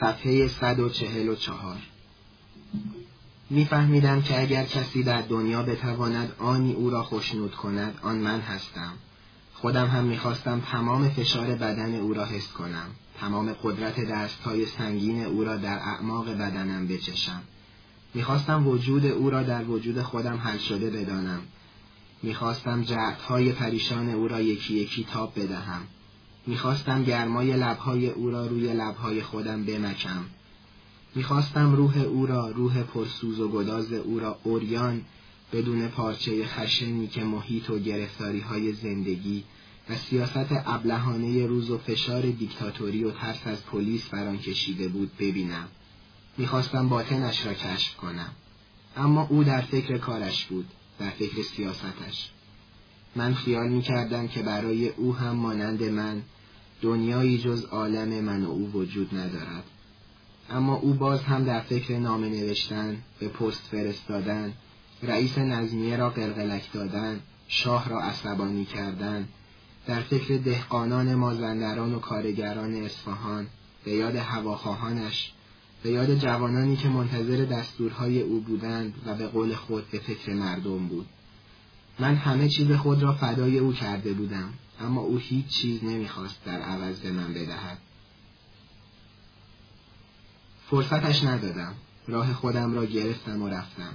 صفحه 144 میفهمیدم که اگر کسی در دنیا بتواند آنی او را خوشنود کند آن من هستم. خودم هم می‌خواستم تمام فشار بدن او را حس کنم. تمام قدرت دستهای سنگین او را در اعماق بدنم بچشم. می‌خواستم وجود او را در وجود خودم حل شده بدانم. می‌خواستم جهتهای پریشان او را یکی یکی تاب بدهم. می‌خواستم گرمای لبهای او را روی لبهای خودم بمکم. می‌خواستم روح او را روح پرسوز و گداز او را اوریان بدون پارچه خشنی که محیط و گرفتاری های زندگی و سیاست ابلهانه روز و فشار دیکتاتوری و ترس از پلیس بر آن کشیده بود ببینم. می‌خواستم باطنش را کشف کنم. اما او در فکر کارش بود در فکر سیاستش. من خیال می‌کردم که برای او هم مانند من دنیایی جز عالم من و او وجود ندارد. اما او باز هم در فکر نامه نوشتن به پست فرستادن رئیس نظمیه را قلقلک دادن شاه را عصبانی کردن در فکر دهقانان مازندران و کارگران اصفهان به یاد هواخواهانش به یاد جوانانی که منتظر دستورهای او بودند و به قول خود به فکر مردم بود. من همه چیز خود را فدای او کرده بودم. اما او هیچ چیز نمی‌خواست در عوض به من بدهد. فرصتش ندادم. راه خودم را گرفتم و رفتم.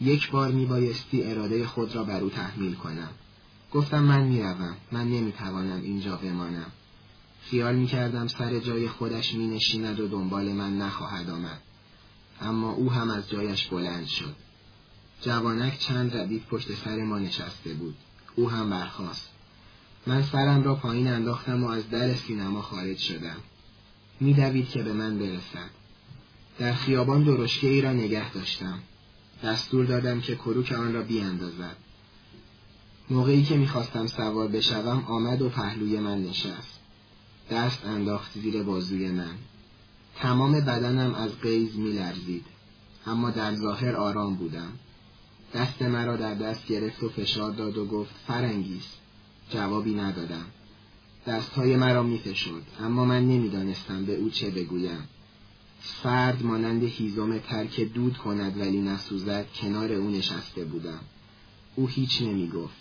یک بار میبایستی اراده خود را بر او تحمیل کنم. گفتم من می‌روم. من نمی‌توانم اینجا بمانم. خیال می‌کردم سر جای خودش مینشیند و دنبال من نخواهد آمد. اما او هم از جایش بلند شد. جوانک چند ردیف پشت سر ما نشسته بود. او هم برخاست. من سرم را پایین انداختم و از در سینما خارج شدم. میدوید که به من برسد. در خیابان درشکه ای را نگه داشتم. دستور دادم که کروک آن را بیاندازد. موقعی که می‌خواستم سوار بشوم آمد و پهلوی من نشست. دست انداخت زیر بازوی من. تمام بدنم از قیز میلرزید. اما در ظاهر آرام بودم. دست مرا در دست گرفت و فشار داد و گفت فرنگیز جوابی ندادم. دستهای مرا میفشرد اما من نمی‌دانستم به او چه بگویم. فرد مانند هیزم ترک دود کند ولی نسوزد کنار او نشسته بودم. او هیچ نمی گفت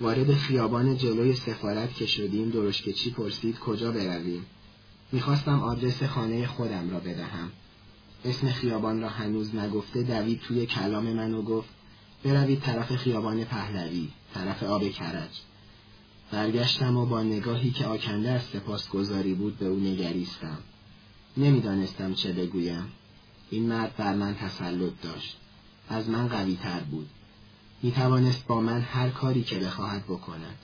وارد خیابان جلوی سفارت که شدیم درشکه چی پرسید کجا برویم؟ می‌خواستم آدرس خانه خودم را بدهم. اسم خیابان را هنوز نگفته دوید توی کلام من و گفت بروید طرف خیابان پهلوی طرف آب کرج. برگشتم و با نگاهی که آکنده از سپاسگزاری بود به او نگریستم. نمی‌دانستم چه بگویم. این مرد بر من تسلط داشت. از من قوی تر بود. می توانست با من هر کاری که بخواهد بکند.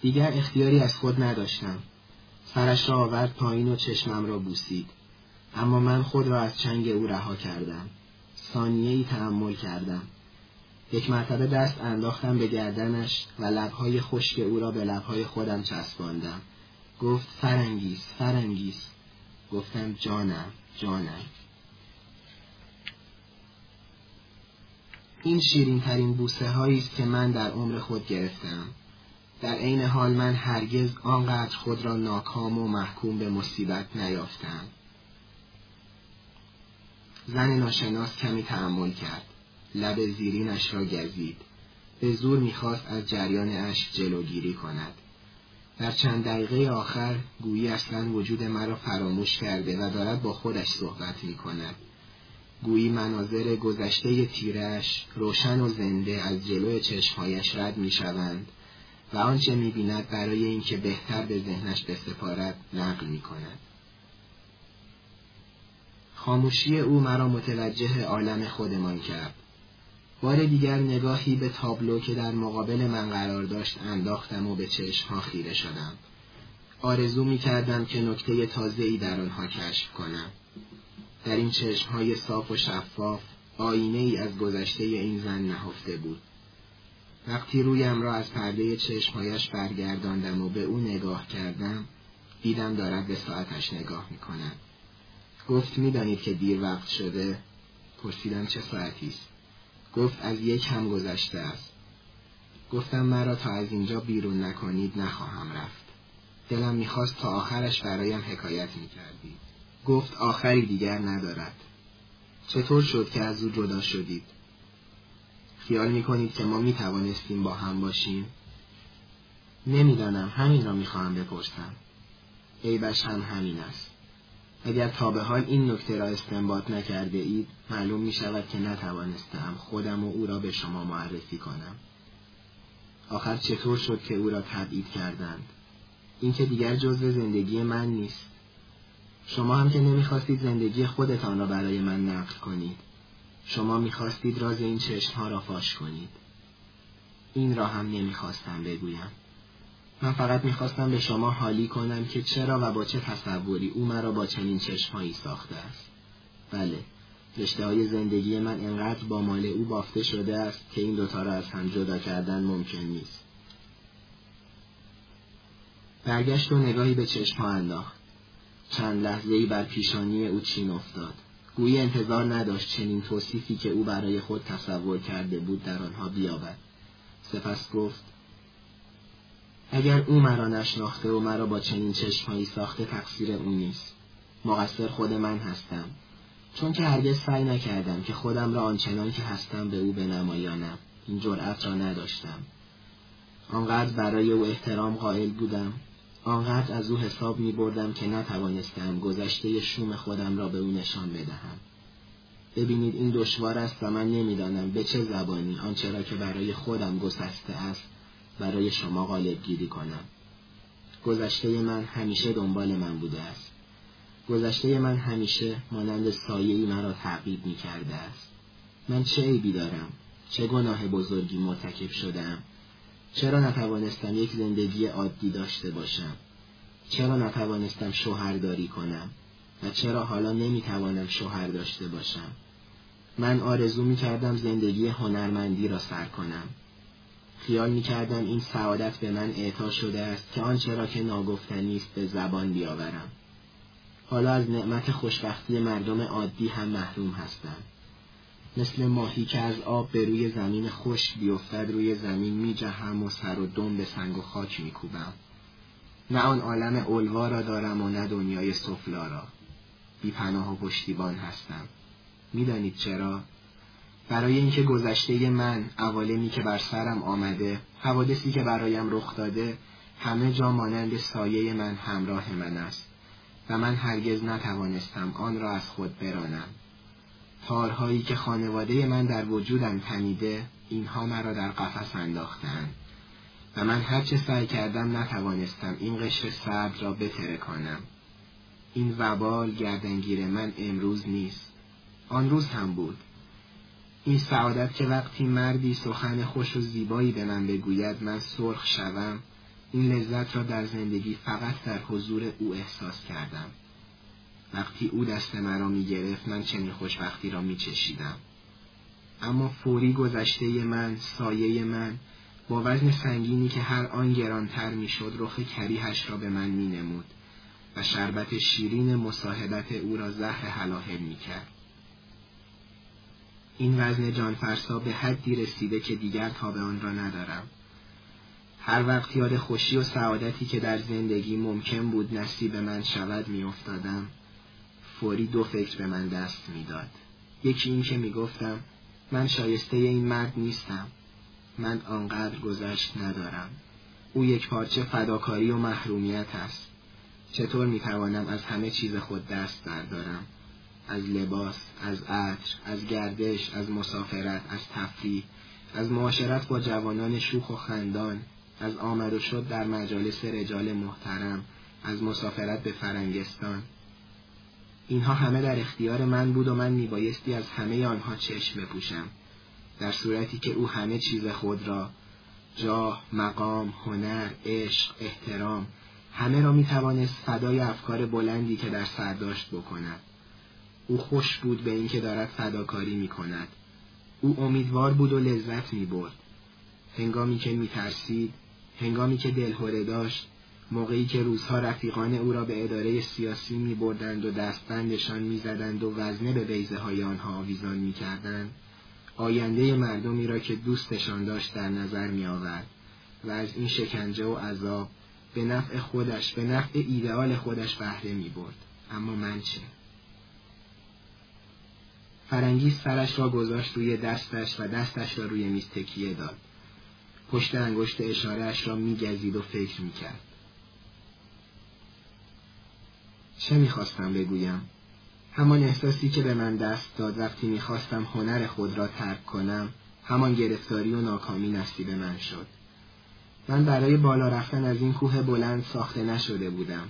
دیگر اختیاری از خود نداشتم. سرش را آورد پایین و چشمم را بوسید. اما من خود را از چنگ او رها کردم. ثانیه ای تحمل کردم. یک مرتبه دست انداختم به گردنش و لبهای خشک او را به لبهای خودم چسباندم. گفت فرنگیز فرنگیز گفتم جانم جانم. این شیرین ترین بوسه هایی است که من در عمر خود گرفتم. در عین حال من هرگز آنقدر خود را ناکام و محکوم به مصیبت نیافتم. زن ناشناس کمی تحمل کرد. لب زیرینش را گزید به زور می‌خواست از جریان اش جلوگیری کند در چند دقیقه آخر گویی اصلا وجود مرا فراموش کرده و دارد با خودش صحبت می کند. گویی مناظر گذشته تیرش روشن و زنده از جلوی چشمهایش رد می شوند و آنچه می بیند برای اینکه بهتر به ذهنش بسپارد نقل می کند. خاموشی او مرا متوجه عالم خودمان کرد. بار دیگر نگاهی به تابلو که در مقابل من قرار داشت انداختم و به چشمها خیره شدم. آرزو می کردم که نکته تازه ای در آنها کشف کنم. در این چشمهای صاف و شفاف آینه ای از گذشته این زن نهفته بود. وقتی رویم را از پرده چشمهایش برگرداندم و به او نگاه کردم دیدم دارد به ساعتش نگاه می کند. گفت می‌دانید که دیر وقت شده پرسیدم چه ساعتی است گفت از یک هم گذشته است. گفتم مرا تا از اینجا بیرون نکنید نخواهم رفت. دلم می‌خواست تا آخرش برایم حکایت می‌کردی. گفت آخری دیگر ندارد. چطور شد که از او جدا شدید؟ خیال می‌کنید که ما می‌توانستیم با هم باشیم؟ نمی‌دانم همین را می‌خواهم بپرسم. عیبش هم همین است. اگر تا به حال این نکته را استنباط نکرده اید معلوم می شود که نتوانستم خودم و او را به شما معرفی کنم. آخر چطور شد که او را تبعید کردند؟ این که دیگر جزو زندگی من نیست. شما هم که نمی‌خواستید زندگی خودتان را برای من نقل کنید. شما می‌خواستید راز این چشمها را فاش کنید. این را هم نمی‌خواستم بگویم. من فقط می‌خواستم به شما حالی کنم که چرا و با چه تصوری او مرا با چنین چشمهایی ساخته است. بله رشته های زندگی من انقدر با مال او بافته شده است که این دوتا را از هم جدا کردن ممکن نیست. برگشت و نگاهی به چشمها انداخت. چند لحظه ای بر پیشانی او چین افتاد. گویی انتظار نداشت چنین توصیفی که او برای خود تصور کرده بود در آنها بیابد. سپس گفت اگر او مرا نشناخته و مرا با چنین چشمهایی ساخته تقصیر او نیست. مقصر خود من هستم. چون که هرگز سعی نکردم که خودم را آنچنان که هستم به او بنمایانم. این جرأت را نداشتم. آنقدر برای او احترام قائل بودم. آنقدر از او حساب می بردم که نتوانستم گذشته شوم خودم را به او نشان بدهم. ببینید این دشوار است و من نمی‌دانم به چه زبانی آنچه را که برای خودم گسسته است برای شما غالب گیری کنم. گذشته من همیشه دنبال من بوده است. گذشته من همیشه مانند سایه مرا تعقیب می کرده است. من چه عیبی دارم؟ چه گناه بزرگی مرتکب شدم چرا نتوانستم یک زندگی عادی داشته باشم؟ چرا نتوانستم شوهرداری کنم؟ و چرا حالا نمی‌توانم شوهر داشته باشم؟ من آرزو می کردم زندگی هنرمندی را سر کنم. خیال می کردم این سعادت به من اعطا شده است که آنچه را که ناگفتنی است به زبان بیاورم. حالا از نعمت خوشبختی مردم عادی هم محروم هستم. مثل ماهی که از آب به روی زمین خشک بیفتد روی زمین می جهم و سر و دم به سنگ و خاک می کوبم. نه آن عالم اولوا را دارم و نه دنیای سفلا را. بی پناه و پشتیبان هستم. می‌دانید چرا؟ برای اینکه گذشته من عوالمی که بر سرم آمده حوادثی که برایم رخ داده همه جا مانند سایه من همراه من است و من هرگز نتوانستم آن را از خود برانم. تارهایی که خانواده من در وجودم تنیده اینها مرا در قفس انداختند و من هرچه سعی کردم نتوانستم این قشر صبر را بترکانم. این وبال گردنگیر من امروز نیست. آن روز هم بود. این سعادت که وقتی مردی سخن خوش و زیبایی به من بگوید من سرخ شوم این لذت را در زندگی فقط در حضور او احساس کردم وقتی او دست مرا می گرفت من چنین خوشبختی را می چشیدم. اما فوری گذشته من سایه من با وزن سنگینی که هر آن گرانتر می شد رخ کریهش را به من می نمود و شربت شیرین مصاحبت او را زهر حلاحل می کرد. این وزن جانفرسا به حدی رسیده که دیگر تا به آن را ندارم. هر وقت یاد خوشی و سعادتی که در زندگی ممکن بود نصیب من شود میافتادم فوری دو فکر به من دست می‌داد. یکی این که می‌گفتم من شایسته این مرد نیستم. من آنقدر گذشت ندارم. او یک پارچه فداکاری و محرومیت است. چطور می‌توانم از همه چیز خود دست بردارم؟ از لباس از عطر از گردش از مسافرت از تفریح از معاشرت با جوانان شوخ و خندان از آمد و شد در مجالس رجال محترم از مسافرت به فرنگستان. اینها همه در اختیار من بود و من میبایستی از همه آنها چشم بپوشم. در صورتی که او همه چیز خود را جاه، مقام، هنر، عشق، احترام همه را می‌توانست فدای افکار بلندی که در سر داشت بکند. او خوش بود به اینکه دارد فداکاری می‌کند. او امیدوار بود و لذت می‌برد. هنگامی که میترسید هنگامی که دلهوره داشت موقعی که روزها رفیقان او را به اداره سیاسی می بردند و دستبندشان می زدند و وزنه به بیزه های آنها آویزان می کردند آینده مردمی را که دوستشان داشت در نظر می آورد و از این شکنجه و عذاب به نفع خودش به نفع ایدئال خودش بهره می برد اما من چه؟ فرنگیز سرش را گذاشت روی دستش و دستش را روی میز تکیه داد. پشت انگشت اشارهاش را میگزید و فکر می‌کرد. چه می‌خواستم بگویم؟ همان احساسی که به من دست داد وقتی می‌خواستم هنر خود را ترک کنم همان گرفتاری و ناکامی نصیب من شد. من برای بالا رفتن از این کوه بلند ساخته نشده بودم.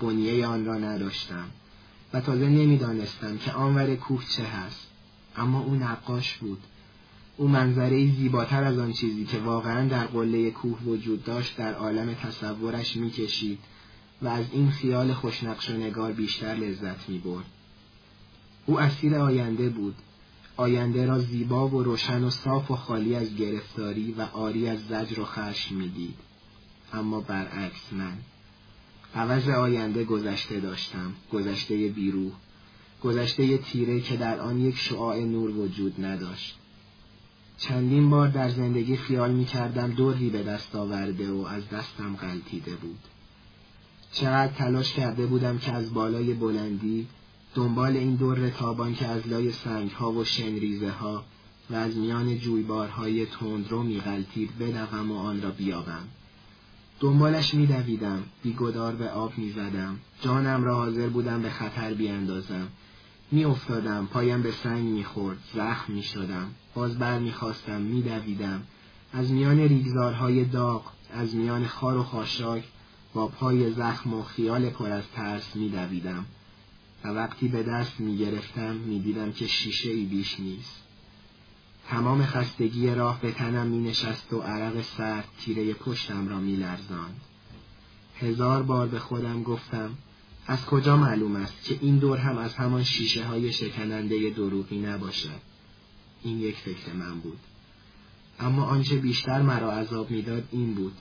بنیه آن را نداشتم. و تازه نمی‌دانستم که آنور کوه چه هست. اما او نقاش بود. او منظره زیباتر از آن چیزی که واقعا در قله کوه وجود داشت در عالم تصورش می‌کشید و از این خیال خوشنقش و نگار بیشتر لذت می‌برد. او اسیر آینده بود. آینده را زیبا و روشن و صاف و خالی از گرفتاری و آری از زجر و خشم می‌دید. اما برعکس من. عوض آینده گذشته داشتم گذشته بیروح گذشته تیره که در آن یک شعاع نور وجود نداشت. چندین بار در زندگی خیال می کردم دوری به دست آورده و از دستم غلطیده بود. چقدر تلاش کرده بودم که از بالای بلندی دنبال این دور تابان که از لای سنگ ها و شنریزه ها و از میان جویبارهای تندرو میغلطید بدوم و آن را بیابم. دنبالش میدویدم بیگدار به آب می‌زدم. جانم را حاضر بودم به خطر بیاندازم. میافتادم پایم به سنگ می‌خورد زخم می‌شدم. باز بر می‌خواستم میدویدم. از میان ریگزارهای داغ از میان خار و خاشاک با پای زخم و خیال پر از ترس میدویدم. و وقتی به دست می‌گرفتم می‌دیدم که شیشه ای بیش نیست. تمام خستگی راه به تنم می نشست و عرق سرد تیره پشتم را می لرزاند. هزار بار به خودم گفتم از کجا معلوم است که این دور هم از همان شیشه های شکننده دروغی نباشد؟ این یک فکر من بود. اما آنچه بیشتر مرا عذاب می‌داد این بود.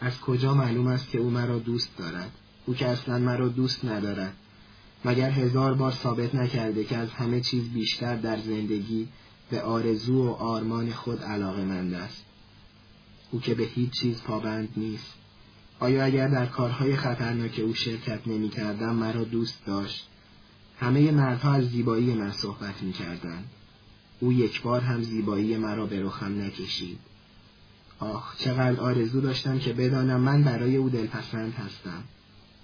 از کجا معلوم است که او مرا دوست دارد؟ او که اصلا مرا دوست ندارد. مگر هزار بار ثابت نکرده که از همه چیز بیشتر در زندگی به آرزو و آرمان خود علاقه مند است. او که به هیچ چیز پابند نیست. آیا اگر در کارهای خطرناک او شرکت نمی کردم مرا دوست داشت؟ همه مردها از زیبایی من صحبت می کردن. او یک بار هم زیبایی مرا به رخم نکشید. آخ چقدر آرزو داشتم که بدانم من برای او دلپسند هستم.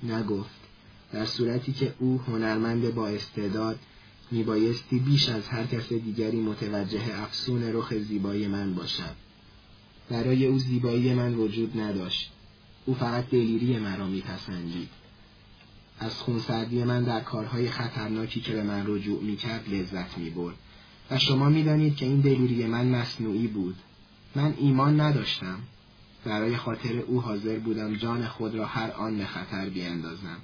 نگفت. در صورتی که او هنرمند با استعداد میبایستی بیش از هر کس دیگری متوجه افسون رخ زیبایی من باشد. برای او زیبایی من وجود نداشت. او فقط دلیری مرا میپسندید. از خونسردی من در کارهای خطرناکی که به من رجوع می‌کرد لذت می‌برد. و شما می‌دانید که این دلیری من مصنوعی بود. من ایمان نداشتم. برای خاطر او حاضر بودم جان خود را هر آن به خطر بیاندازم.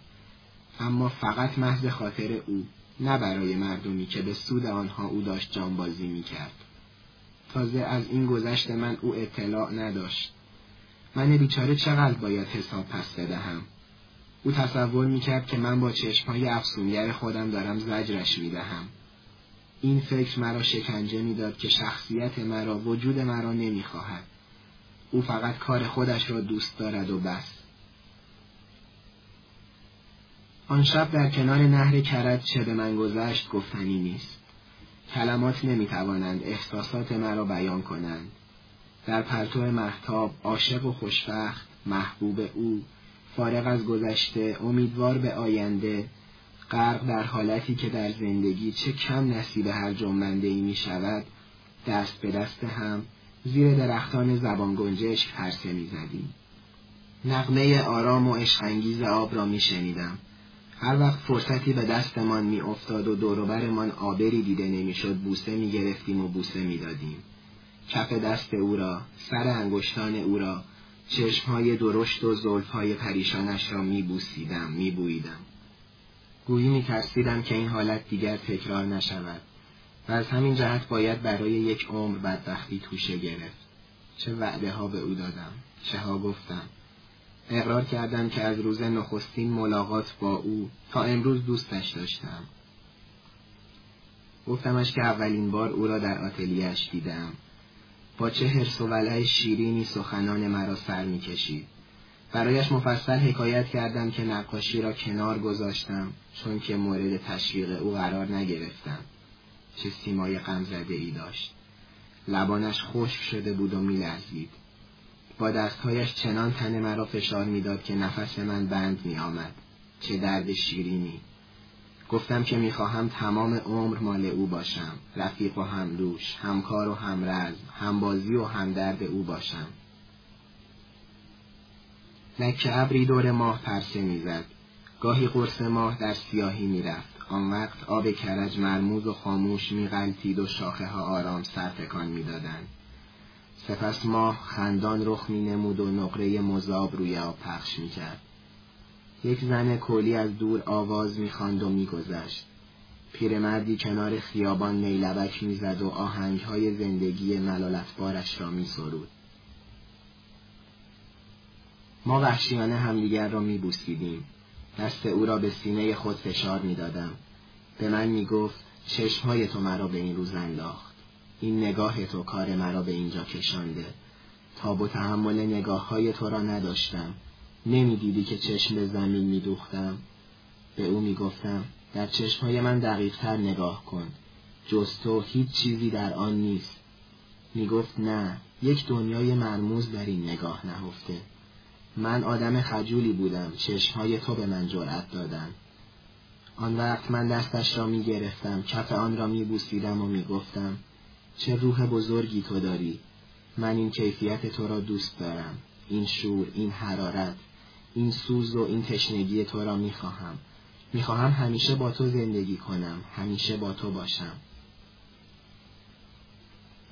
اما فقط محض خاطر او نه برای مردمی که به سود آنها او داشت جانبازی می‌کرد. تازه از این گذشت من او اطلاع نداشت. من بیچاره چقدر باید حساب پس بدهم؟ او تصور می‌کرد که من با چشمهای افسونگر خودم دارم زجرش می‌دهم. این فکر مرا شکنجه می‌داد که شخصیت مرا وجود مرا نمی‌خواهد. او فقط کار خودش را دوست دارد و بس. آن شب در کنار نهر کرد چه به من گذشت گفتنی نیست کلمات نمی‌توانند احساسات مرا بیان کنند در پرتو محتاب عاشق و خوشبخت محبوب او فارغ از گذشته امیدوار به آینده غرق در حالتی که در زندگی چه کم نصیب هر جنبنده ای می شود دست به دست هم زیر درختان زبان گنجش پرسه می زدیم. نغمه آرام و عشقانگیز آب را می شنیدم. هر وقت فرصتی به دستمان می افتاد و دوروبرمان آبری دیده نمی‌شد بوسه می گرفتیم و بوسه می دادیم. کف دست او را، سر انگشتان او را، چشمهای درشت و زلفهای پریشانش را می بوسیدم، می بویدم. گویی می ترسیدم که این حالت دیگر تکرار نشود و از همین جهت باید برای یک عمر بدبختی توشه گرفت. چه وعده ها به او دادم، چه ها گفتم. اقرار کردم که از روز نخستین ملاقات با او تا امروز دوستش داشتم. گفتمش که اولین بار او را در آتلیش دیدم. با چه حرس و شیرینی سخنان مرا سر می‌کشید برایش مفصل حکایت کردم که نقاشی را کنار گذاشتم چون که مورد تشویق او قرار نگرفتم چه سیمای غمزده ای داشت لبانش خشک شده بود و میلرزید با دستهایش چنان تن مرا فشار می‌داد که نفس من بند می آمد. چه درد شیرینی. گفتم که می‌خواهم تمام عمر مال او باشم رفیق و همدوش همکار و همرزم همبازی و همدرد او باشم. لکه ابری دور ماه پرسه می‌زد گاهی قرص ماه در سیاهی می‌رفت. آن وقت آب کرج مرموز و خاموش میغلطید و شاخه ها آرام سرتکان می‌دادند. سپس ماه خندان رخ می نمود و نقره مذاب روی آب پخش می کرد. یک زن کولی از دور آواز می خاند و می گذشت. پیرمردی کنار خیابان نیلبک می‌زد و آهنگهای زندگی ملالتبارش را می سرود. ما وحشیانه همدیگر را می بوسیدیم. دست او را به سینه خود فشار می دادم. به من می گفت چشمهای تو مرا به این روز انداخت. این نگاه تو کار مرا به اینجا کشانده. تا و تحمل نگاه های تو را نداشتم. نمی‌دیدی که چشم به زمین می دوختم. به او می گفتم در چشمهای من دقیقتر نگاه کن. جز تو هیچ چیزی در آن نیست. می گفت نه یک دنیای مرموز در این نگاه نهفته. من آدم خجولی بودم چشمهای تو به من جرأت دادن آن وقت من دستش را می گرفتم کف آن را می بوسیدم و می گفتم چه روح بزرگی تو داری من این کیفیت تو را دوست دارم این شور این حرارت این سوز و این تشنگی تو را می خواهم می خواهم همیشه با تو زندگی کنم همیشه با تو باشم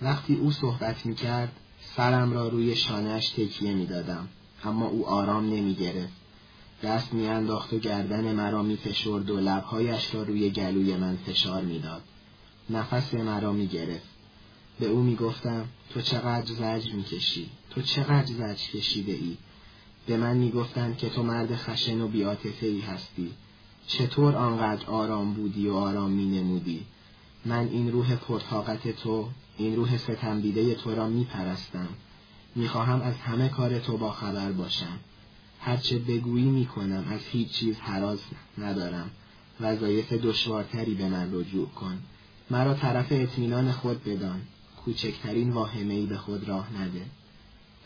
وقتی او صحبت می کرد سرم را روی شانهش تکیه می دادم اما او آرام نمی گرفت. دست میانداخت و گردن مرا می فشرد و لبهایش را روی گلوی من فشار می‌داد. نفس مرا می گرفت. به او می گفتم تو چقدر زج می کشی؟ تو چقدر زج کشیده ای؟ به من می گفتند که تو مرد خشن و بیاتفه ای هستی. چطور آنقدر آرام بودی و آرام می نمودی؟ من این روح پرتاقت تو، این روح ستمدیده تو را می پرستم. می‌خواهم از همه کار تو با خبر باشم هرچه بگویی می‌کنم از هیچ چیز حراز ندارم وظایف دشوارتری به من رجوع کن مرا طرف اطمینان خود بدان کوچکترین واهمهای به خود راه نده.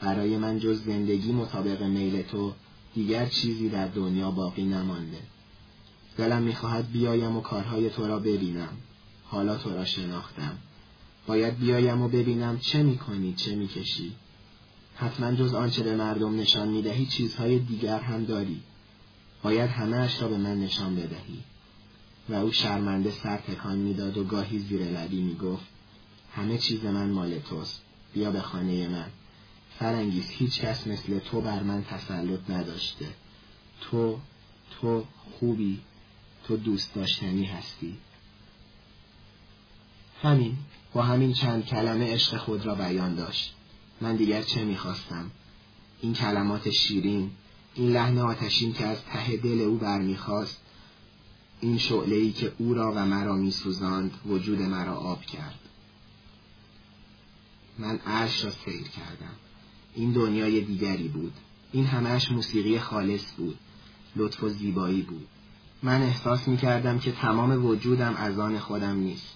برای من جز زندگی مطابق میل تو دیگر چیزی در دنیا باقی نمانده. دلم می‌خواهد بیایم و کارهای تو را ببینم. حالا تو را شناختم. باید بیایم و ببینم چه می‌کنی چه می‌کشی. حتما جز آنچه به مردم نشان می‌دهی چیزهای دیگر هم داری. باید همهاش را به من نشان بدهی. و او شرمنده سر تکان می‌داد و گاهی زیر لبی می‌گفت همه چیز من مال توست. بیا به خانه من. فرانگیز هیچ کس مثل تو بر من تسلط نداشته. تو تو خوبی. تو دوست داشتنی هستی. همین با همین چند کلمه عشق خود را بیان داشت. من دیگر چه می‌خواستم؟ این کلمات شیرین این لحن آتشین که از ته دل او برمیخواست این شعله ای که او را و مرا میسوزاند وجود مرا آب کرد. من عرش را سیر کردم. این دنیای دیگری بود. این همهش موسیقی خالص بود. لطف و زیبایی بود. من احساس می کردم که تمام وجودم از آن خودم نیست.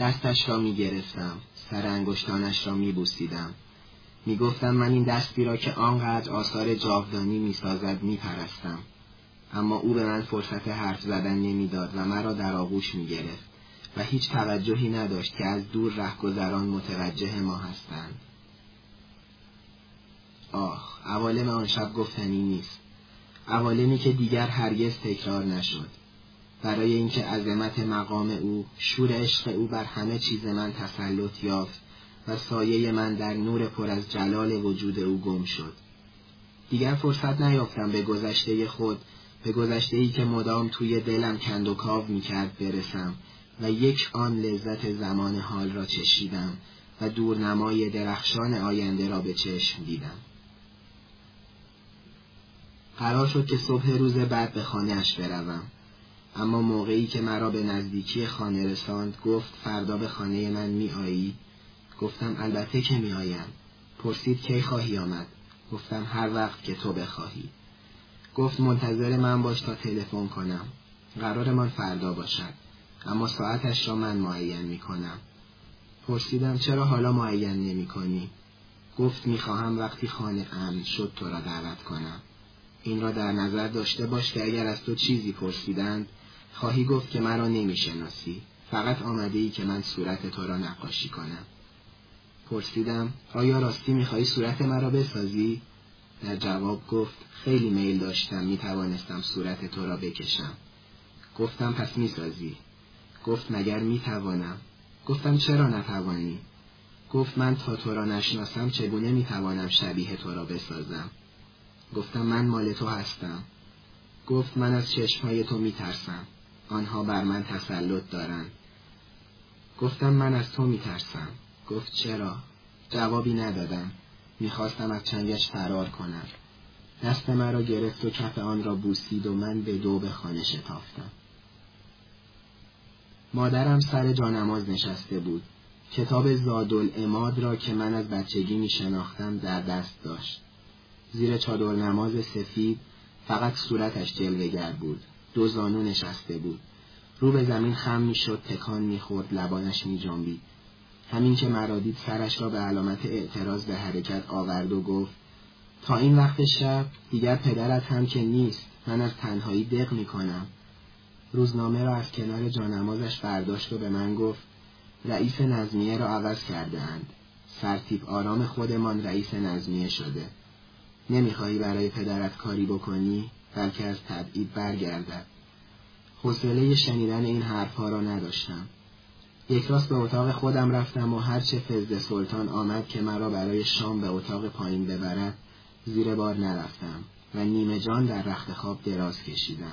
دستش را می گرفتم سر انگشتانش را می بوسیدم می گفتم من این دستی را که آنقدر آثار جاودانی می سازد می پرستم. اما او به من فرصت حرف زدن نمی‌داد و مرا در آغوش می گرفت و هیچ توجهی نداشت که از دور رهگذران متوجه ما هستند. آخ، عوالم آن شب گفتنی نیست. عوالمی که دیگر هرگز تکرار نشد. برای اینکه عظمت مقام او شور عشق او بر همه چیز من تسلط یافت و سایه من در نور پر از جلال وجود او گم شد دیگر فرصت نیافتم به گذشته خود به گذشته ای که مدام توی دلم کند و کاو می برسم و یک آن لذت زمان حال را چشیدم و دورنمای درخشان آینده را به چشم دیدم قرار شد که صبح روز بعد به خانهاش بروم اما موقعی که مرا به نزدیکی خانه رساند گفت فردا به خانه من می آیی؟ گفتم البته که می آیم. پرسید کی خواهی آمد؟ گفتم هر وقت که تو بخواهی گفت منتظر من باش تا تلفن کنم قرارمان فردا باشد اما ساعتش را من معین می کنم پرسیدم چرا حالا معین نمی کنی؟ گفت می‌خواهم وقتی خانه امن شد تو را دعوت کنم. این را در نظر داشته باش که اگر از تو چیزی پرسیدند خواهی گفت که مرا نمی‌شناسی. فقط آمده ای که من صورت تو را نقاشی کنم. پرسیدم آیا راستی می‌خواهی صورت مرا بسازی؟ در جواب گفت خیلی میل داشتم می‌توانستم صورت تو را بکشم. گفتم پس می‌سازی. گفت مگر می‌توانم؟ گفتم چرا نتوانی؟ گفت من تا تو را نشناسم چگونه می‌توانم شبیه تو را بسازم؟ گفتم من مال تو هستم. گفت من از چشمهای تو میترسم. آنها بر من تسلط دارند. گفتم من از تو میترسم. گفت چرا؟ جوابی ندادم. می‌خواستم از چنگش فرار کنم. دست مرا گرفت و کف آن را بوسید و من به دو به خانه شتافتم. مادرم سر جانماز نشسته بود. کتاب زادل اماد را که من از بچگی می شناختم در دست داشت. زیر چادر نماز سفید فقط صورتش جلوگر بود. دو زانو نشسته بود. رو به زمین خم می شد تکان می خورد لبانش می جنبید همین که مرادید سرش را به علامت اعتراض به حرکت آورد و گفت تا این وقت شب دیگر پدرت هم که نیست من از تنهایی دق می کنم روزنامه را از کنار جانمازش برداشت و به من گفت رئیس نظمیه را عوض کرده اند. سرتیب آرام خودمان رئیس نظمیه شده. نمی‌خواهی برای پدرت کاری بکنی بلکه از تبعید برگردد. حوصله شنیدن این حرفها را نداشتم. یک راست به اتاق خودم رفتم و هرچه فزد سلطان آمد که مرا برای شام به اتاق پایین ببرد زیر بار نرفتم و نیمه جان در رخت خواب دراز کشیدم.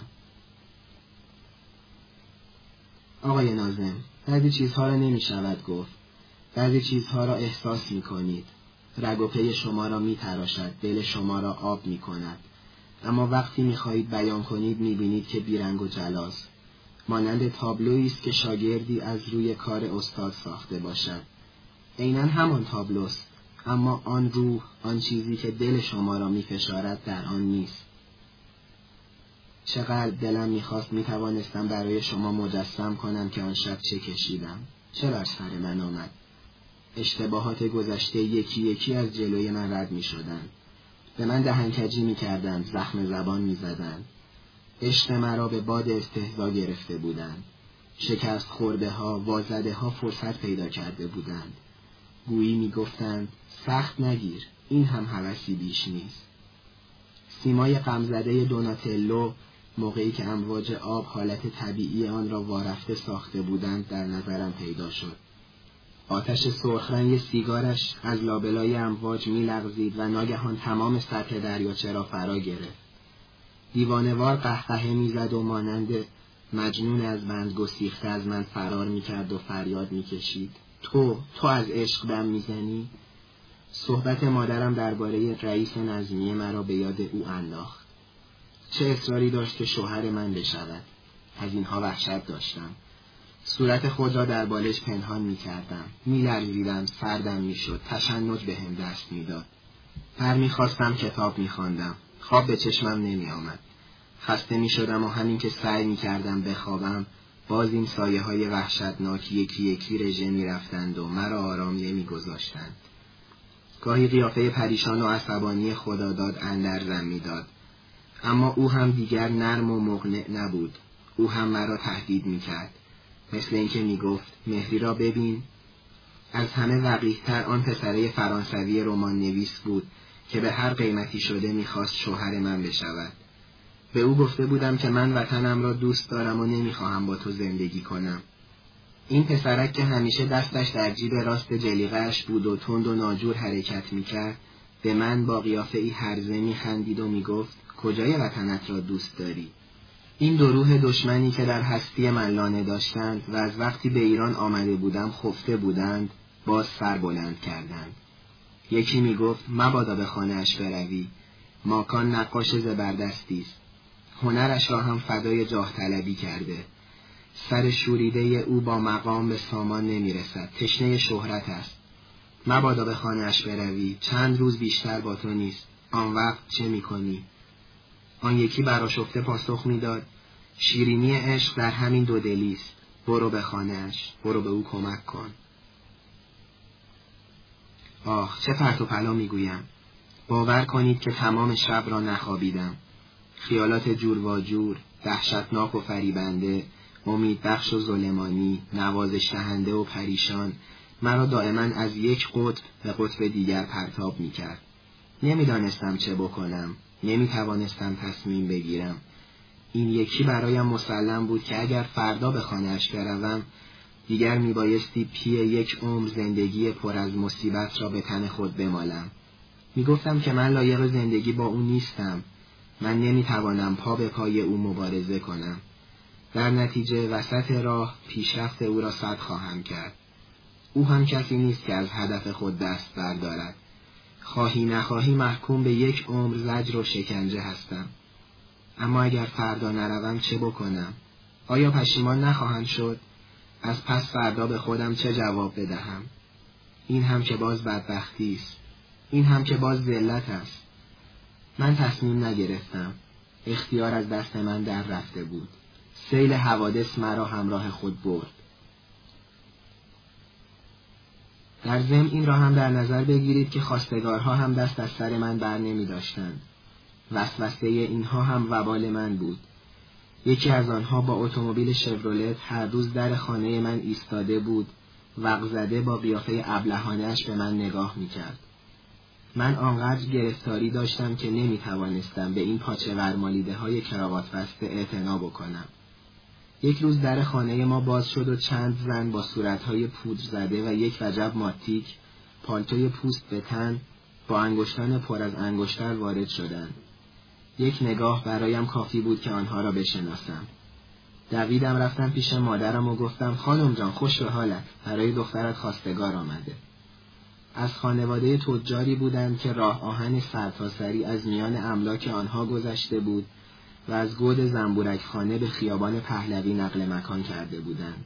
آقای نازم بعضی چیزها را نمی شود گفت. بعضی چیزها را احساس می کنید رگ و پی شما را می تراشد دل شما را آب می کند اما وقتی می خواهید بیان کنید می بینید که بیرنگ و جلاست مانند تابلویی است که شاگردی از روی کار استاد ساخته باشد. عینا همان تابلوست اما آن روح آن چیزی که دل شما را می فشارد در آن نیست. چقدر دلم می‌خواست می‌توانستم برای شما مجسم کنم که آن شب چه کشیدم چه بر سر من آمد اشتباهات گذشته یکی یکی از جلوی من رد می شدن. به من دهنکجی می کردن. زخم زبان می زدن. عشق مرا به باد استهزا گرفته بودند. شکست خورده ها وازده ها فرصت پیدا کرده بودند. گویی می گفتند سخت نگیر این هم حوثی بیش نیست. سیمای غمزده دوناتلو موقعی که امواج آب حالت طبیعی آن را وارفته ساخته بودند در نظرم پیدا شد. آتش سرخرنگ سیگارش از لابلای امواج میلغزید و ناگهان تمام سطح دریاچه را فرا گرفت. دیوانوار قهقهه می‌زد و مانند مجنون از بند گسیخته از من فرار می‌کرد و فریاد می‌کشید. تو، تو از عشق دم می‌زنی؟ صحبت مادرم درباره رئیس نظمیه مرا به یاد او انداخت. چه اصراری داشت که شوهر من بشود؟ از اینها وحشت داشتم. صورت خود را در بالش پنهان می کردم می لرزیدم سردم می شد تشنج به هم دست می داد هر می خواستم کتاب می خواندم. خواب به چشمم نمی آمد خسته می شدم و همین که سعی می کردم بخوابم باز این سایه های وحشتناک یکی یکی رژه می رفتند و مرا آرامیه می گذاشتند. گاهی قیافه پریشان و عصبانی خداداد اندرزم می‌داد. اما او هم دیگر نرم و مقنع نبود. او هم مرا تهدید می‌کرد. مثل اینکه می‌گفت مهری را ببین. از همه وقیهتر آن پسره فرانسوی رمان نویس بود که به هر قیمتی شده می‌خواست شوهر من بشود. به او گفته بودم که من وطنم را دوست دارم و نمی‌خواهم با تو زندگی کنم. این پسرک که همیشه دستش در جیب راست جلیقهش بود و تند و ناجور حرکت می‌کرد به من با قیافه ای هرزه میخندید و می‌گفت کجای وطنت را دوست داری؟ این دو روح دشمنی که در هستی من لانه داشتند و از وقتی به ایران آمده بودم خفته بودند باز سر بلند کردند. یکی می گفت مبادا به خانهاش بروی. ماکان نقاش زبردستی است. هنرش را هم فدای جاه طلبی کرده. سر شوریده او با مقام به سامان نمی رسد تشنه شهرت است. مبادا به خانهاش بروی. چند روز بیشتر با تو نیست. آن وقت چه می‌کنی؟ آن یکی براشفته پاسخ می‌داد. شیرینی عشق در همین دو دلیست برو به خانهاش برو به او کمک کن. آخ چه پرت و پلا می‌گویم. باور کنید که تمام شب را نخوابیدم. خیالات جور و جور دهشتناک و فریبنده امید بخش و ظلمانی نوازش دهنده و پریشان مرا دائما از یک قطب به قطب دیگر پرتاب می‌کرد. نمی‌دانستم چه بکنم. نمی‌توانستم تصمیم بگیرم. این یکی برایم مسلم بود که اگر فردا به خانهاش بروم دیگر میبایستی پی یک عمر زندگی پر از مصیبت را به تن خود بمالم. می‌گفتم که من لایق زندگی با او نیستم. من نمی‌توانم پا به پای او مبارزه کنم. در نتیجه وسط راه پیشرفت او را صد خواهم کرد. او هم کسی نیست که از هدف خود دست بردارد. خواهی نخواهی محکوم به یک عمر زجر و شکنجه هستم. اما اگر فردا نروم چه بکنم؟ آیا پشیمان نخواهم شد؟ از پس فردا به خودم چه جواب بدهم؟ این هم که باز بدبختی است. این هم که باز ذلت است. من تصمیم نگرفتم. اختیار از دست من در رفته بود. سیل حوادث مرا همراه خود برد. در ضمن این را هم در نظر بگیرید که خواستگارها هم دست از سر من بر نمی داشتند. وسوسه اینها هم وبال من بود. یکی از آنها با اتومبیل شورولت هر روز در خانه من ایستاده بود وقزده با قیافه ابلهانش به من نگاه می‌کرد. من آنقدر گرفتاری داشتم که نمی توانستم به این پاچه ورمالیده های کراوات بسته اعتنا بکنم. یک روز در خانه ما باز شد و چند زن با صورتهای پودر زده و یک وجب ماتیک پالتوی پوست به تن با انگشتان پر از انگشتر وارد شدند. یک نگاه برایم کافی بود که آنها را بشناسم. دویدم رفتم پیش مادرم و گفتم خانم جان خوش به حالت برای دخترت خواستگار آمده. از خانواده تجاری بودند که راه آهن سرتاسری از میان املاک آنها گذشته بود و از گود زنبورک خانه به خیابان پهلوی نقل مکان کرده بودند.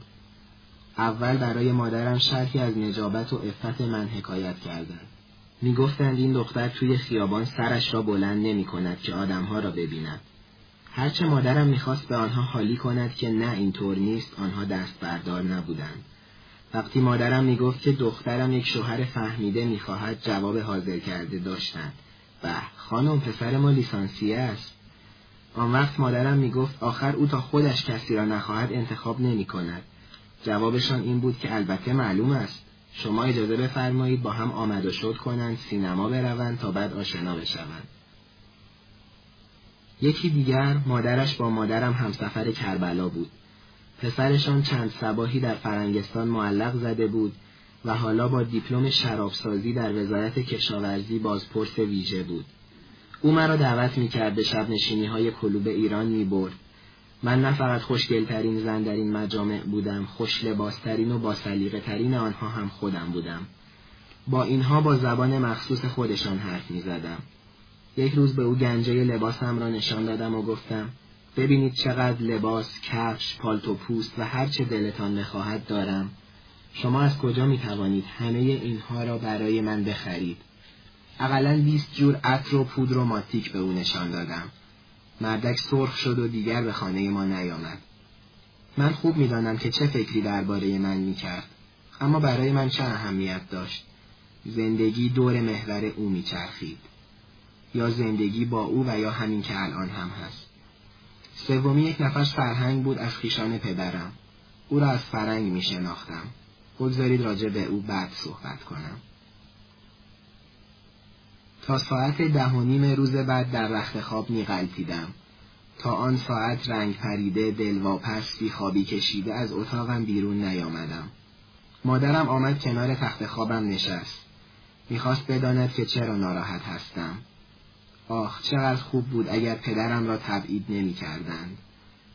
اول برای مادرم شرحی از نجابت و عفت من حکایت کردند. می گفتند این دختر توی خیابان سرش را بلند نمی کند که آدمها را ببیند. هرچه مادرم می‌خواست به آنها حالی کند که نه اینطور نیست آنها دست بردار نبودند. وقتی مادرم می‌گفت که دخترم یک شوهر فهمیده می‌خواهد جواب حاضر کرده داشتند. به خانم پسر ما لیسانسیه است. آن وقت مادرم می‌گفت آخر او تا خودش کسی را نخواهد انتخاب نمی کند. جوابشان این بود که البته معلوم است. شما اجازه بفرمایید با هم آمد و شد کنند سینما بروند تا بعد آشنا بشوند. یکی دیگر مادرش با مادرم همسفر کربلا بود. پسرشان چند سباهی در فرنگستان معلق زده بود و حالا با دیپلم شرابسازی در وزارت کشاورزی بازپرس ویژه بود. او مرا دعوت می‌کرد به شب نشینی های کلوب ایران می برد. من نه فقط خوشگلترین زن در این مجامع بودم، خوش لباسترین و با ترین آنها هم خودم بودم. با اینها با زبان مخصوص خودشان حرف می زدم. یک روز به او گنجه لباسم را نشان دادم و گفتم ببینید چقدر لباس، کفش، پالتو پوست و هر چه دلتان بخواهد دارم. شما از کجا می توانید همه اینها را برای من بخرید؟ اقلا بیست جور عطر و پودر و ماتیک به او نشان دادم. مردک سرخ شد و دیگر به خانه ما نیامد. من خوب می‌دانم که چه فکری درباره من می‌کرد. اما برای من چه اهمیت داشت؟ زندگی دور محور او میچرخید. یا زندگی با او و یا همین که الان هم هست. سومی یک نفر فرهنگ بود از خیشان پدرم. او را از فرنگ می شناختم. بگذارید راجع به او بعد صحبت کنم. تا ساعت ده و نیم روز بعد در رخت خواب میغلطیدم تا آن ساعت رنگ پریده دلواپس بی خوابی کشیده از اتاقم بیرون نیامدم. مادرم آمد کنار تخت خوابم نشست. می‌خواست بداند که چرا ناراحت هستم. آخ چقدر خوب بود اگر پدرم را تبعید نمی کردند.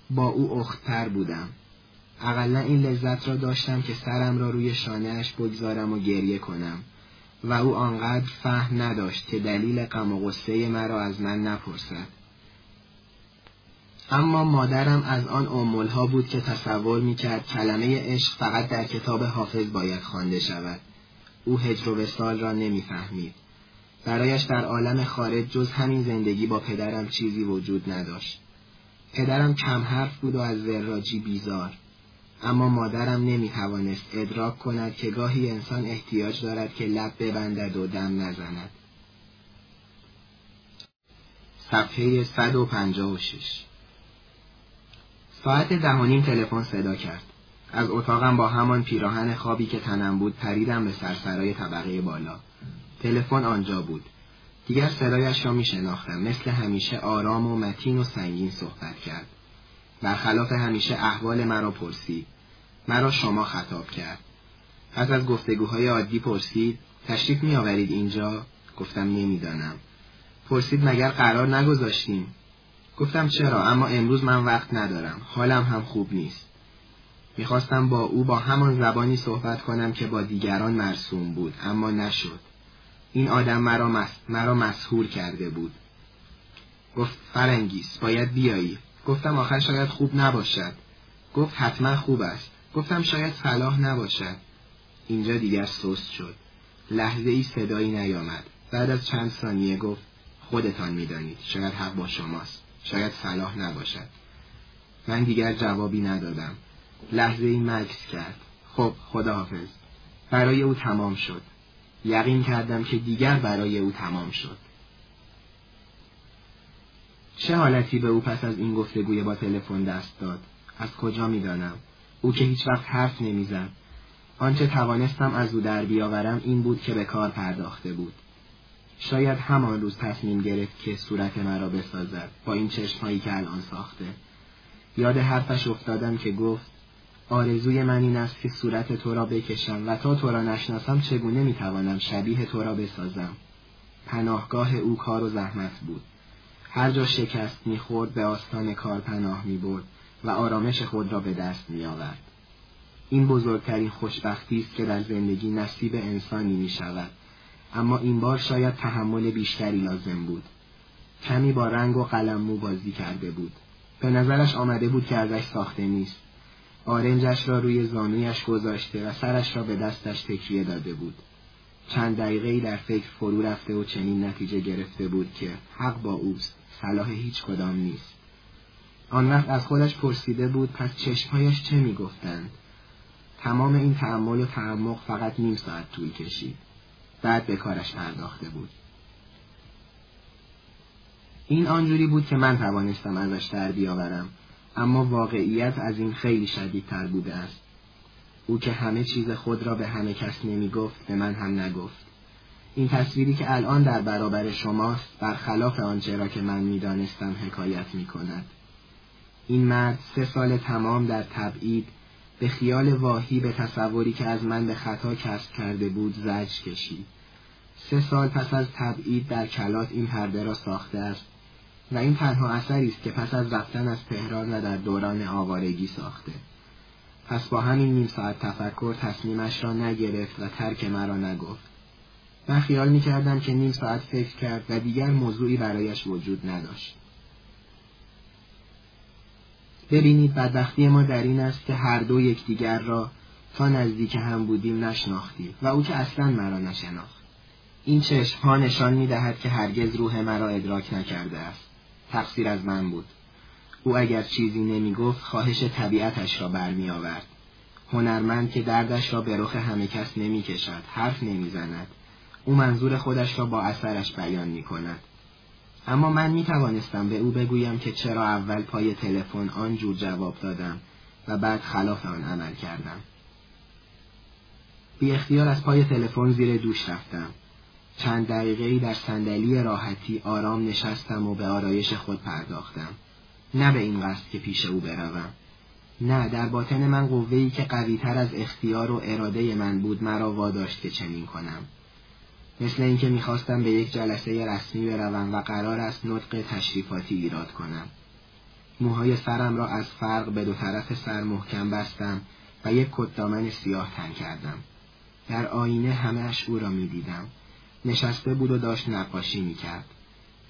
با او اختتر بودم. اقلا این لذت را داشتم که سرم را روی شانهاش بگذارم و گریه کنم. و او آنقدر فهم نداشت که دلیل غم و غصه مرا از من نپرسد اما مادرم از آن امولها بود که تصور می‌کرد کلمه عشق فقط در کتاب حافظ باید خوانده شود او هجر و وسال را نمی‌فهمید برایش در عالم خارج جز همین زندگی با پدرم چیزی وجود نداشت. پدرم کم حرف بود و از وراجی بیزار. اما مادرم نمی توانست ادراک کند که گاهی انسان احتیاج دارد که لب ببندد و دم نزند. صفحه 156 ساعت دهانیم تلفن صدا کرد. از اتاقم با همان پیراهن خوابی که تنم بود پریدم به سرسرای طبقه بالا. تلفن آنجا بود. دیگر صدایش را می شناختم. مثل همیشه آرام و متین و سنگین صحبت کرد. برخلاف همیشه احوال مرا پرسید. مرا شما خطاب کرد. پس از گفتگوهای عادی پرسید تشریف می آورید اینجا؟ گفتم نمی‌دانم. پرسید مگر قرار نگذاشتیم؟ گفتم چرا اما امروز من وقت ندارم. حالم هم خوب نیست. می‌خواستم با او با همان زبانی صحبت کنم که با دیگران مرسوم بود اما نشد. این آدم مرا, مس... مرا مسهور کرده بود. گفت فرنگیس باید بیایی. گفتم آخر شاید خوب نباشد. گفت حتما خوب است. گفتم شاید صلاح نباشد. اینجا دیگر سست شد. لحظه ای صدایی نیامد. بعد از چند ثانیه گفت خودتان می‌دانید. شاید حق با شماست. شاید صلاح نباشد. من دیگر جوابی ندادم. لحظه ای مکس کرد. خب خداحافظ. برای او تمام شد. یقین کردم که دیگر برای او تمام شد. چه حالتی به او پس از این گفتگوی با تلفن دست داد؟ از کجا می‌دانم؟ او که هیچ وقت حرف نمی‌زد. آنچه توانستم از او در بیاورم این بود که به کار پرداخته بود. شاید همان روز تصمیم گرفت که صورت مرا بسازد با این چشمهایی که الان ساخته. یاد حرفش افتادم که گفت آرزوی من این است که صورت تو را بکشم و تا تو را نشناسم چگونه می‌توانم شبیه تو را بسازم. پناهگاه او کار و زحمت بود. هر جا شکست می‌خورد به آستان کار پناه می‌برد و آرامش خود را به دست میآورد. این بزرگترین خوشبختی است که در زندگی نصیب انسانی می شود. اما این بار شاید تحمل بیشتری لازم بود. کمی با رنگ و قلم مو بازی کرده بود. به نظرش آمده بود که ازش ساخته نیست. آرنجش را روی زانویش گذاشته و سرش را به دستش تکیه داده بود. چند دقیقه در فکر فرو رفته و چنین نتیجه گرفته بود که حق با اوست، صلاح هیچ کدام نیست. آن وقت از خودش پرسیده بود پس چشمهایش چه می‌گفتند؟ تمام این تعمل و تعمق فقط نیم ساعت طول کشید. بعد به کارش پرداخته بود. این آنجوری بود که من توانستم ازش در بیاورم اما واقعیت از این خیلی شدیدتر بوده است. او که همه چیز خود را به همه کس نمی گفت به من هم نگفت. این تصویری که الان در برابر شماست برخلاف آنچه را که من می‌دانستم حکایت می کند. این مرد سه سال تمام در تبعید به خیال واهی به تصوری که از من به خطا کسب کرده بود زج کشید. سه سال پس از تبعید در کلات این پرده را ساخته است و این تنها اثری است که پس از رفتن از تهران و در دوران آوارگی ساخته. پس با همین نیم ساعت تفکر تصمیمش را نگرفت و ترک مرا نگفت. من خیال می کردم که نیم ساعت فکر کرد و دیگر موضوعی برایش وجود نداشت. ببینید بدبختی ما در این است که هر دو یکدیگر را تا نزدیک هم بودیم نشناختیم و او که اصلا مرا نشناخت. این چشم ها نشان می دهد که هرگز روح مرا ادراک نکرده است. تقصیر از من بود. او اگر چیزی نمی گفت خواهش طبیعتش را برمی آورد. هنرمند که دردش را به رخ همه کس نمی کشد. حرف نمی زند. او منظور خودش را با اثرش بیان می کند. اما من می توانستم به او بگویم که چرا اول پای تلفن آنجور جواب دادم و بعد خلاف آن عمل کردم. بی اختیار از پای تلفن زیر دوش رفتم. چند دقیقه در صندلی راحتی آرام نشستم و به آرایش خود پرداختم. نه به این قصد که پیش او بروم. نه در باطن من قوهی که قویتر از اختیار و اراده من بود مرا واداشت که چنین کنم. مثل اینکه می‌خواستم به یک جلسه رسمی بروم و قرار است نطق تشریفاتی ایراد کنم. موهای سرم را از فرق به دو طرف سر محکم بستم و یک کتدامن سیاه تن کردم. در آینه همهش او را می‌دیدم. نشسته بود و داشت نقاشی می‌کرد.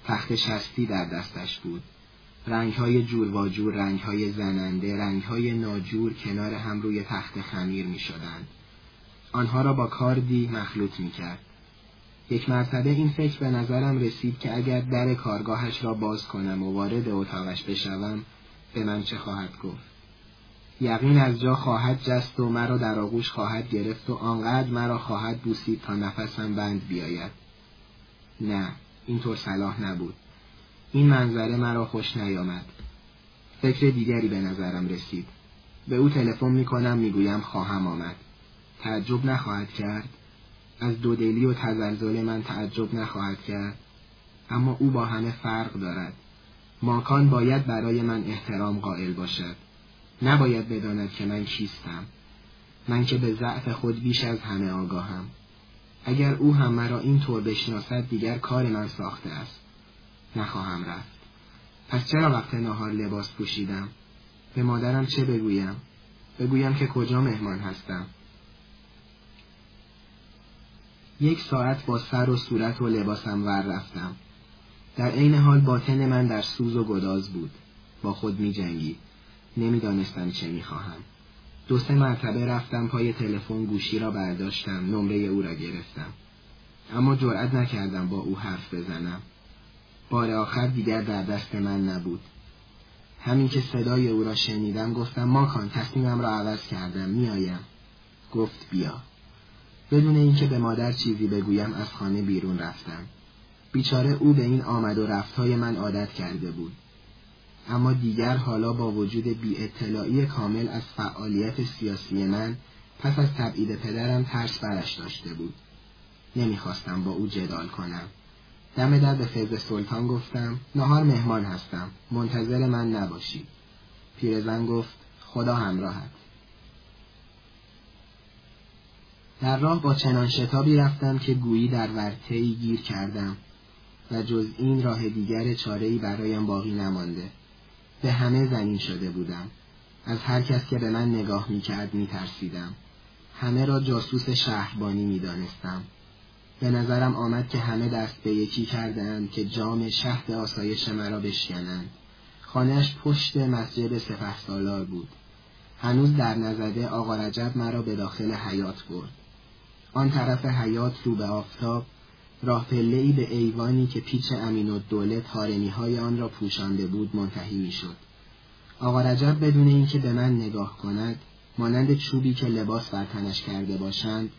تخت شستی در دستش بود. رنگهای جور و جور، رنگهای زننده، رنگهای ناجور کنار هم روی تخت خمیر می شدند. آنها را با کاردی مخلوط می کرد. یک مرتبه این فکر به نظرم رسید که اگر در کارگاهش را باز کنم و وارد اتاقش بشوم به من چه خواهد گفت؟ یقین از جا خواهد جست و مرا در آغوش خواهد گرفت و آنقدر مرا خواهد بوسید تا نفسم بند بیاید. نه اینطور صلاح نبود. این منظره مرا خوش نیامد. فکر دیگری به نظرم رسید. به او تلفن می‌کنم می‌گویم خواهم آمد. تعجب نخواهد کرد. از دودلی و تزلزل من تعجب نخواهد کرد. اما او با همه فرق دارد. ماکان باید برای من احترام قائل باشد. نباید بداند که من کیستم. من که به ضعف خود بیش از همه آگاهم. اگر او هم مرا این طور بشناسد دیگر کار من ساخته است. نخواهم رفت. پس چرا وقت نهار لباس پوشیدم؟ به مادرم چه بگویم؟ بگویم که کجا مهمان هستم. یک ساعت با سر و صورت و لباسم ور رفتم. در عین حال باطن من در سوز و گداز بود. با خود می جنگید. نمی‌دانستم چه می‌خواهم دو سه مرتبه رفتم پای تلفن گوشی را برداشتم. نمره او را گرفتم. اما جرأت نکردم با او حرف بزنم. بار آخر دیگر در دست من نبود. همین که صدای او را شنیدم گفتم ماکان تصمیمم را عوض کردم. میآیم گفت بیا. بدون اینکه به مادر چیزی بگویم از خانه بیرون رفتم بیچاره او به این آمد و رفتهای من عادت کرده بود اما دیگر حالا با وجود بی اطلاعی کامل از فعالیت سیاسی من پس از تبعید پدرم ترس برش داشته بود. نمی‌خواستم با او جدال کنم. دم در به فیض سلطان گفتم نهار مهمان هستم. منتظر من نباشید. پیرزن گفت خدا همراهت. در راه با چنان شتابی رفتم که گویی در ورتهی گیر کردم و جز این راه دیگر چارهی برایم باقی نمانده. به همه زنین شده بودم. از هر کس که به من نگاه می ترسیدم. همه را جاسوس شهربانی می دانستم. به نظرم آمد که همه دست به یکی کردند که جام شهد آسایش مرا بشکنند. خانهش پشت مسجد سپه سالار بود. هنوز در نزده آقا رجب مرا به داخل حیات برد. آن طرف حیات رو به آفتاب راه ای به ایوانی که پیچ امین و دوله تارنی های آن را پوشانده بود منتهی می شد. آقا رجب بدون اینکه به من نگاه کند مانند چوبی که لباس بر تنش کرده باشند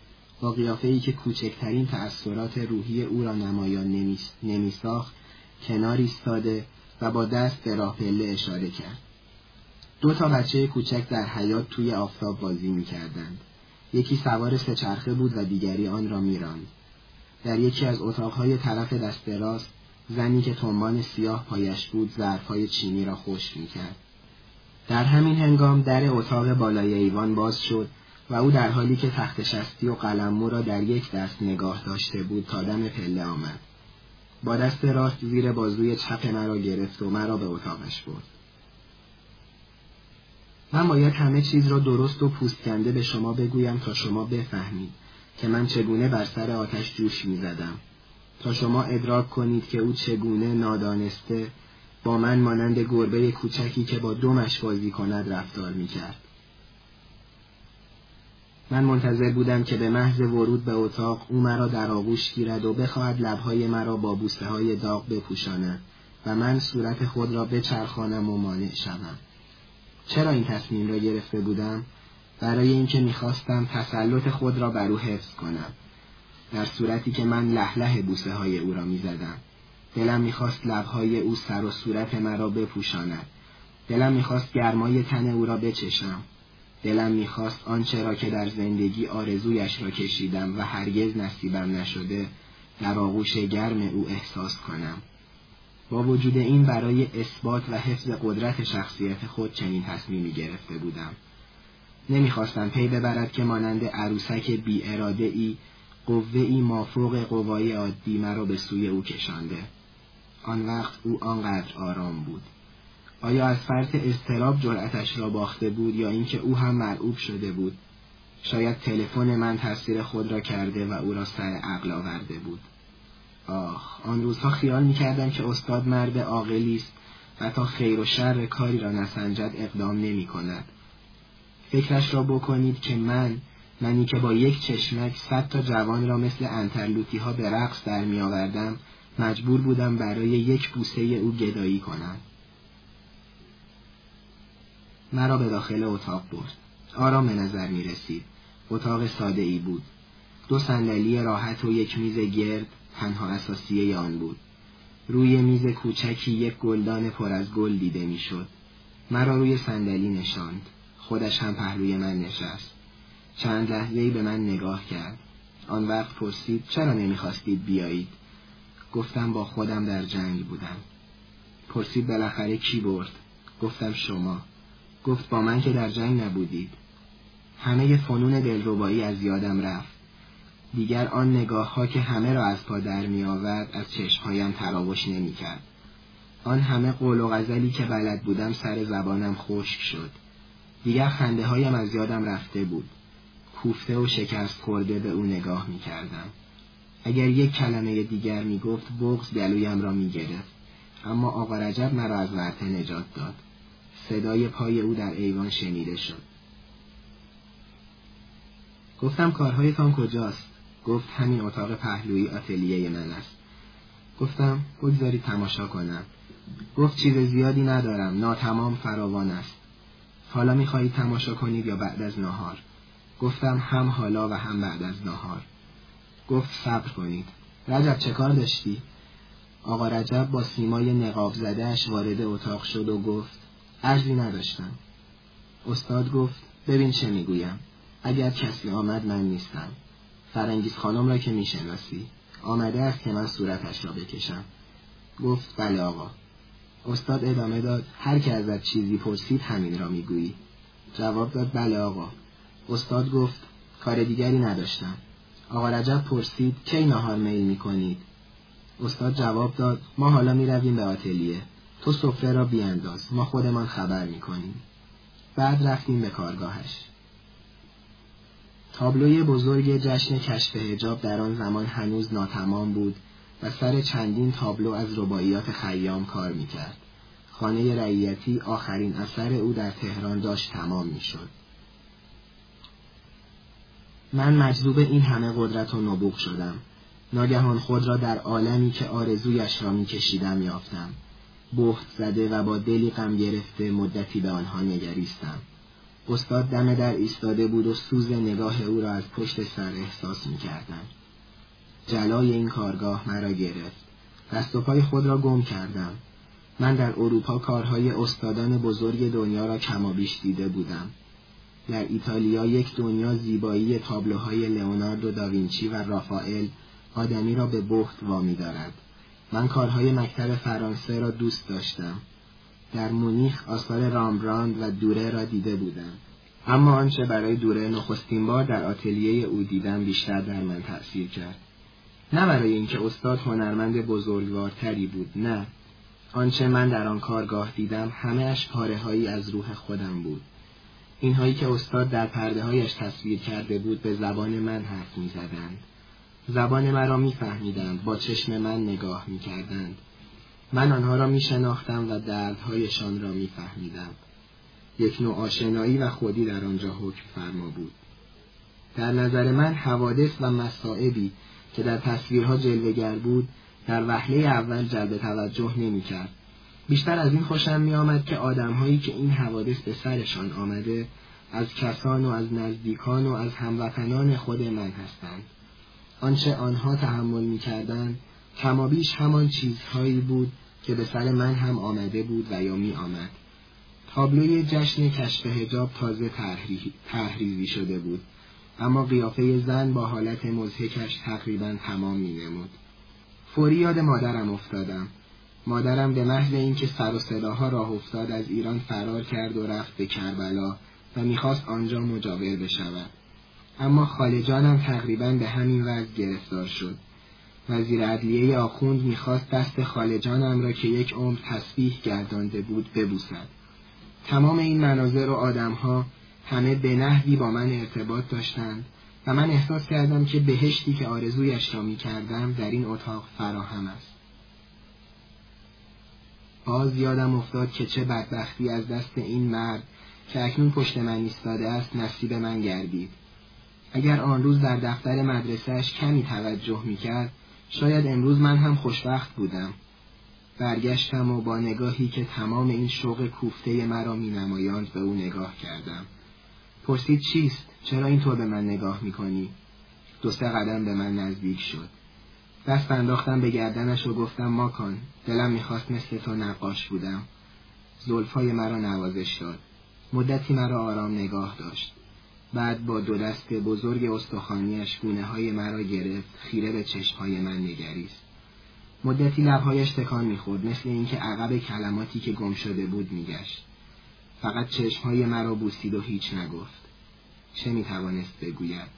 با قیافه ای که کوچکترین تأثیرات روحی او را نمایان نمی ساخت کنار ایستاده و با دست به راه پله اشاره کرد. دو تا بچه کوچک در حیات توی آفتاب بازی می کردند. یکی سوار سه بود و دیگری آن را میراند. در یکی از اتاقهای طرف دست راست زنی که تنبان سیاه پایش بود ظرفهای چینی را خوش می‌کرد. در همین هنگام در اتاق بالای ایوان باز شد و او در حالی که تخت شستی و قلممو را در یک دست نگاه داشته بود تا دم پله آمد. با دست راست زیر بازوی چپ مرا گرفت و مرا به اتاقش برد. من باید همه چیز را درست و پوست کنده به شما بگویم تا شما بفهمید که من چگونه بر سر آتش جوش می زدم. تا شما ادراک کنید که او چگونه نادانسته با من مانند گربه کوچکی که با دومش بازی کند رفتار می کرد. من منتظر بودم که به محض ورود به اتاق او مرا در آغوش گیرد و بخواهد لبهای مرا با بوسه های داغ بپوشاند و من صورت خود را بچرخانم و مانع شوم. چرا این تصمیم را گرفته بودم؟ برای اینکه می‌خواستم تسلط خود را بر او حفظ کنم. در صورتی که من لحله بوسه های او را می‌زدم. دلم می‌خواست لبهای او سر و صورت مرا بپوشاند. دلم می‌خواست گرمای تن او را بچشم. دلم می‌خواست آنچه را که در زندگی آرزویش را کشیدم و هرگز نصیبم نشده در آغوش گرم او احساس کنم. با وجود این برای اثبات و حفظ قدرت شخصیت خود چنین تصمیمی گرفته بودم. نمی‌خواستم پی ببرد که مانند عروسک بی اراده ای قوه ای مافوق قوای عادی مرا به سوی او کشانده. آن وقت او آنقدر آرام بود. آیا از فرط اضطراب جرأتش را باخته بود یا اینکه او هم مرعوب شده بود؟ شاید تلفن من تاثیر خود را کرده و او را سر عقل آورده بود. آخ آن روزها خیال می‌کردم که استاد مرد عاقلی است و تا خیر و شر کاری را نسنجد اقدام نمی کند. فکرش را بکنید که من منی که با یک چشمک صد تا جوان را مثل انترلوتی ها به رقص در می آوردم مجبور بودم برای یک بوسه او گدایی کنم. مرا به داخل اتاق برد. آرام به نظر می رسید. اتاق ساده ای بود. دو صندلی راحت و یک میز گرد تنها اساسیه آن بود. روی میز کوچکی یک گلدان پر از گل دیده می‌شد. مرا روی صندلی نشاند. خودش هم پهلوی من نشست. چند لحظه به من نگاه کرد. آن وقت پرسید چرا نمی‌خواستید بیایید؟ گفتم با خودم در جنگ بودم. پرسید بالاخره کی برد؟ گفتم شما. گفت با من که در جنگ نبودید. همه فنون دلربایی از یادم رفت. دیگر آن نگاه ها که همه را از پا در می آورد از چشمهایم تراوش نمی کرد. آن همه قول و غزلی که بلد بودم سر زبانم خشک شد. دیگر خنده هایم از یادم رفته بود. کوفته و شکست خورده به او نگاه می کردم. اگر یک کلمه دیگر می گفت بغز گلویم را می گرفت. اما آقا رجب مرا از ورته نجات داد. صدای پای او در ایوان شنیده شد. گفتم کارهایتان کجاست؟ گفت همین اتاق پهلویی آتلیه من است. گفتم بگذاری تماشا کنم. گفت چیز زیادی ندارم ناتمام فراوان است. حالا می‌خواهید تماشا کنید یا بعد از نهار؟ گفتم هم حالا و هم بعد از نهار. گفت صبر کنید. رجب چه کار داشتی؟ آقا رجب با سیمای نقاب زدهش وارد اتاق شد و گفت ارزی نداشتم. استاد گفت ببین چه می‌گویم. اگر کسی آمد من نیستم. فرنگیز خانم را که می‌شناسی آمده است که من صورتش را بکشم. گفت بله آقا. استاد ادامه داد هر که ازت چیزی پرسید همین را می‌گویی. جواب داد بله آقا. استاد گفت کار دیگری نداشتم. آقا رجب پرسید کی نهار میل می‌کنید؟ استاد جواب داد ما حالا می‌رویم به آتلیه. تو سفره را بیانداز ما خودمان خبر می‌کنیم. بعد رفتیم به کارگاهش. تابلوی بزرگ جشن کشف هجاب در آن زمان هنوز ناتمام بود و سر چندین تابلو از رباعیات خیام کار می‌کرد. خانه رعیتی آخرین اثر او در تهران داشت تمام می‌شد. من مجذوب این همه قدرت و نبوغ شدم. ناگهان خود را در عالمی که آرزویش را میکشیدم یافتم. بخت زده و با دلی غم گرفته مدتی به آنها نگریستم. استاد دم در ایستاده بود و سوز نگاه او را از پشت سر احساس می کردم. جلای این کارگاه مرا گرفت. دست و پای خود را گم کردم. من در اروپا کارهای استادان بزرگ دنیا را کمابیش دیده بودم. در ایتالیا یک دنیا زیبایی تابلوهای لئوناردو داوینچی و رافائل آدمی را به بخت وامی دارد. من کارهای مکتب فرانسه را دوست داشتم. در مونیخ آثار رامبراند و دوره را دیده بودم. اما آنچه برای دوره نخستین بار در آتلیه او دیدم بیشتر در من تأثیر کرد. نه برای اینکه استاد هنرمند بزرگوارتری بود، نه. آنچه من در آن کارگاه دیدم همه اش پاره از روح خودم بود. اینهایی که استاد در پرده هایش تصویر کرده بود به زبان من حرف می زدند. زبان مرا می فهمیدند، با چشم من نگاه می کردند. من آنها را می شناختم و دردهایشان را می فهمیدم. یک نوع آشنایی و خودی در آنجا حکم فرما بود. در نظر من حوادث و مسائبی که در تصویرها جلوگر بود در وهله اول جلب توجه نمی کرد. بیشتر از این خوشم می آمد که آدمهایی که این حوادث به سرشان آمده از کسان و از نزدیکان و از هموطنان خود من هستند. آنچه آنها تحمل می کردند کمابیش همان چیزهایی بود که به سر من هم آمده بود و یا می آمد. تابلوی جشن کشف هجاب تازه تحریزی شده بود اما قیافه زن با حالت مزهکش تقریبا تمام می نمود. فوری یاد مادرم افتادم. مادرم به محض اینکه سر و صداها راه افتاد از ایران فرار کرد و رفت به کربلا و می‌خواست آنجا مجاور بشود. اما خاله جانم تقریبا به همین وضع گرفتار شد. وزیر عدلیه آخوند می‌خواست دست خاله جانم را که یک عمر تسبیح گردانده بود ببوسد. تمام این مناظر و آدمها همه به نحوی با من ارتباط داشتند و من احساس کردم که بهشتی که آرزویش را می کردم در این اتاق فراهم است. باز یادم افتاد که چه بدبختی از دست این مرد که اکنون پشت من ایستاده است نصیب من گردید. اگر آن روز در دفتر مدرسهش کمی توجه می‌کرد شاید امروز من هم خوشبخت بودم. برگشتم و با نگاهی که تمام این شوق کوفته مرا می نمایاند به او نگاه کردم. پرسید چیست؟ چرا اینطور به من نگاه می کنی؟ دو سه قدم به من نزدیک شد. دست انداختم به گردنش و گفتم ماکان دلم می‌خواست مثل تو نقاش بودم. زلفای مرا نوازش داد. مدتی مرا آرام نگاه داشت. بعد با دو دست بزرگ استخوانیش گونه های مرا گرفت خیره به چشمهای من نگریست. مدتی لبهایش تکان می‌خورد مثل اینکه عقب کلماتی که گم شده بود میگشت. فقط چشمهای مرا بوسید و هیچ نگفت. چه می‌توانست بگوید؟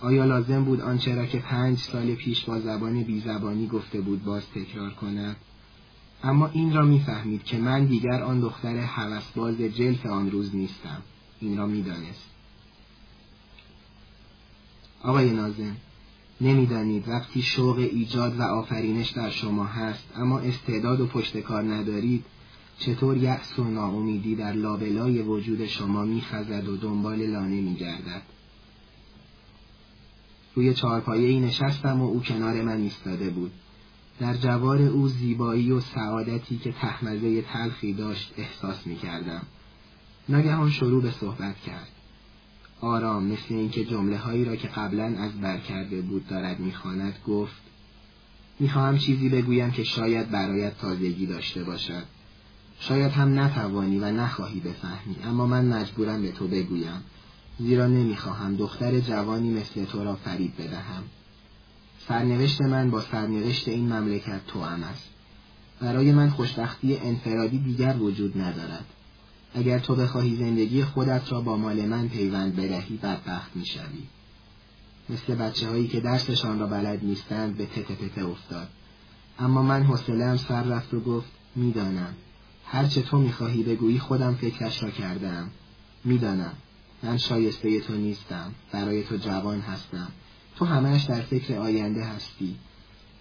آیا لازم بود آنچه را که پنج سال پیش با زبان بیزبانی گفته بود باز تکرار کند؟ اما این را می‌فهمید که من دیگر آن دختر هوسباز جلف آن روز نیستم. این را می‌دانست. آقای نازم نمی‌دانید وقتی شوق ایجاد و آفرینش در شما هست اما استعداد و پشتکار ندارید چطور یأس و ناامیدی در لابلای وجود شما میخزد و دنبال لانه میگردد؟ روی چهارپایه ای نشستم و او کنار من ایستاده بود. در جوار او زیبایی و سعادتی که تحمزه تلخی داشت احساس می‌کردم. ناگهان شروع به صحبت کرد. آرام مثل اینکه جمله هایی را که قبلا از بر کرده بود دارد می‌خواند گفت می‌خواهم چیزی بگویم که شاید برایت تازگی داشته باشد. شاید هم نتوانی و نخواهی بفهمی اما من مجبورم به تو بگویم زیرا نمی‌خواهم دختر جوانی مثل تو را فریب بدهم. سرنوشت من با سرنوشت این مملکت تو هم است. برای من خوشبختی انفرادی دیگر وجود ندارد. اگر تو بخواهی زندگی خودت را با مال من پیوند بدهی بدبخت می‌شوی. مثل بچه هایی که درسشان را بلد نیستند به تته تته افتاد. اما من حوصلهام سر رفت و گفت می‌دانم. هرچه تو می‌خواهی بگویی خودم فکرش را کردم می‌دانم. من شایسته تو نیستم. برای تو جوان هستم. تو همهش در فکر آینده هستی.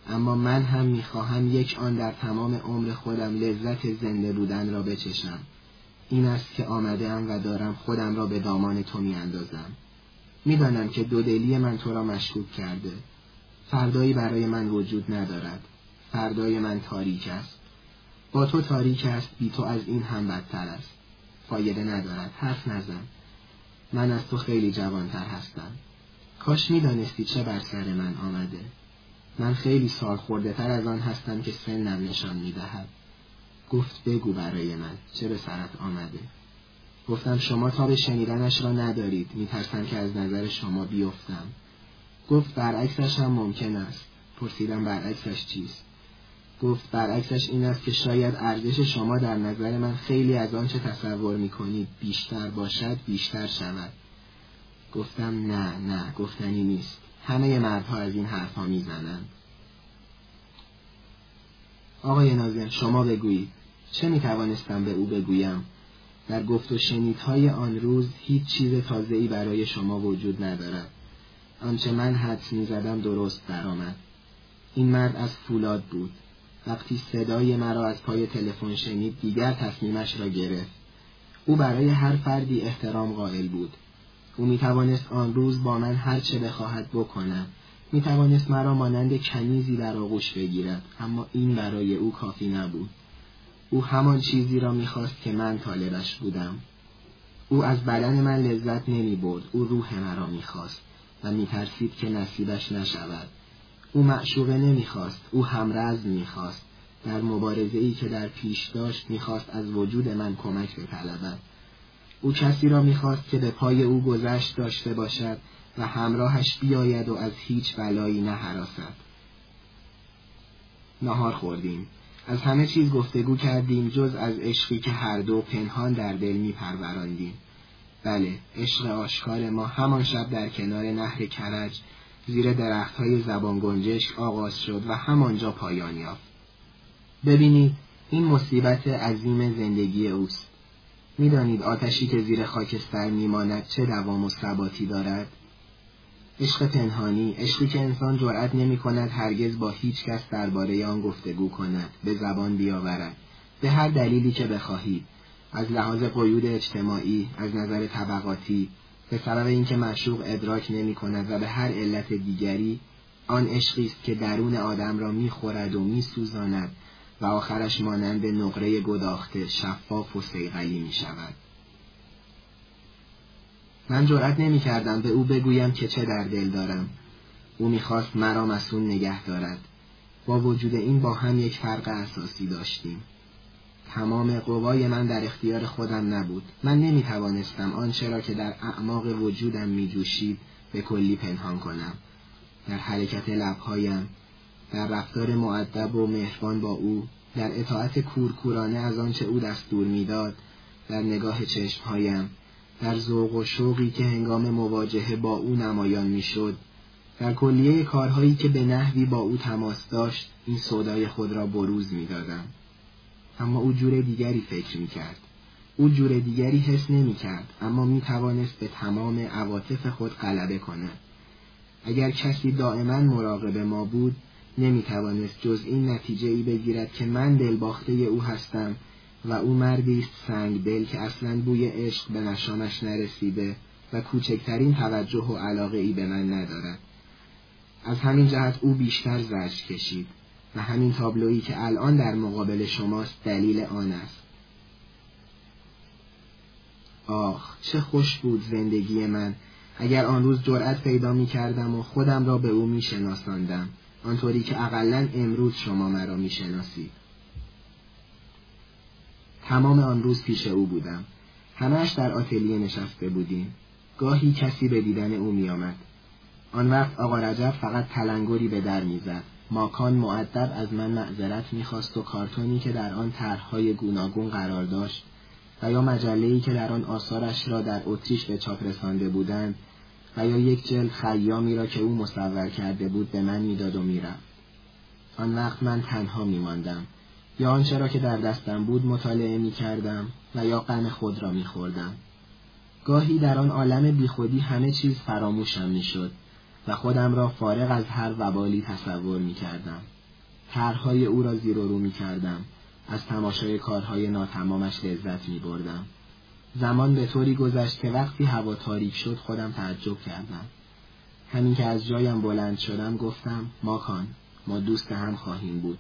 اما من هم می‌خواهم یک آن در تمام عمر خودم لذت زنده بودن را بچشم. این است که آمدم و دارم خودم را به دامان تو میاندازم. می‌دانم که دودلی من تو را مشکوک کرده. فردایی برای من وجود ندارد. فردای من تاریک است. با تو تاریک است بی تو از این هم بدتر است. فایده ندارد حرف نزن. من از تو خیلی جوانتر هستم. کاش می‌دانستی چه بر سر من آمده. من خیلی سال خورده تر از آن هستم که سنم نشان می‌دهد. گفت بگو برای من چه به سرت آمده؟ گفتم شما تا به شنیدنش را ندارید میترسم که از نظر شما بیفتم. گفت برعکسش هم ممکن است. پرسیدم برعکسش چیست؟ گفت برعکسش این است که شاید ارزش شما در نظر من خیلی از آنچه تصور می‌کنید بیشتر باشد بیشتر شود. گفتم نه نه گفتنی نیست. همه مردها از این حرفها می‌زنند. آقای نازم شما بگویید. چه می توانستم به او بگویم؟ در گفت و شنیدهای آن روز هیچ چیز تازه‌ای برای شما وجود ندارد. آنچه من حدس می زدم درست درآمد. این مرد از فولاد بود. وقتی صدای مرا از پای تلفن شنید دیگر تصمیمش را گرفت. او برای هر فردی احترام قائل بود. او می توانست آن روز با من هر چه بخواهد بکند. می توانست مرا مانند کنیزی در آغوش بگیرد اما این برای او کافی نبود. او همان چیزی را می‌خواست که من طالبش بودم. او از بدن من لذت نمی برد او روح مرا می‌خواست و میترسید که نصیبش نشود. او معشوقه نمی‌خواست. او همرز می‌خواست. در مبارزه ای که در پیش داشت می‌خواست از وجود من کمک بطلبد. او کسی را می‌خواست که به پای او گذشت داشته باشد و همراهش بیاید و از هیچ بلایی نهراسد. نهار خوردیم. از همه چیز گفتگو کردیم جز از عشقی که هر دو پنهان در دل می پروراندیم. بله عشق آشکار ما همان شب در کنار نهر کرج زیر درخت های زبان گنجش آغاز شد و همانجا پایان یافت. ببینید این مصیبت عظیم زندگی اوست. می‌دانید آتشی که زیر خاکستر میماند چه دوام و ثباتی دارد؟ عشق پنهانی عشقی که انسان جرأت نمی کند هرگز با هیچ کس درباره آن گفتگو کند به زبان بیاورد به هر دلیلی که بخواهید از لحاظ قیود اجتماعی از نظر طبقاتی به سبب اینکه معشوق ادراک نمی کند و به هر علت دیگری آن عشقی است که درون آدم را می‌خورد و میسوزاند و آخرش مانند نقره گداخته شفاف و سیغلی می شود. من جرأت نمی کردم به او بگویم که چه در دل دارم. او می‌خواست مرا مسون نگه دارد. با وجود این با هم یک فرق اساسی داشتیم. تمام قوای من در اختیار خودم نبود. من نمی توانستم آنچه را که در اعماق وجودم می جوشید به کلی پنهان کنم. در حرکت لبهایم، در رفتار معدب و مهربان با او، در اطاعت کورکورانه از آنچه او دستور می‌داد، در نگاه چشمهایم، در ذوق و شوقی که هنگام مواجهه با او نمایان می‌شد، در کلیه کارهایی که به نحوی با او تماس داشت این صدای خود را بروز می‌دادم. اما او جور دیگری فکر می کرد. او جور دیگری حس نمی کرد اما می توانست به تمام عواطف خود غلبه کند. اگر کسی دائما مراقب ما بود نمی توانست جز این نتیجه ای بگیرد که من دلباخته او هستم و او مردی است سنگ دل که اصلا بوی عشق به نشانش نرسیده و کوچکترین توجه و علاقه ای به من ندارد. از همین جهت او بیشتر زجر کشید و همین تابلویی که الان در مقابل شماست دلیل آن است. آخ چه خوش بود زندگی من اگر آن روز جرأت پیدا می کردم و خودم را به او می شناساندم آنطوری که اقلا امروز شما مرا می شناسید. تمام آن روز پیش او بودم. همش در آتلیه نشسته بودیم. گاهی کسی به دیدن او می آمد. آن وقت آقا رجب فقط تلنگری به در می‌زد. ماکان معدب از من معذرت می‌خواست و کارتونی که در آن طرحهای گوناگون قرار داشت و یا مجله‌ای که در آن آثارش را در اتریش به چاپ رسانده بودند و یا یک جلد خیامی را که او مصور کرده بود به من می‌داد و می‌رفت آن وقت من تنها میماندم یا آنچه را که در دستم بود مطالعه می‌کردم و یا غم خود را میخوردم گاهی در آن عالم بیخودی همه چیز فراموشم می‌شد و خودم را فارغ از هر وبالی تصور می کردم. طرحهای او را زیر و رو می کردم. از تماشای کارهای ناتمامش لذت می بردم. زمان به طوری گذشت که وقتی هوا تاریک شد خودم تعجب کردم. همین که از جایم بلند شدم گفتم ماکان ما دوست هم خواهیم بود.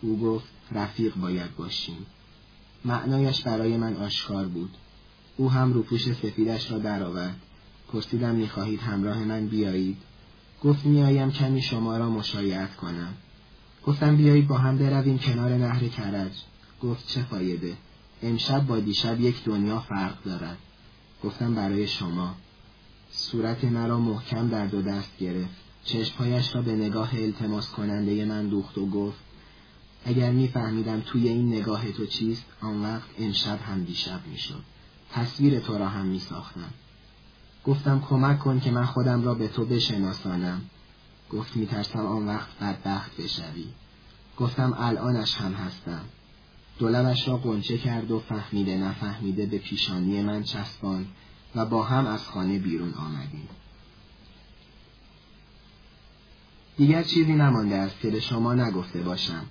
او گفت رفیق باید باشیم. معنایش برای من آشکار بود. او هم روپوش سفیدش را درآورد. پرسیدم می‌خواهید همراه من بیایید؟ گفت میآیم کمی شما را مشایعت کنم. گفتم بیایید با هم برویم کنار نهر کرج. گفت چه فایده؟ امشب با دیشب یک دنیا فرق دارد. گفتم برای شما. صورت مرا محکم در دو دست گرفت. چشمهایش را به نگاه التماس کننده من دوخت و گفت اگر میفهمیدم توی این نگاه تو چیست آن وقت امشب هم دیشب می‌شد. تصویر تو را هم میساختم. گفتم کمک کن که من خودم را به تو بشناسانم. گفت میترسم آن وقت بدبخت بشوی. گفتم الانش هم هستم. دولبش را قنچه کرد و فهمیده نفهمیده به پیشانی من چسبان و با هم از خانه بیرون آمدیم. دیگر چیزی نمانده است که به شما نگفته باشم.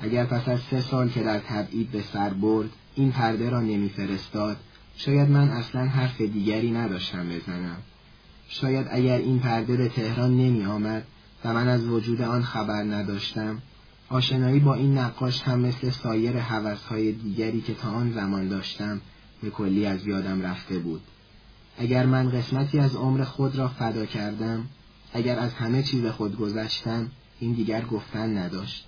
اگر پس از سه سال که در تبعید به سر برد این پرده را نمیفرستاد شاید من اصلا حرف دیگری نداشتم بزنم. شاید اگر این پرده به تهران نمی آمد و من از وجود آن خبر نداشتم آشنایی با این نقاش هم مثل سایر حوثهای دیگری که تا آن زمان داشتم به کلی از یادم رفته بود. اگر من قسمتی از عمر خود را فدا کردم، اگر از همه چیز خود گذشتم، این دیگر گفتن نداشت.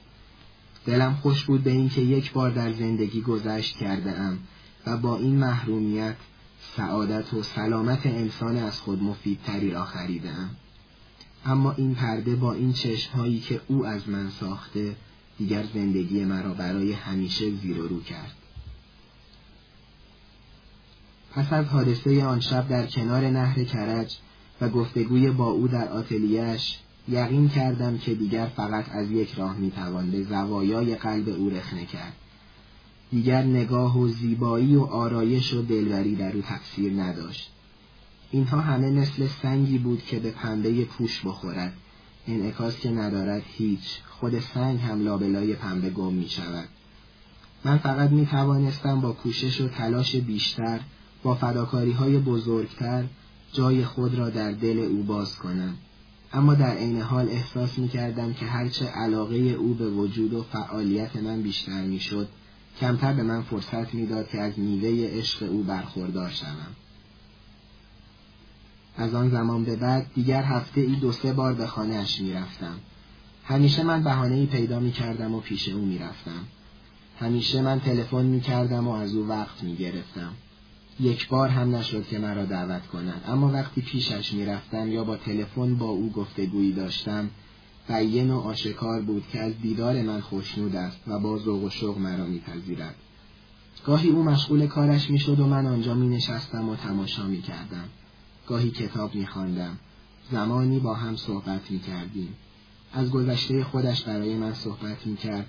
دلم خوش بود به اینکه یک بار در زندگی گذشت کرده ام و با این محرومیت سعادت و سلامت انسان از خود مفیدتری را خریدم اما این پرده با این چشمهایی که او از من ساخته دیگر زندگی مرا برای همیشه زیر و رو کرد. پس از حادثه آن شب در کنار نهر کرج و گفتگوی با او در آتلیهش یقین کردم که دیگر فقط از یک راه می‌توان به زوایای قلب او رخنه کرد دیگر نگاه و زیبایی و آرایش و دلبری در او تقصیر نداشت. اینها همه مثل سنگی بود که به پنبه پوش بخورد. انعکاس که ندارد هیچ. خود سنگ هم لابلای پنبه گم می شود. من فقط می توانستم با کوشش و تلاش بیشتر، با فداکاری های بزرگتر، جای خود را در دل او باز کنم اما در عین حال احساس می کردم که هرچه علاقه او به وجود و فعالیت من بیشتر می شد کمتر به من فرصت می‌داد که از میوه عشق او برخوردار شوم. از آن زمان به بعد دیگر هفته ای دو سه بار به خانهاش می رفتم. همیشه من بهانه ای پیدا می کردم و پیش او می رفتم. همیشه من تلفن می کردم و از او وقت می گرفتم. یک بار هم نشد که مرا دعوت کند اما وقتی پیشش می رفتم یا با تلفن با او گفتگویی داشتم بیین و آشکار بود که از دیدار من خوشنود است و با ذوق و شوق مرا میپذیرد گاهی او مشغول کارش می‌شد و من آنجا می نشستم و تماشا می کردم. گاهی کتاب می خواندم. زمانی با هم صحبت می کردیم. از گذشته خودش برای من صحبت می کرد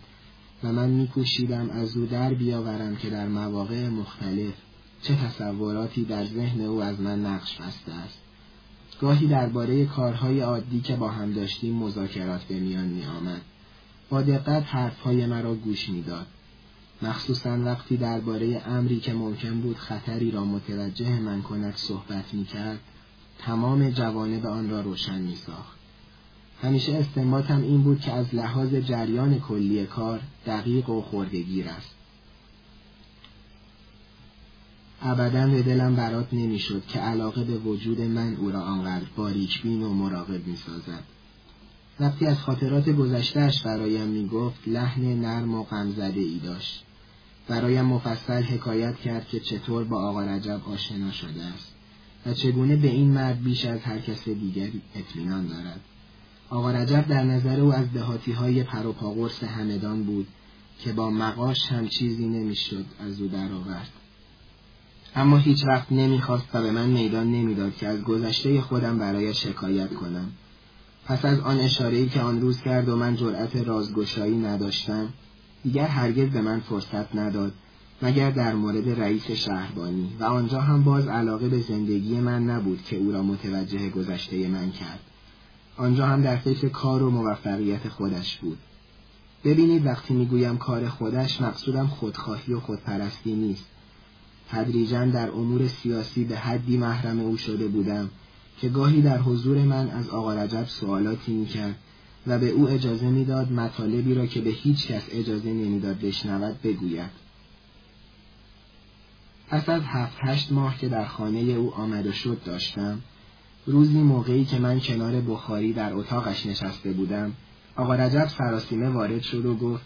و من می کوشیدم از او در بیاورم که در مواقع مختلف چه تصوراتی در ذهن او از من نقش بسته است. گاهی درباره کارهای عادی که با هم داشتیم مذاکرات به میان می آمد. با دقت حرفهای مرا گوش می‌داد. مخصوصا وقتی درباره امری که ممکن بود خطری را متوجه من کند صحبت می کرد، تمام جوانب آن را روشن می ساخت. همیشه استنباطم این بود که از لحاظ جریان کلی کار دقیق و خوردگیر است. ابدا به دلم برات نمی‌شد که علاقه به وجود من او را آنقدر باریک بین و مراقب می سازد. وقتی از خاطرات گذشتهش برایم می گفت لحن نرم و غمزده ای داشت. برایم مفصل حکایت کرد که چطور با آقا رجب آشنا شده است و چگونه به این مرد بیش از هر کس دیگری اطمینان دارد. آقا رجب در نظر او از دهاتی های پروپاگرس همدان بود که با مقاش هم چیزی نمی‌شد از او درآورد. اما هیچ وقت نمی‌خواست و به من میدان نمی‌داد که از گذشته خودم برای شکایت کنم. پس از آن اشاره‌ای که آن روز کرد و من جرأت رازگشایی نداشتم، دیگر هرگز به من فرصت نداد مگر در مورد رئیس شهربانی و آنجا هم باز علاقه به زندگی من نبود که او را متوجه گذشته من کرد. آنجا هم در فکر کار و موفقیت خودش بود. ببینید وقتی می‌گویم کار خودش مقصودم خودخواهی و خودپرستی نیست. تدریجا در امور سیاسی به حدی محرم او شده بودم که گاهی در حضور من از آقا رجب سوالاتی می‌کرد و به او اجازه می‌داد مطالبی را که به هیچ کس اجازه نمی‌داد بشنود بگوید. پس از هفت هشت ماه که در خانه او آمد و شد داشتم روزی موقعی که من کنار بخاری در اتاقش نشسته بودم آقا رجب سراسیمه وارد شد و گفت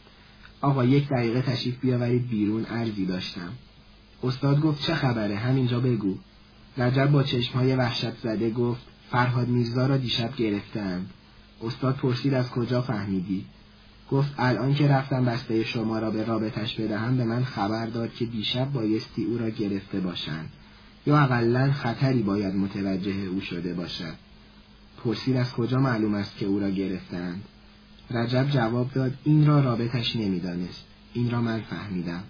آقا یک دقیقه تشریف بیاورید بیرون ارزی داشتم استاد گفت چه خبره؟ همینجا بگو. رجب با چشمهای وحشت زده گفت فرهاد میرزا را دیشب گرفتند. استاد پرسید از کجا فهمیدی؟ گفت الان که رفتم بسته شما را به رابطش بدهم به من خبر داد که دیشب بایستی او را گرفته باشند. یا اقلا خطری باید متوجه او شده باشد. پرسید از کجا معلوم است که او را گرفتند؟ رجب جواب داد این را رابطش نمی‌دانست. این را من فهمیدم.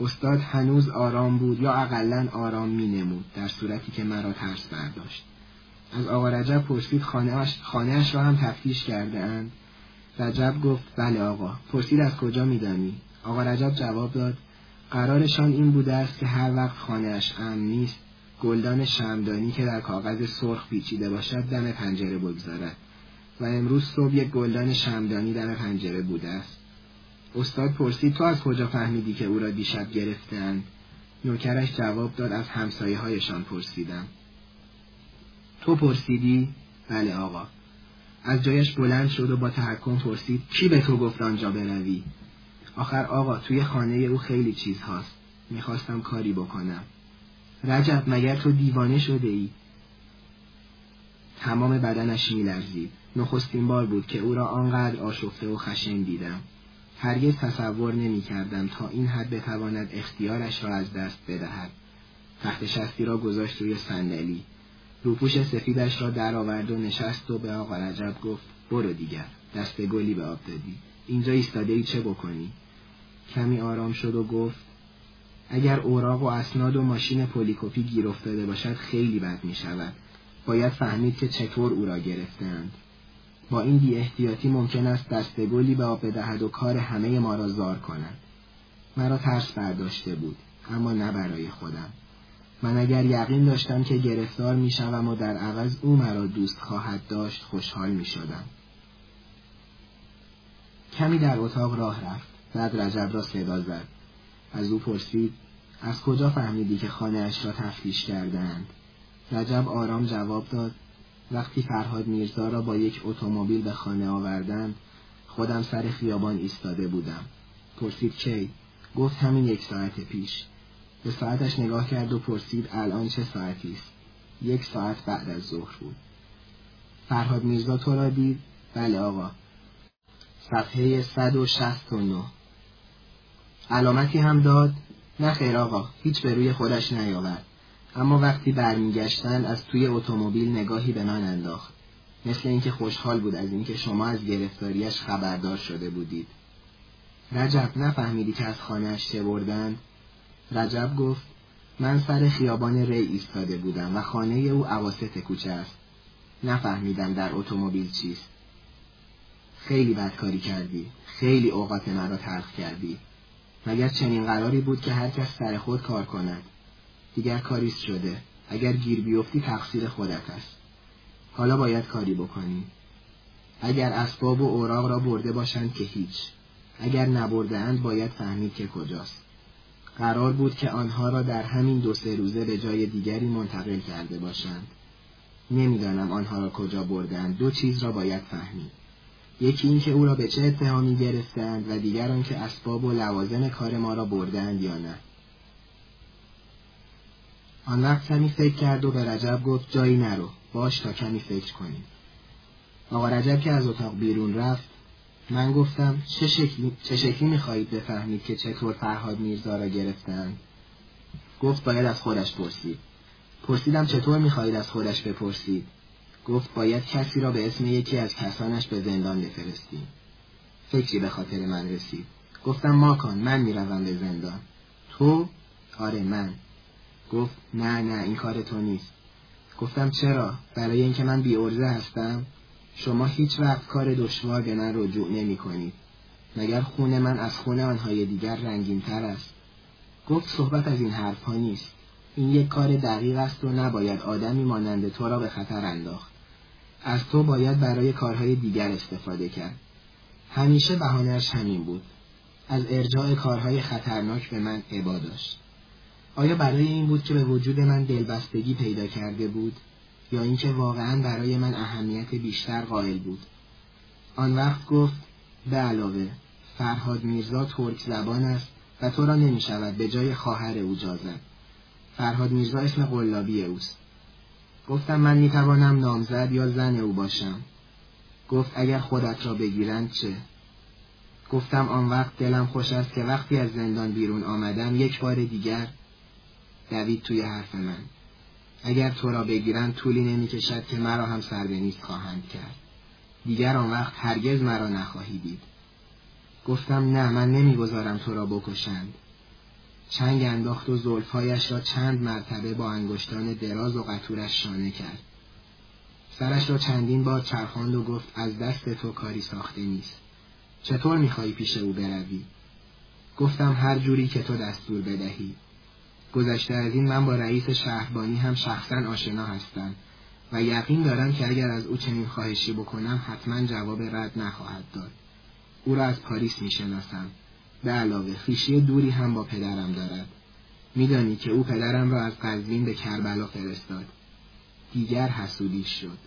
استاد هنوز آرام بود یا اقلا آرام می نمود در صورتی که مرا ترس برداشت. از آقا رجب پرسید خانهاش, خانهاش را هم تفتیش کرده اند رجب گفت بله آقا. پرسید از کجا میدانی؟ آقا رجب جواب داد قرارشان این بوده است که هر وقت خانهاش امن نیست گلدان شمدانی که در کاغذ سرخ پیچیده باشد دم پنجره بگذارد. و امروز صبح یک گلدان شمدانی دم پنجره بوده است. استاد پرسید تو از کجا فهمیدی که او را دیشب گرفتند نوکرش جواب داد از همسایه هایشان پرسیدم. تو پرسیدی؟ بله آقا. از جایش بلند شد و با تحکم پرسید کی به تو گفت آنجا بروی؟ آخر آقا توی خانه او خیلی چیز هاست. می‌خواستم کاری بکنم. رجب مگر تو دیوانه شده ای؟ تمام بدنش میلرزید. نخستین بار بود که او را آنقدر آشفته و خشن دیدم. هرگز تصور نمی کردم تا این حد بتواند اختیارش را از دست بدهد. تخت شستی را گذاشت روی صندلی. روپوش سفیدش را درآورد و نشست و به آقا رجب گفت برو دیگر دست گلی به آب دادی. اینجا ایستاده ای چه بکنی؟ کمی آرام شد و گفت اگر اوراق و اسناد و ماشین پلیکوپی گیر افتاده باشد خیلی بد می شود باید فهمید که چطور او را گرفتند با این بی احتیاطی ممکن است دست گلی به آب بدهد و کار همه ما را زار کند مرا ترس برداشته بود اما نه برای خودم من اگر یقین داشتم که گرفتار می شوم و در عوض او مرا دوست خواهد داشت خوشحال می شدم. کمی در اتاق راه رفت. بعد رجب را صدا زد. از او پرسید از کجا فهمیدی که خانهاش را تفتیش کردند؟ رجب آرام جواب داد وقتی فرهاد میرزا را با یک اتومبیل به خانه آوردند خودم سر خیابان ایستاده بودم. پرسید کی؟ گفت همین یک ساعت پیش. به ساعتش نگاه کرد و پرسید الان چه ساعتی است؟ یک ساعت بعد از ظهر بود. فرهاد میرزا تو را دید؟ بله آقا. صفحه 169 علامتی هم داد؟ نه خیر آقا هیچ به روی خودش نیاورد. اما وقتی برمیگشتن از توی اتومبیل نگاهی به من انداخت مثل اینکه خوشحال بود از اینکه شما از گرفتاریش خبردار شده بودید رجب نفهمیدی که از خانهاش چه بردند رجب گفت من سر خیابان ری ایستاده بودم و خانه او عواست کوچه است. نفهمیدم در اتومبیل چیست. خیلی بدکاری کردی. خیلی اوقات مرا تلخ کردی. مگر چنین قراری بود که هر کس سر خود کار کند. دیگر کاریست شده. اگر گیر بیفتی تقصیر خودت است. حالا باید کاری بکنی. اگر اسباب و اوراق را برده باشند که هیچ. اگر نبرده اند باید فهمید که کجاست. قرار بود که آنها را در همین دو سه روزه به جای دیگری منتقل کرده باشند. نمی‌دانم آنها را کجا بردند دو چیز را باید فهمید. یکی اینکه او را به چه اتهامی گرفتند و دیگر آنکه اسباب و لوازم کار ما را بردند یا نه. آن وقت کمی فکر کرد و به رجب گفت جایی نرو باش تا کمی فکر کنیم. آقا رجب که از اتاق بیرون رفت من گفتم چه شکلی, چه شکلی می‌خواهید بفهمید که چطور فرهاد میرزا را گرفتند؟ گفت باید از خودش پرسید. پرسیدم چطور می‌خواهید از خودش بپرسید؟ گفت باید کسی را به اسم یکی از کسانش به زندان بفرستیم. فکری به خاطر من رسید. گفتم ماکان من می‌روم به زندان. تو؟ آره من. گفت نه نه این کار تو نیست. گفتم چرا؟ برای اینکه من بی هستم؟ شما هیچ وقت کار دشوار به من رجوع نمی کنید. مگر خون من از خون آنهای دیگر رنگین تر است. گفت صحبت از این حرف ها نیست. این یک کار دقیق است و نباید آدمی مانند تو را به خطر انداخت. از تو باید برای کارهای دیگر استفاده کرد. همیشه بهانهش همین بود. از ارجاع کارهای خطرناک به من عبا داشت. آیا برای این بود که به وجود من دلبستگی پیدا کرده بود؟ یا اینکه واقعا برای من اهمیت بیشتر قائل بود؟ آن وقت گفت به علاوه فرهاد میرزا ترک زبان است و تو را نمی شود به جای خواهر او جازد. فرهاد میرزا اسم قلابی اوست. گفتم من می توانم نامزد یا زن او باشم. گفت اگر خودت را بگیرند چه؟ گفتم آن وقت دلم خوش است که وقتی از زندان بیرون آمدم یک بار دیگر دوید توی حرف من. اگر تو را بگیرند طولی نمی‌کشد که مرا هم سربنیست خواهند کرد. دیگر آن وقت هرگز مرا نخواهی دید. گفتم نه من نمی‌گذارم تو را بکشند. چنگ انداخت و زلفهایش را چند مرتبه با انگشتان دراز و قطورش شانه کرد. سرش را چندین بار چرخاند و گفت از دست تو کاری ساخته نیست. چطور می‌خواهی پیش او بروی؟ گفتم هر جوری که تو دستور بدهی. گذشته از این من با رئیس شهربانی هم شخصا آشنا هستم و یقین دارم که اگر از او چنین خواهشی بکنم حتما جواب رد نخواهد داد. او را از پاریس می‌شناسم. به علاوه خیشی دوری هم با پدرم دارد. میدانی که او پدرم را از قزوین به کربلا فرستاد. دیگر حسودی شد.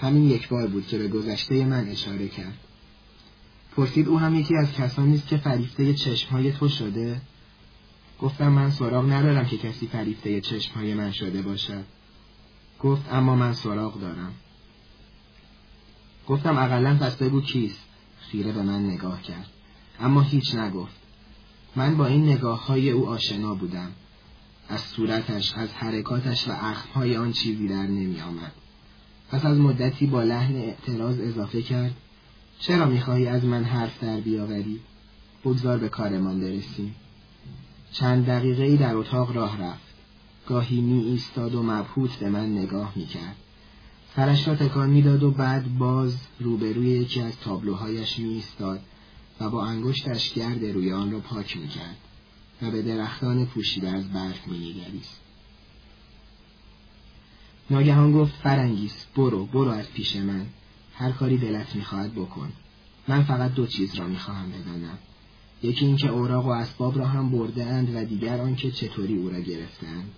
همین یک بار بود که به گذشته من اشاره کرد. پرسید او هم یکی از کسانی است که فریفته چشمهای تو شده؟ گفتم من سراغ ندارم که کسی فریفته چشمهای من شده باشد. گفت اما من سراغ دارم. گفتم اقلا پس بگو کیست؟ خیره به من نگاه کرد. اما هیچ نگفت. من با این نگاه های او آشنا بودم. از صورتش، از حرکاتش و اخمهای آن چیزی در نمی آمد. پس از مدتی با لحن اعتراض اضافه کرد چرا می‌خواهی از من حرف در بیاوری؟ بگذار به کارمان برسیم. چند دقیقه ای در اتاق راه رفت. گاهی می ایستاد و مبهوت به من نگاه می کرد. سرش را تکان می‌داد و بعد باز روبروی یکی از تابلوهایش می ایستاد و با انگشتش گرد روی آن را پاک می کرد و به درختان پوشیده از برف می نگریست. ناگهان گفت فرنگیس برو برو از پیش من هر کاری دلت می‌خواهد بکن من فقط دو چیز را می‌خواهم بدانم یکی اینکه اوراق و اسباب را هم برده اند و دیگر آنکه چطوری او را گرفتند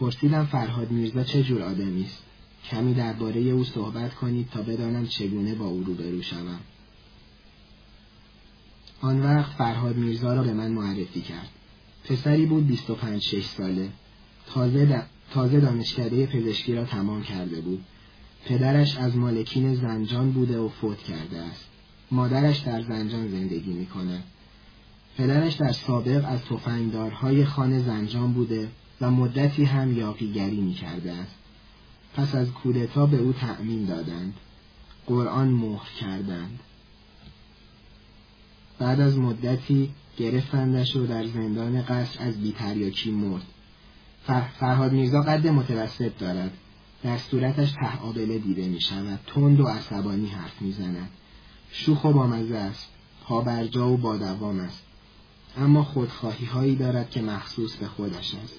پرسیدم فرهاد میرزا چه جور آدمی است. کمی درباره او صحبت کنید تا بدانم چگونه با او روبرو شوم. آن وقت فرهاد میرزا را به من معرفی کرد. پسری بود بیست و پنج شش ساله. تازه, تازه دانشکده پزشکی را تمام کرده بود. پدرش از مالکین زنجان بوده و فوت کرده است. مادرش در زنجان زندگی می پدرش در سابق از تفنگدارهای خانه زنجان بوده و مدتی هم یاقیگری می کرده است. پس از کودتا به او تأمین دادند. قرآن مهر کردند. بعد از مدتی گرفتندش و در زندان قصر از بیتریاکی مرد. فرهاد میرزا قد متوسط دارد. در صورتش ته آبله دیده می شود. تند و عصبانی حرف می زند. شوخ و بامزه است. پابرجا و بادوام است. اما خودخواهی هایی دارد که مخصوص به خودش است.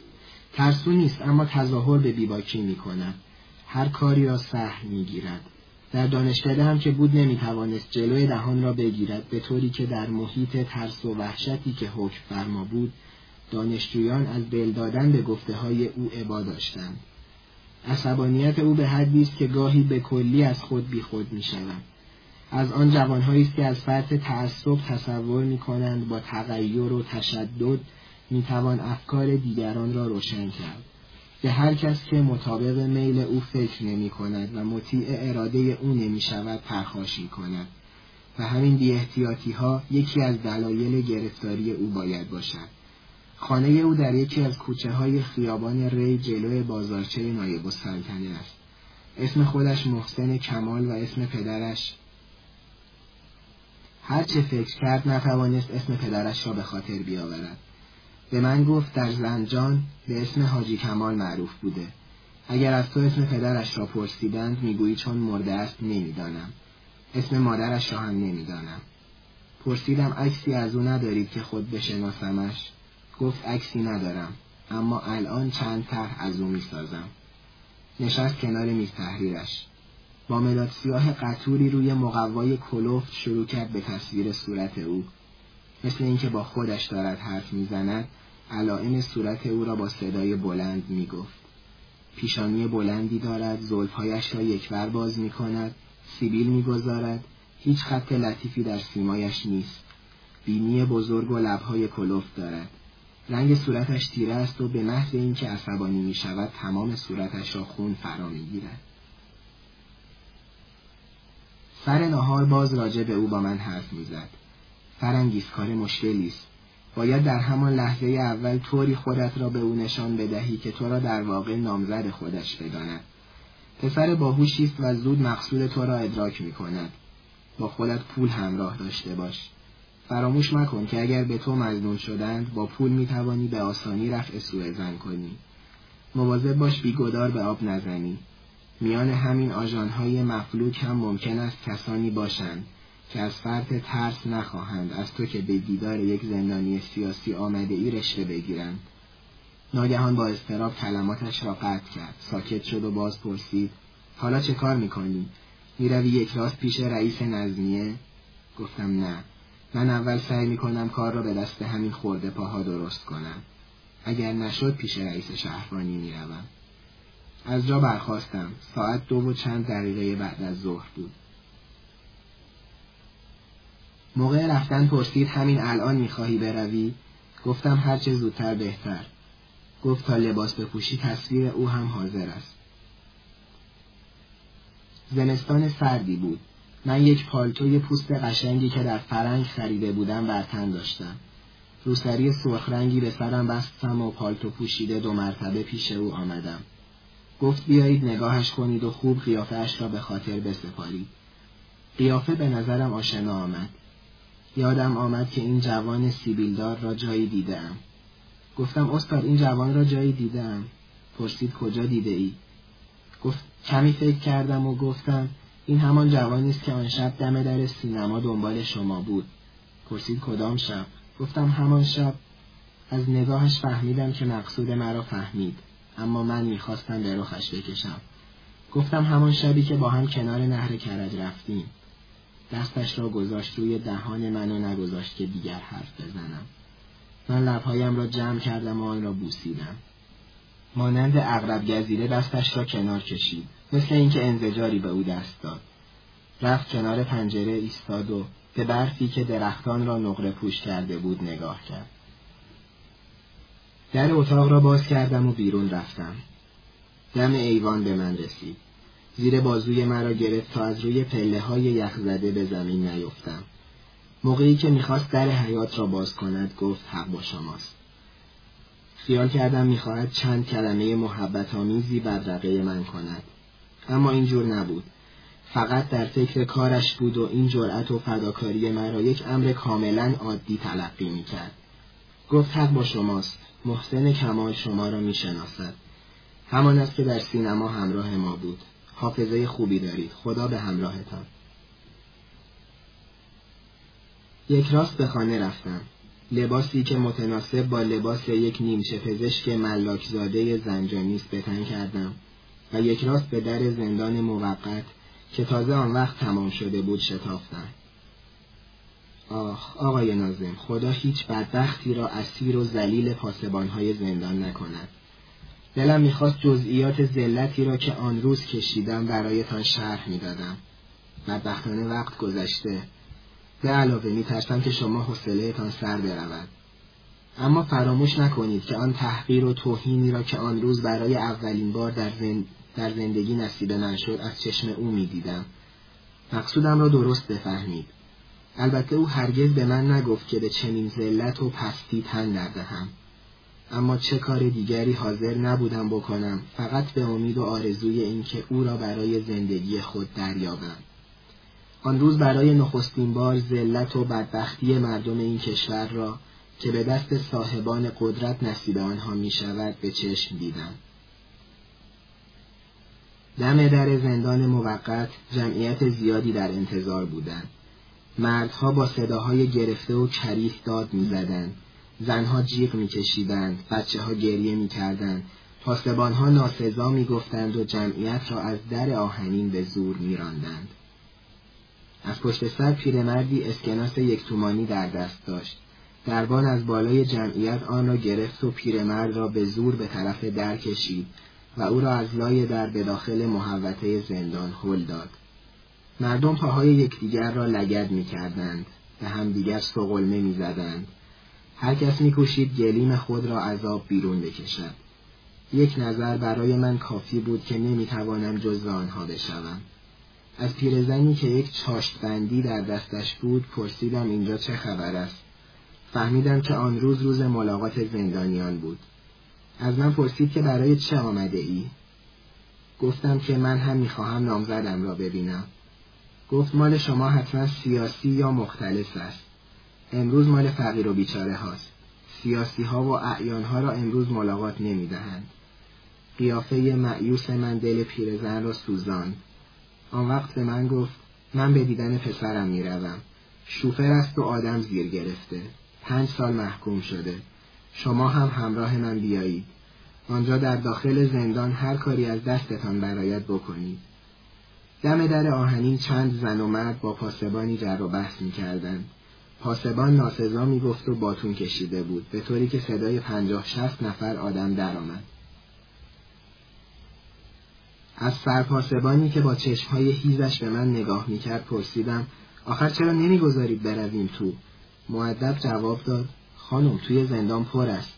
ترسو نیست اما تظاهر به بیباکی می کند. هر کاری را سهل می گیرد. در دانشکده هم که بود نمی توانست جلوی دهان را بگیرد به طوری که در محیط ترس و وحشتی که حکم فرما بود دانشجویان از دل دادن به گفته های او عبا داشتند. عصبانیت او به حدی است که گاهی به کلی از خود بیخود می شود. از آن جوانهایی است که از فرط تعصب تصور می کنند با تغییر و تشدد می توان افکار دیگران را روشن کرد. به هر کس که مطابق میل او فکر نمی کند و مطیع اراده او نمی شود پرخاشی کند و همین بی ها یکی از دلایل گرفتاری او باید باشد. خانه او در یکی از کوچه های خیابان ری جلوی بازارچه نایب السلطنه است. اسم خودش محسن کمال و اسم پدرش هر چه فکر کرد نتوانست اسم پدرش را به خاطر بیاورد. به من گفت در زنجان به اسم حاجی کمال معروف بوده. اگر از تو اسم پدرش را پرسیدند می‌گویی چون مرده است نمی‌دانم. اسم مادرش را هم نمی‌دانم. پرسیدم عکسی از او ندارید که خود بشناسمش؟ گفت عکسی ندارم. اما الان چند طرح از او می‌سازم. نشست کنار میز تحریرش. با مداد سیاه قطوری روی مقوای کلوفت شروع کرد به تصویر صورت او. مثل اینکه با خودش دارد حرف می‌زند علائم صورت او را با صدای بلند می‌گفت. پیشانی بلندی دارد زلفهایش را یکبر باز می کند سیبیل می‌گذارد هیچ خط لطیفی در سیمایش نیست. بینی بزرگ و لبهای کلوفت دارد. رنگ صورتش تیره است و به محض اینکه عصبانی می شود تمام صورتش را خون فرا می گیرد. سر نهار باز راجع به او با من حرف می‌زد. فرنگیس کار مشکلی است. باید در همان لحظه اول طوری خودت را به او نشان بدهی که تو را در واقع نامزد خودش بداند. پسر باهوشی است و زود مقصود تو را ادراک می کند. با خودت پول همراه داشته باش. فراموش مکن که اگر به تو مزنون شدند با پول می توانی به آسانی رفع سوء زن کنی. مواظب باش بیگدار به آب نزنی. میان همین آژانهای مفلوک هم ممکن است کسانی باشند که از فرط ترس نخواهند از تو که به دیدار یک زندانی سیاسی آمده ای رشته بگیرند. ناگهان با استراب کلماتش را قطع کرد. ساکت شد و باز پرسید. حالا چه کار می‌کنی؟ می‌روی یک راست پیش رئیس نظمیه؟ گفتم نه. من اول سعی می‌کنم کار را به دست همین خورده پاها درست کنم. اگر نشد پیش رئیس شهربانی می‌روم. از جا برخواستم. ساعت دو و چند دقیقه بعد از ظهر بود. موقع رفتن پرسید همین الان می‌خواهی بروی؟ گفتم هرچه زودتر بهتر. گفت تا لباس بپوشی تصویر او هم حاضر است. زمستان سردی بود. من یک پالتوی پوست قشنگی که در فرنگ خریده بودم بر تن داشتم. روسری سرخ رنگی به سرم بستم و پالتو پوشیده دو مرتبه پیش او آمدم. گفت بیایید نگاهش کنید و خوب قیافهاش را به خاطر بسپارید. قیافه به نظرم آشنا آمد. یادم آمد که این جوان سیبیلدار را جایی دیدم. گفتم استاد این جوان را جایی دیدم. پرسید کجا دیده ای؟ گفت کمی فکر کردم و گفتم این همان جوانی است که آن شب دم در سینما دنبال شما بود. پرسید کدام شب؟ گفتم همان شب از نگاهش فهمیدم که مقصود مرا فهمید. اما من می‌خواستم به رخش بکشم. گفتم همان شبی که با هم کنار نهر کرج رفتیم. دستش را گذاشت روی دهان من و نگذاشت که دیگر حرف بزنم. من لبهایم را جمع کردم و آن را بوسیدم. مانند اغرب گزیده دستش را کنار کشید. مثل اینکه انزجاری به او دست داد. رفت کنار پنجره ایستاد و به برفی که درختان را نقره پوش کرده بود نگاه کرد. در اتاق را باز کردم و بیرون رفتم. دم ایوان به من رسید. زیر بازوی مرا گرفت تا از روی پله های یخ زده به زمین نیفتم. موقعی که می‌خواست در حیات را باز کند گفت حق با شماست. خیال کردم می‌خواهد چند کلمه محبت آمیزی بدرقه من کند. اما اینجور نبود. فقط در فکر کارش بود و این جرأت و فداکاری مرا یک امر کاملا عادی تلقی می‌کرد. گفت حق با شماست. محسن کمال شما را می‌شناسد. همان است که در سینما همراه ما بود. حافظه خوبی دارید. خدا به همراهتان. یک راست به خانه رفتم. لباسی که متناسب با لباس یک نیمچه پزشک ملاکزاده زنجانیست بتن کردم و یک راست به در زندان موقت که تازه آن وقت تمام شده بود شتافتم. آخ آقای نازم خدا هیچ بدبختی را اسیر و ذلیل پاسبانهای زندان نکند. دلم می‌خواست جزئیات ذلتی را که آن روز کشیدم برایتان شرح می‌دادم. بدبختانه وقت گذشته. به علاوه میترسم که شما حوصلهتان سر برود. اما فراموش نکنید که آن تحقیر و توهینی را که آن روز برای اولین بار در, زند... در زندگی نصیب من شد از چشم او می‌دیدم. مقصودم را درست بفهمید. البته او هرگز به من نگفت که به چنین ذلت و پستی تن دردهم اما چه کار دیگری حاضر نبودم بکنم فقط به امید و آرزوی اینکه او را برای زندگی خود دریابم آن روز برای نخستین بار ذلت و بدبختی مردم این کشور را که به دست صاحبان قدرت نصیب آنها می شود به چشم دیدم. دم در زندان موقت جمعیت زیادی در انتظار بودند. مردها با صداهای گرفته و کریه داد می‌زدند. زنها جیغ میکشیدند بچه ها گریه می‌کردند. پاسبانها ناسزا می‌گفتند و جمعیت را از در آهنین به زور میراندند. از پشت سر پیرمردی اسکناس یک تومانی در دست داشت. دربان از بالای جمعیت آن را گرفت و پیرمرد را به زور به طرف در کشید و او را از لای در به داخل محوطه زندان هل داد. مردم پاهای یکدیگر را لگد می‌کردند به همدیگر سقلمه می‌زدند. هر کس میکوشید گلیم خود را عذاب بیرون بکشد. یک نظر برای من کافی بود که نمی‌توانم جز آنها بشوم. از پیرزنی که یک چاشتبندی در دستش بود پرسیدم اینجا چه خبر است. فهمیدم که آن روز روز ملاقات زندانیان بود. از من پرسید که برای چه آمده ای؟ گفتم که من هم می‌خواهم نامزدم را ببینم. گفت مال شما حتما سیاسی یا مختلف است. امروز مال فقیر و بیچاره هاست. سیاسی ها و اعیان ها را امروز ملاقات نمی دهند. قیافه معیوس من دل پیرزن را سوزان آن وقت به من گفت من به دیدن پسرم می روم. شوفر است و آدم زیر گرفته. پنج سال محکوم شده. شما هم همراه من بیایید. آنجا در داخل زندان هر کاری از دستتان برایت بکنید. دم در آهنین چند زن و مرد با پاسبانی جر و بحث می کردن. پاسبان ناسزا می گفت و باتون کشیده بود. به طوری که صدای پنجاه شست نفر آدم درآمد. از سرپاسبانی که با چشمهای هیزش به من نگاه می‌کرد پرسیدم آخر چرا نمی‌گذارید برویم تو؟ معدب جواب داد خانم توی زندان پر است.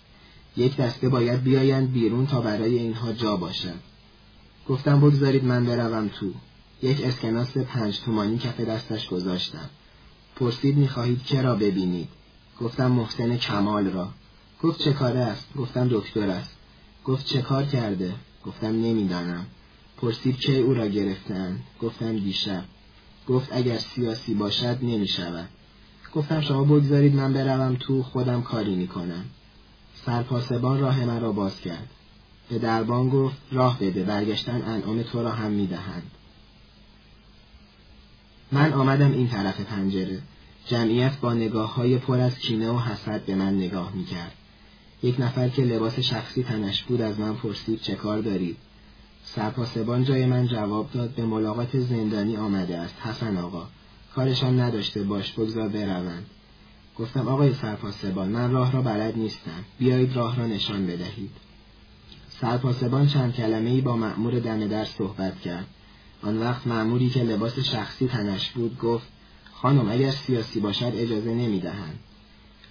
یک دسته باید بیایند بیرون تا برای اینها جا باشد گفتم بگذارید من بروم تو. یک اسکناس پنج تومانی کف دستش گذاشتم. پرسید می‌خواهید که را ببینید؟ گفتم محسن کمال را. گفت چه کاره است؟ گفتم دکتر است. گفت چه کار کرده؟ گفتم نمی‌دانم. پرسید کی او را گرفتن؟ گفتم دیشب. گفت اگر سیاسی باشد نمی شود گفتم شما بگذارید من بروم تو خودم کاری می کنم سرپاسبان راه من را باز کرد. به دربان گفت راه بده برگشتن انعام تو را هم می دهند. من آمدم این طرف پنجره. جمعیت با نگاه های پر از کینه و حسد به من نگاه می کرد. یک نفر که لباس شخصی تنش بود از من پرسید چه کار دارید؟ سرپاسبان جای من جواب داد به ملاقات زندانی آمده است. حسن آقا کارشان نداشته باش بگذار بروند گفتم آقای سرپاسبان من راه را بلد نیستم. بیایید راه را نشان بدهید. سرپاسبان چند کلمه ای با مأمور دم در صحبت کرد. آن وقت مأموری که لباس شخصی تنش بود گفت خانم اگر سیاسی باشد اجازه نمی‌دهند.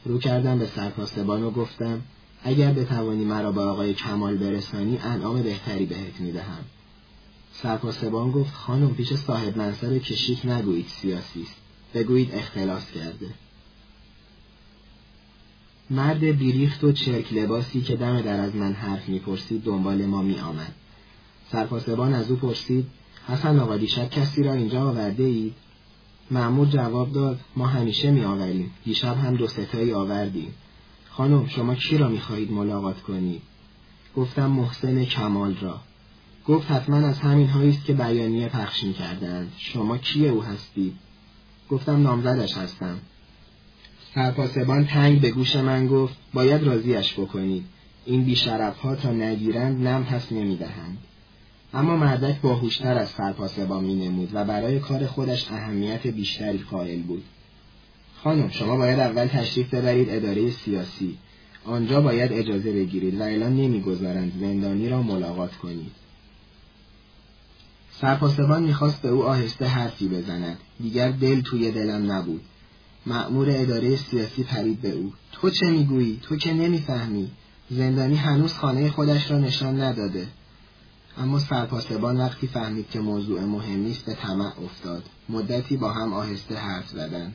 رو کردم به سرپاسبان و گفتم اگر بتوانی مرا با آقای کمال برسانی انعام بهتری بهت می‌دهم. سرپاسبان گفت خانم پیش صاحب منصب کشیک نگویید سیاسی است بگویید اختلاس کرده. مرد بیریخت و چرک لباسی که دم در از من حرف می‌پرسید دنبال ما میآمد. سرپاسبان از او پرسید حسن آقا دیشب کسی را اینجا آورده اید؟ معمور جواب داد ما همیشه می آوریم. دیشب هم دو ستایی آوردیم. خانم شما کی را می خواهید ملاقات کنید؟ گفتم محسن کمال را. گفت حتما از همین است که بیانیه پخش می کردند. شما کی او هستید؟ گفتم نامزدش هستم. سرپاسبان تنگ به گوش من گفت باید راضیش بکنید. این بیشرف ها تا نگیرند نم پس نمی‌دهند اما مردک باهوشتر از سرپاسبان می نمود و برای کار خودش اهمیت بیشتری قائل بود. خانم شما باید اول تشریف ببرید اداره سیاسی. آنجا باید اجازه بگیرید و اعلان نمی‌گذارند زندانی را ملاقات کنید. سرپاسبان می‌خواست به او آهسته حرفی بزند. دیگر دل توی دلم نبود. مأمور اداره سیاسی پرید به او. تو چه می‌گویی؟ تو که نمی‌فهمی. زندانی هنوز خانه خودش را نشان نداده. اما سرپاسبان وقتی فهمید که موضوع مهمی است به طمع افتاد. مدتی با هم آهسته حرف زدند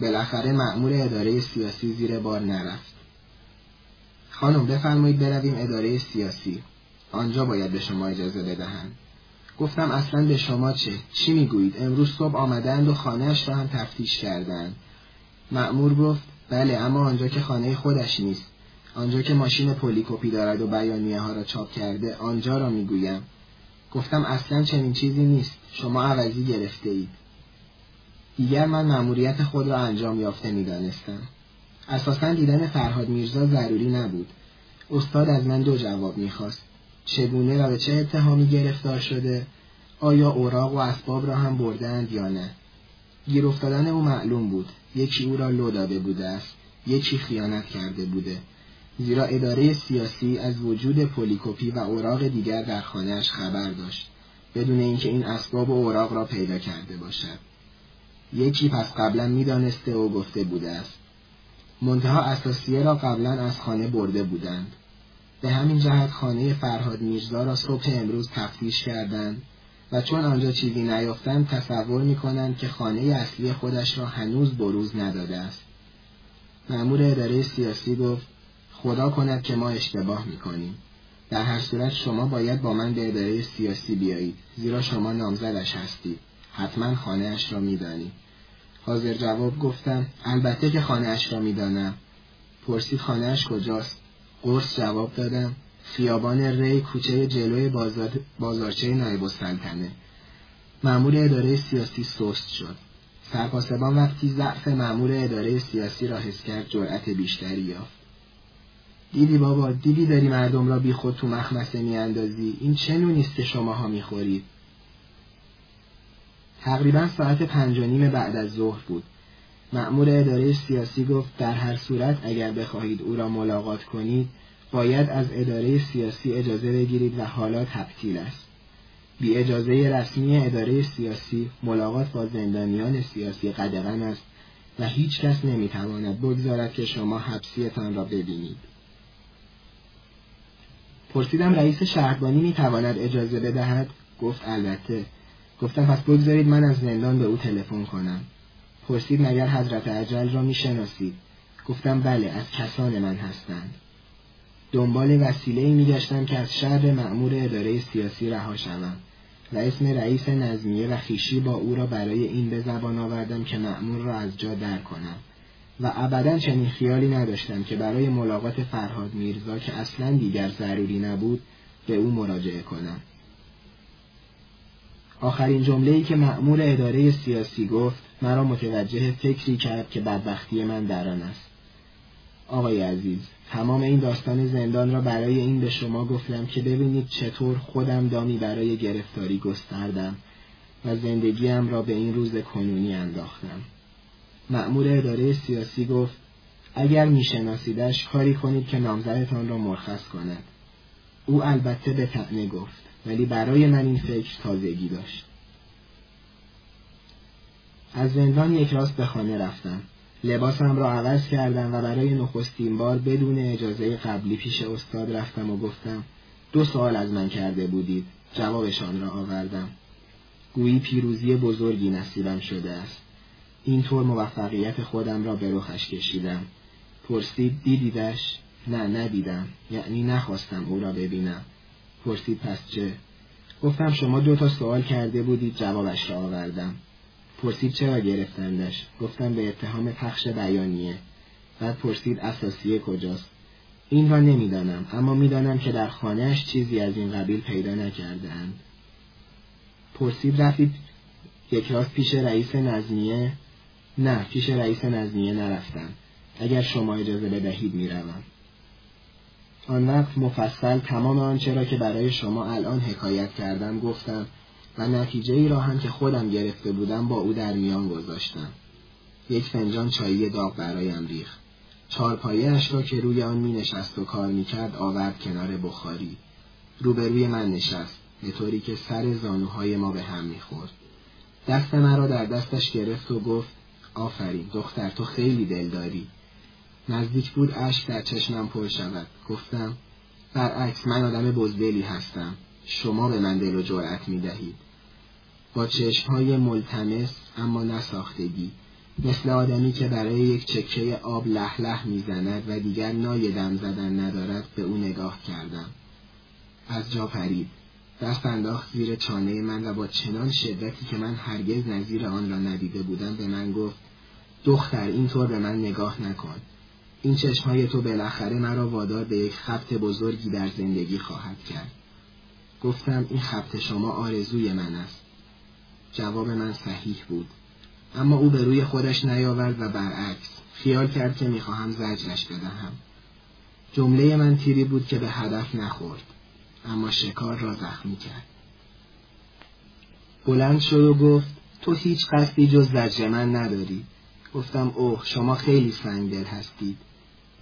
بالاخره مأمور اداره سیاسی زیر بار نرفت. خانم بفرمایید برویم اداره سیاسی. آنجا باید به شما اجازه بدهند گفتم اصلا به شما چه؟ چی می‌گویید؟ امروز صبح آمدند و خانهاش را هم تفتیش کردند. مأمور گفت بله اما آنجا که خانه خودش نیست. آنجا که ماشین پلیکوپی دارد و بیانیه ها را چاپ کرده آنجا را می‌گویم. گفتم اصلا چنین چیزی نیست. شما عوضی گرفته اید دیگر من مأموریت خود را انجام یافته می‌دانستم. اساسا دیدن فرهاد میرزا ضروری نبود. استاد از من دو جواب می‌خواست. چگونه و به چه اتهامی گرفتار شده؟ آیا اوراق و اسباب را هم بردند یا نه؟ گیر افتادن او معلوم بود. یکی او را لو داده بوده است. یکی خیانت کرده بوده. زیرا اداره سیاسی از وجود پلیکوپی و اوراق دیگر در خانهاش خبر داشت بدون اینکه این اسباب و اوراق را پیدا کرده باشد. یکی پس قبلا می‌دانسته و گفته بوده است منتها اساسیه را قبلا از خانه برده بودند. به همین جهت خانه فرهاد میرزا را صبح امروز تفتیش کردند و چون آنجا چیزی نیافتند تصور می‌کنند که خانه اصلی خودش را هنوز بروز نداده است. مأمور اداره سیاسی گفت خدا کند که ما اشتباه می‌کنیم. در هر صورت شما باید با من به اداره سیاسی بیایید زیرا شما نامزدش هستید. حتما خانه اش را می‌دانید. حاضر جواب گفتم البته که خانه اش را می‌دانم. پرسید خانه اش کجاست؟ قرص جواب دادم. خیابان ری کوچه جلوی بازار... بازارچه نایب السلطنه. مأمور اداره سیاسی سست شد. سرپاسبان وقتی ضعف مأمور اداره سیاسی را حس کرد جرأت بیشتری یافت. دیدی بابا؟ دیدی داری مردم را بی خود تو مخمسه میاندازی؟ این چه نونیست که شماها می‌خورید؟ تقریبا ساعت پنج نیم بعد از ظهر بود. مأمور اداره سیاسی گفت در هر صورت اگر بخواهید او را ملاقات کنید باید از اداره سیاسی اجازه بگیرید و حالا تبتیل است. بی اجازه رسمی اداره سیاسی ملاقات با زندانیان سیاسی قدغن است و هیچ کس نمی‌تواند بگذارد که شما حبسیتان را ببینید. پرسیدم رئیس شهربانی می‌تواند اجازه بدهد؟ گفت البته. گفتم پس بگذارید من از زندان به او تلفن کنم. پرسید مگر حضرت عجل را می‌شناسید؟ گفتم بله از کسان من هستند. دنبال وسیله ای میگشتم که از شر مأمور اداره سیاسی رها شوم و اسم رئیس نظمیه و خیشی با او را برای این به زبان آوردم که مأمور را از جا در کنم و ابدا چنین خیالی نداشتم که برای ملاقات فرهاد میرزا که اصلا دیگر ضروری نبود به او مراجعه کنم. آخرین جمله ای که مأمور اداره سیاسی گفت مرا متوجه فکری کرد که بدبختی من در آن است. آقای عزیز تمام این داستان زندان را برای این به شما گفتم که ببینید چطور خودم دامی برای گرفتاری گستردم و زندگیم را به این روز کنونی انداختم. مأمور اداره سیاسی گفت اگر میشناسیدش کاری کنید که نامزدتان را مرخص کند. او البته به تعنه گفت ولی برای من این فکر تازگی داشت. از زندان یک راست به خانه رفتم. لباسم را عوض کردم و برای نخستین بار بدون اجازه قبلی پیش استاد رفتم و گفتم دو سوال از من کرده بودید. جوابشان را آوردم. گویی پیروزی بزرگی نصیبم شده است. اینطور موفقیت خودم را به رخش کشیدم. پرسید دیدیدش؟ نه ندیدم. یعنی نخواستم او را ببینم. پرسید پس چه؟ گفتم شما دو تا سوال کرده بودید جوابش را آوردم. پرسید چرا گرفتندش؟ گفتم به اتهام پخش بیانیه. بعد پرسید اساسیه کجاست؟ این را نمی‌دانم اما می‌دانم که در خانهاش چیزی از این قبیل پیدا نکردهاند. پرسید رفتید یک راست پیش رئیس نظمیه؟ نه پیش رئیس نظمیه نرفتم اگر شما اجازه بدهید می‌روم آن وقت مفصل تمام آنچه را که برای شما الان حکایت کردم گفتم و نتیجه ای را هم که خودم گرفته بودم با او در میان گذاشتم. یک فنجان چایی داغ برایم ریخت. چارپایه اش را که روی آن می نشست و کار می کرد آورد کنار بخاری. روبروی من نشست به طوری که سر زانوهای ما به هم می خورد. دست مرا در دستش گرفت و گفت آفرین دختر تو خیلی دل داری. نزدیک بود اشک در چشمم پر شود. گفتم برعکس من آدم بزدلی هستم. شما به من دل و جرأت می دهید. با چشمهای ملتمس اما نساختگی مثل آدمی که برای یک چکه آب لح لح می‌زند و دیگر نای دم زدن ندارد به او نگاه کردم از جا پرید دست انداخت زیر چانه من و با چنان شدتی که من هرگز نظیر آن را ندیده بودم به من گفت دختر اینطور به من نگاه نکن. این چشمهای تو بالاخره مرا وادار به یک خبت بزرگی در زندگی خواهد کرد. گفتم این خبت شما آرزوی من است. جواب من صحیح بود. اما او به روی خودش نیاورد و برعکس خیال کرد که می‌خواهم زجرش بدهم. جمله من تیری بود که به هدف نخورد اما شکار را زخمی کرد. بلند شد و گفت تو هیچ قصدی جز زجر من نداری. گفتم اوه شما خیلی سنگدل هستید.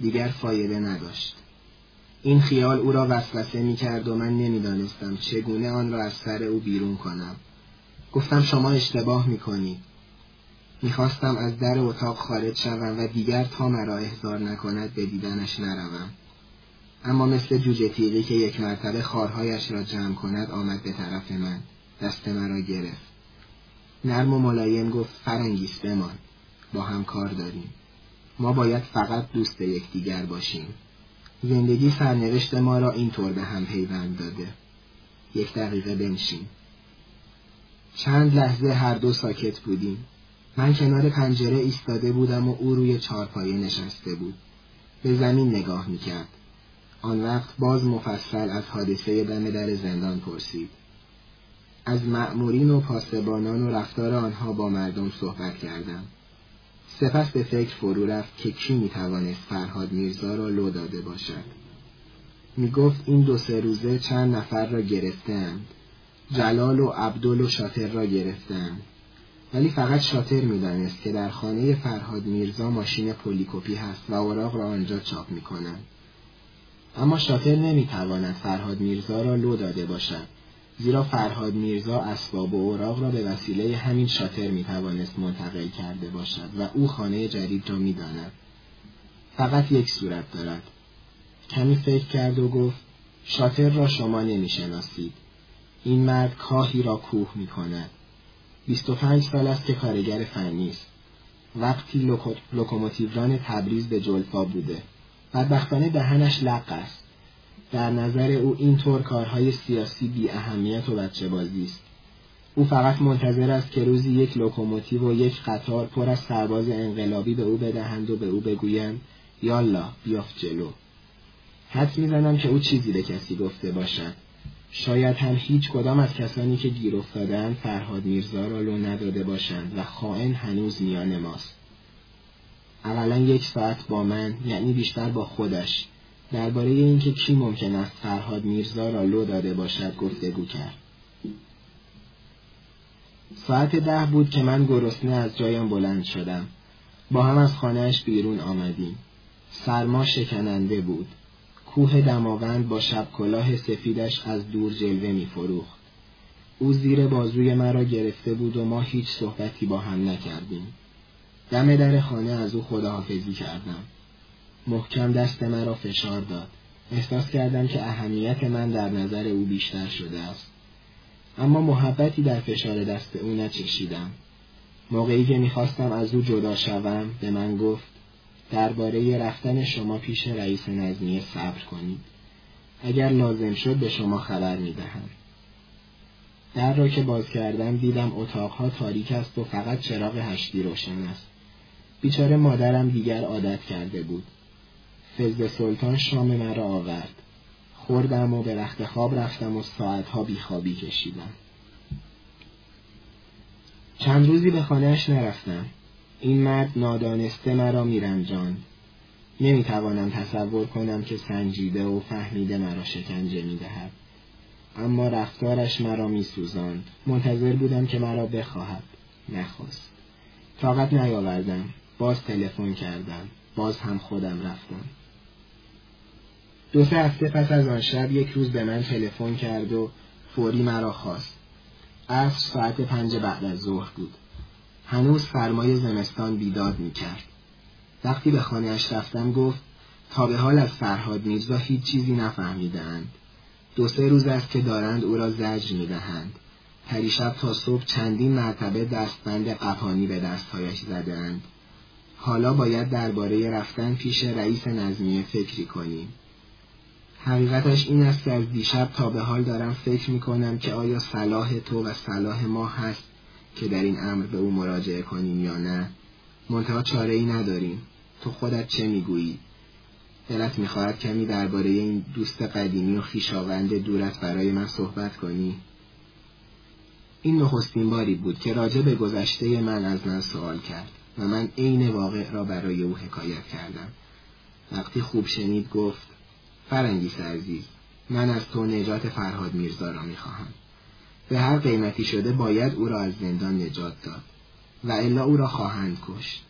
دیگر فایده نداشت. این خیال او را وسوسه می کرد و من نمی‌دانستم چگونه آن را از سر او بیرون کنم. گفتم شما اشتباه می‌کنید. می‌خواستم از در اتاق خارج شوم و دیگر تا مرا احضار نکند به دیدنش نروم. اما مثل جوجه تیغی که یک مرتبه خارهایش را جمع کند آمد به طرف من. دست مرا گرفت. نرم و ملایم گفت فرنگیس بمان. با هم کار داریم ما باید فقط دوست یکدیگر باشیم زندگی سرنوشت ما را اینطور به هم پیوند داده یک دقیقه بنشین چند لحظه هر دو ساکت بودیم. من کنار پنجره ایستاده بودم و او روی چارپایه نشسته بود. به زمین نگاه می‌کرد. آن وقت باز مفصل از حادثه دم در زندان پرسید. از مأمورین و پاسبانان و رفتار آنها با مردم صحبت کردم. سپس به فکر فرو رفت که کی می‌توانست فرهاد میرزا را لو داده باشد. می گفت این دو سه روزه چند نفر را گرفتند. جلال و عبدال و شاتر را گرفتند ولی فقط شاتر می‌دانست که در خانه فرهاد میرزا ماشین پولیکوپی هست و اوراق را آنجا چاپ می‌کنند اما شاتر نمی‌تواند فرهاد میرزا را لو داده باشد زیرا فرهاد میرزا اسباب و اوراق را به وسیله همین شاتر می‌توانست منتقل کرده باشد و او خانه جدید را می‌داند فقط یک صورت دارد کمی فکر کرد و گفت شاتر را شما نمی‌شناسید این مرد کاهی را کوه می کند. 25 سال است که کارگر فنی است. وقتی لوکوموتیوران تبریز به جلفا بوده. بدبختانه دهنش لق است. در نظر او اینطور کارهای سیاسی بی اهمیت و بچه بازی است. او فقط منتظر است که روزی یک لوکوموتیو و یک قطار پر از سرباز انقلابی به او بدهند و به او بگویند یالا بیفت جلو. حد می‌زنم که او چیزی به کسی گفته باشد. شاید هم هیچ کدام از کسانی که گیر افتادن فرهاد میرزا را لو نداده باشند و خائن هنوز میان ماست اقلا یک ساعت با من یعنی بیشتر با خودش درباره اینکه کی ممکن است فرهاد میرزا را لو داده باشد گفتگو کرد ساعت ده بود که من گرسنه از جایم بلند شدم با هم از خانهاش بیرون آمدیم سرما شکننده بود کوه دماوند با شب کلاه سفیدش از دور جلوه می فروخت. او زیر بازوی مرا گرفته بود و ما هیچ صحبتی با هم نکردیم. دم در خانه از او خداحافظی کردم. محکم دست مرا فشار داد. احساس کردم که اهمیت من در نظر او بیشتر شده است. اما محبتی در فشار دست او نچشیدم. موقعی که می‌خواستم از او جدا شوم به من گفت درباره رفتن شما پیش رئیس نظمیه صبر کنید. اگر لازم شد به شما خبر می‌دهم. در را که باز کردم دیدم اتاقها تاریک است و فقط چراغ هشتی روشن است. بیچاره مادرم دیگر عادت کرده بود. فزد سلطان شام مرا آورد. خوردم و به رخت خواب رفتم و ساعتها بیخوابی کشیدم. چند روزی به خانهاش نرفتم. این مرد نادانسته مرا میرنجاند. نمی‌توانم تصور کنم که سنجیده و فهمیده مرا شکنجه می‌دهد. اما رفتارش مرا میسوزاند. منتظر بودم که مرا بخواهد. نخواست. طاقت نیاوردم. باز تلفن کردم. باز هم خودم رفتم. دو سه هفته پس از آن شب یک روز به من تلفن کرد و فوری مرا خواست. عصر ساعت پنج بعد از ظهر بود. هنوز سرمای زمستان بیداد می کرد. وقتی به خانهاش رفتم گفت تا به حال از فرهاد میرزا هیچ چیزی نفهمیدند. دو سه روز است که دارند او را زجر می دهند. پریشب تا صبح چندین مرتبه دستبند قپانی به دستهایش زدهاند. حالا باید درباره رفتن پیش رئیس نظمیه فکری کنیم. حقیقتش این است که از دیشب تا به حال دارم فکر می کنم که آیا صلاح تو و صلاح ما هست که در این امر به او مراجعه کنیم یا نه. منتها چاره ای نداریم. تو خودت چه می‌گویی؟ دلت می‌خواهد کمی درباره این دوست قدیمی و خیشاوند دورت برای من صحبت کنی؟ این نخستین باری بود که راجع به گذشته من از من سوال کرد و من عین واقع را برای او حکایت کردم. وقتی خوب شنید گفت فرنگیس عزیز من از تو نجات فرهاد میرزا را می‌خواهم. به هر قیمتی شده باید او را از زندان نجات داد و الا او را خواهند کشت.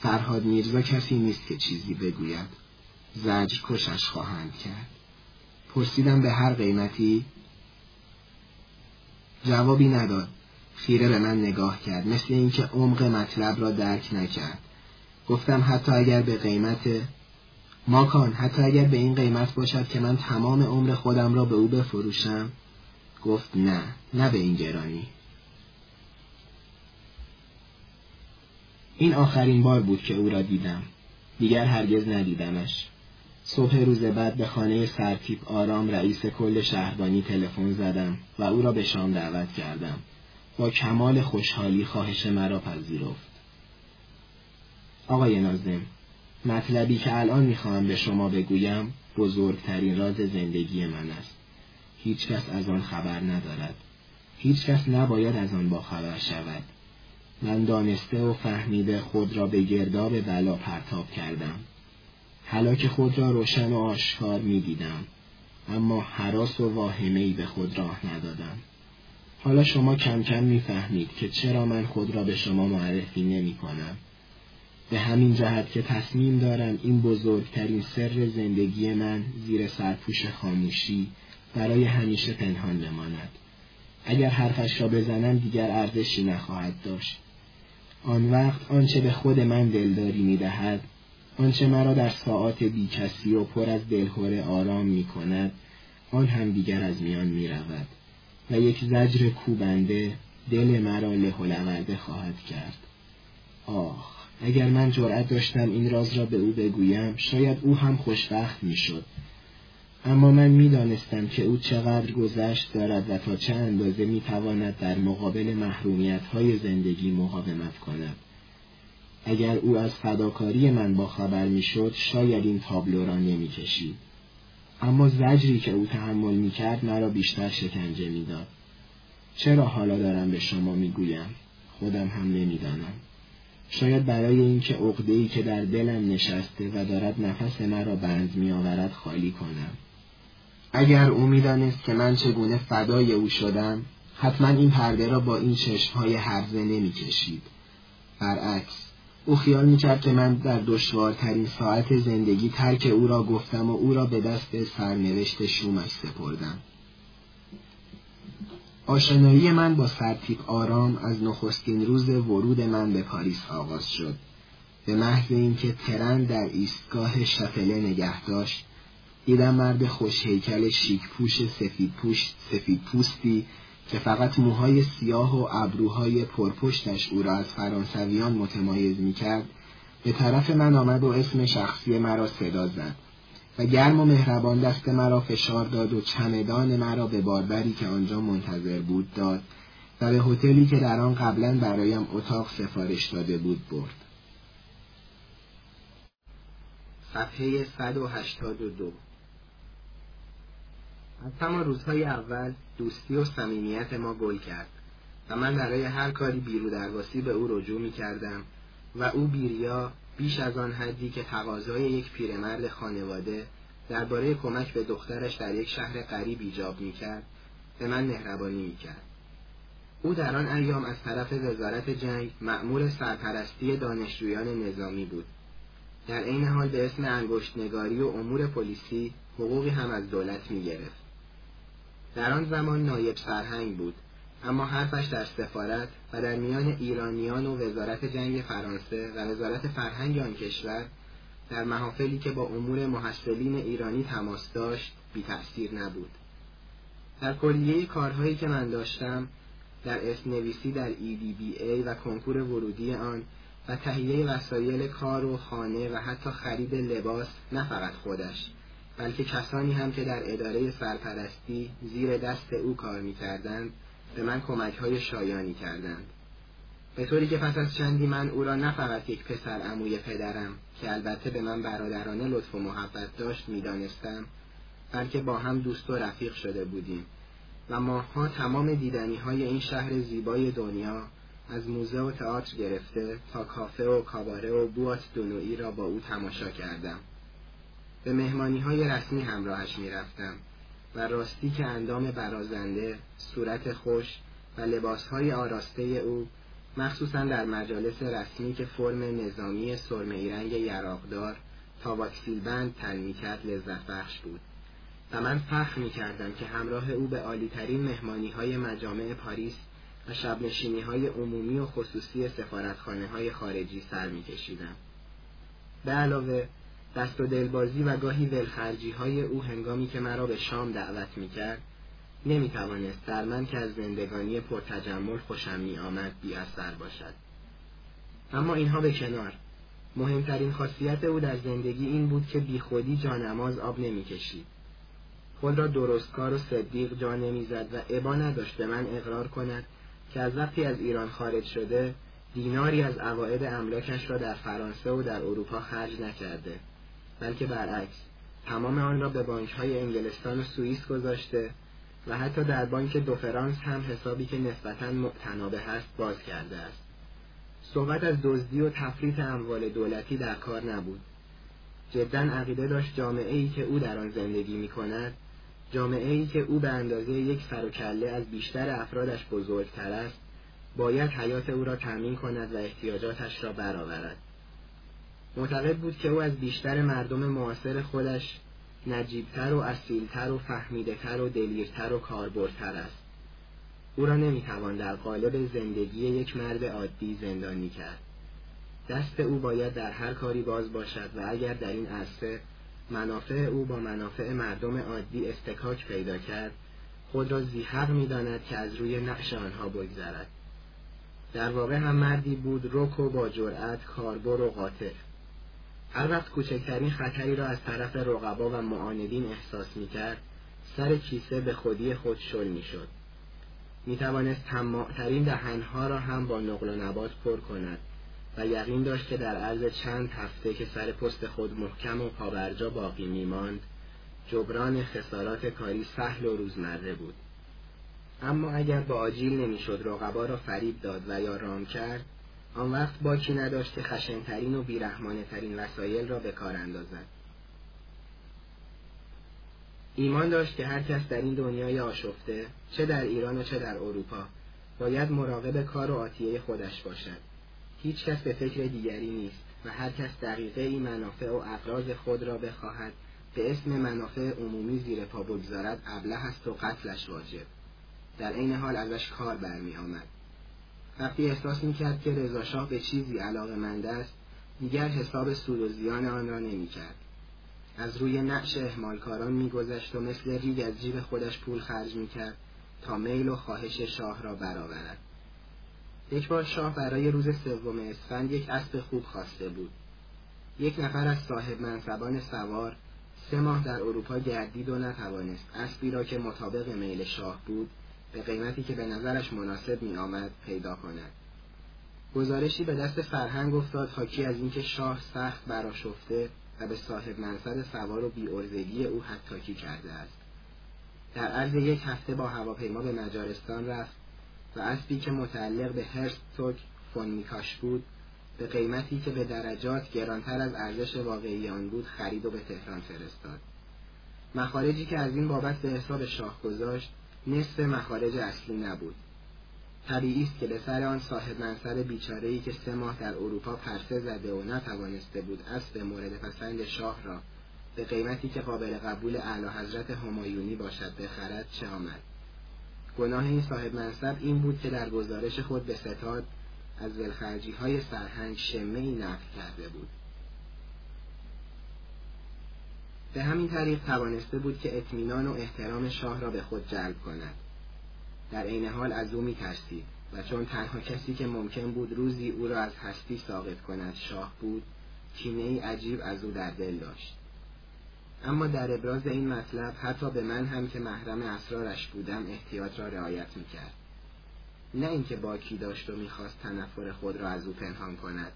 فرهاد میرزا کسی نیست که چیزی بگوید. زجر کشش خواهند کرد. پرسیدم به هر قیمتی؟ جوابی نداد. خیره به من نگاه کرد مثل اینکه عمق مطلب را درک نکرد. گفتم حتی اگر به قیمت ماکان حتی اگر به این قیمت باشد که من تمام عمر خودم را به او بفروشم؟ گفت نه نه به این گرانی. این آخرین بار بود که او را دیدم. دیگر هرگز ندیدمش. صبح روز بعد به خانه سرتیپ آرام رئیس کل شهربانی تلفن زدم و او را به شام دعوت کردم. با کمال خوشحالی خواهش مرا پذیرفت. آقای نازم مطلبی که الان می‌خواهم به شما بگویم بزرگترین راز زندگی من است. هیچ کس از آن خبر ندارد. هیچ کس نباید از آن با خبر شود. من دانسته و فهمیده خود را به گرداب بلا پرتاب کردم. حالا خود را روشن و آشکار می دیدم اما حراس و واهمهی به خود راه ندادم. حالا شما کم کم می‌فهمید که چرا من خود را به شما معرفی نمی کنم. به همین جهت که تصمیم دارم این بزرگترین سر زندگی من زیر سرپوش خاموشی برای همیشه پنهان بماند. اگر حرفش را بزنم دیگر ارزشی نخواهد داشت. آن وقت آنچه به خود من دلداری می دهد، آنچه مرا در ساعات بیکسی و پر از دلهوره آرام می کند، آن هم دیگر از میان می رود و یک زجر کوبنده دل مرا له خواهد کرد. آخ، اگر من جرأت داشتم این راز را به او بگویم، شاید او هم خوشبخت می شد. اما من می‌دانستم که او چقدر گذشت دارد و تا چه اندازه می‌تواند در مقابل محرومیت های زندگی مقاومت کند. اگر او از فداکاری من با خبر می‌شد شاید این تابلو را نمی‌کشید. اما زجری که او تحمل می‌کرد مرا بیشتر شکنجه می‌داد. چرا حالا دارم به شما می‌گویم؟ خودم هم نمی‌دانم. شاید برای اینکه عقده‌ای که در دلم نشسته و دارد نفس مرا بند میآورد خالی کنم. اگر او می‌دانست که من چگونه فدای او شدم حتما این پرده را با این چشمهای هرزه نمی‌کشید. برعکس او خیال می‌کرد که من در دشوارترین ساعت زندگی ترک او را گفتم و او را به دست سرنوشت شومش سپردم. آشنایی من با سرتیپ آرام از نخستین روز ورود من به پاریس آغاز شد. به محض اینکه ترن در ایستگاه شفله نگه داشت دیدم مرد خوشهیکل شیک پوش سفید پوش سفید پوستی که فقط موهای سیاه و ابروهای پرپشتش او را از فرانسویان متمایز می‌کرد به طرف من آمد و اسم شخصی مرا صدا زد. و گرم و مهربان دست مرا فشار داد و چمدان مرا به باربری که آنجا منتظر بود داد و به هتلی که در آن قبلا برایم اتاق سفارش داده بود برد. صفحه 182 از همان روزهای اول دوستی و صمیمیت ما گل کرد و من برای هر کاری بیرو درواسی به او رجوع می کردم و او بیریا بیش از آن حدی که تقاضای یک پیرمرد خانواده درباره کمک به دخترش در یک شهر غریب ایجاب می کرد به من مهربانی می کرد. او در آن ایام از طرف وزارت جنگ مأمور سرپرستی دانشجویان نظامی بود. در عین حال به اسم انگشتنگاری و امور پلیسی حقوقی هم از دولت می گرفت. در آن زمان نایب سرهنگ بود اما حرفش در سفارت و در میان ایرانیان و وزارت جنگ فرانسه و وزارت فرهنگ آن کشور در محافلی که با امور محصلین ایرانی تماس داشت بی تأثیر نبود. در کلیه کارهایی که من داشتم در اسم نویسی در EDBA و کنکور ورودی آن و تهیه وسایل کار و خانه و حتی خرید لباس نه فقط خودش بلکه کسانی هم که در اداره سرپرستی زیر دست او کار می‌کردند به من کمک های شایانی کردند. به طوری که پس از چندی من او را نه فقط یک پسر عموی پدرم که البته به من برادرانه لطف و محبت داشت می‌دانستم بلکه با هم دوست و رفیق شده بودیم. و ماها تمام دیدنی های این شهر زیبای دنیا از موزه و تئاتر گرفته تا کافه و کاباره و بوات دونویی را با او تماشا کردم. به مهمانی های رسمی همراهش می‌رفتم. و راستی که اندام برازنده، صورت خوش و لباس های آراسته او مخصوصا در مجالس رسمی که فرم نظامی سرمه رنگ یراقدار تا واکسیل بند تن می‌کرد لذت بخش بود و من فخر می کردم که همراه او به عالیترین مهمانی های مجامع پاریس و شبنشینی های عمومی و خصوصی سفارتخانه های خارجی سر می کشیدم. به علاوه دست و دلبازی و گاهی ولخرجی های او هنگامی که مرا به شام دعوت می کرد نمی توانست در من که از زندگانی پرتجمل خوشم می آمد بی اثر باشد. اما اینها به کنار مهمترین خاصیت او در زندگی این بود که بی خودی جانماز آب نمی کشید. خود را درستکار و صدیق جا نمی‌زد و عبا نداشت به من اقرار کند که از وقتی از ایران خارج شده دیناری از عواید املاکش را در فرانسه و در اروپا خرج نکرده بلکه برعکس تمام آن را به بانک های انگلستان و سوئیس گذاشته و حتی در بانک دو فرانس هم حسابی که نسبتا مقتنابه هست باز کرده است. صحبت از دزدی و تفریط اموال دولتی در کار نبود. جدا عقیده داشت جامعه ای که او در آن زندگی می کند جامعه ای که او به اندازه یک سر و کله از بیشتر افرادش بزرگتر است باید حیات او را تأمین کند و احتیاجاتش را برآورد. معتقد بود که او از بیشتر مردم معاصر خودش نجیبتر و اصیلتر و فهمیدهتر و دلیرتر و کاربردتر است. او را نمی‌توان در قالب زندگی یک مرد عادی زندانی کرد. دست او باید در هر کاری باز باشد و اگر در این عرصه منافع او با منافع مردم عادی استکاک پیدا کرد خود را زیحق می‌داند که از روی نقش آنها بگذرد در واقع هم مردی بود رک و با جرأت کاربر و قاطع هر وقت کوچکترین خطری را از طرف رقبا و معاندین احساس می‌کرد سر کیسه به خودی خود شل می‌شد. می‌توانست تماعترین دهنها را هم با نقل و نبات پر کند و یقین داشت که در عرض چند هفته که سر پست خود محکم و پابرجا باقی میماند جبران خسارات کاری سهل و روزمره بود. اما اگر با آجیل نمی‌شد رقبا را فریب داد و یا رام کرد آن وقت باکی نداشت که خشنترین و بیرحمانه ترین وسایل را به کار اندازد. ایمان داشت که هر کس در این دنیای آشفته چه در ایران و چه در اروپا باید مراقب کار و آتیه خودش باشد. هیچ کس به فکر دیگری نیست و هر کس دقیقه این منافع و اقراض خود را بخواهد. به اسم منافع عمومی زیر پا بگذارد ابله است و قتلش واجب. در عین حال ازش کار برمی آمد وقتی احساس می کرد که رضاشاه به چیزی علاقه مند است دیگر حساب سود و زیان آن را نمی کرد. از روی نقش احمالکاران میگذشت و مثل ریگ از جیب خودش پول خرج می کرد تا میل و خواهش شاه را برآورد. یک بار شاه برای روز سوم اسفند یک اسب خوب خواسته بود. یک نفر از صاحب منصبان سوار سه ماه در اروپا گردید و نتوانست اسبی را که مطابق میل شاه بود به قیمتی که به نظرش مناسب می آمد پیدا کند. گزارشی به دست فرهنگ افتاد حاکی از اینکه شاه سخت براشفته و به صاحب منصب سوار و بیارزگی او حتاکی کرده است. در عرض یک هفته با هواپیما به مجارستان رفت و اسبی که متعلق به هرستوک فون میکاش بود به قیمتی که به درجات گرانتر از ارزش واقعی آن بود خرید و به تهران فرستاد. مخارجی که از این بابت به حساب شاه گذاشت نصف مخارج اصلی نبود. طبیعی است که به سر آن صاحب منصب بیچارهای که سه ماه در اروپا پرسه زده و نتوانسته بود اسب مورد پسند شاه را به قیمتی که قابل قبول اعلی حضرت همایونی باشد بخرد چه آمد. گناه این صاحب منصب این بود که در گزارش خود به ستاد از ولخرجی های سرهنگ شمه نقل کرده بود. به همین طریق توانسته بود که اطمینان و احترام شاه را به خود جلب کند. در عین حال از او میترسید و چون تنها کسی که ممکن بود روزی او را از هستی ساقط کند شاه بود کینه ای عجیب از او در دل داشت. اما در ابراز این مطلب حتی به من هم که محرم اسرارش بودم احتیاط را رعایت می‌کرد. نه اینکه باکی داشت و می‌خواست تنفر خود را از او پنهان کند.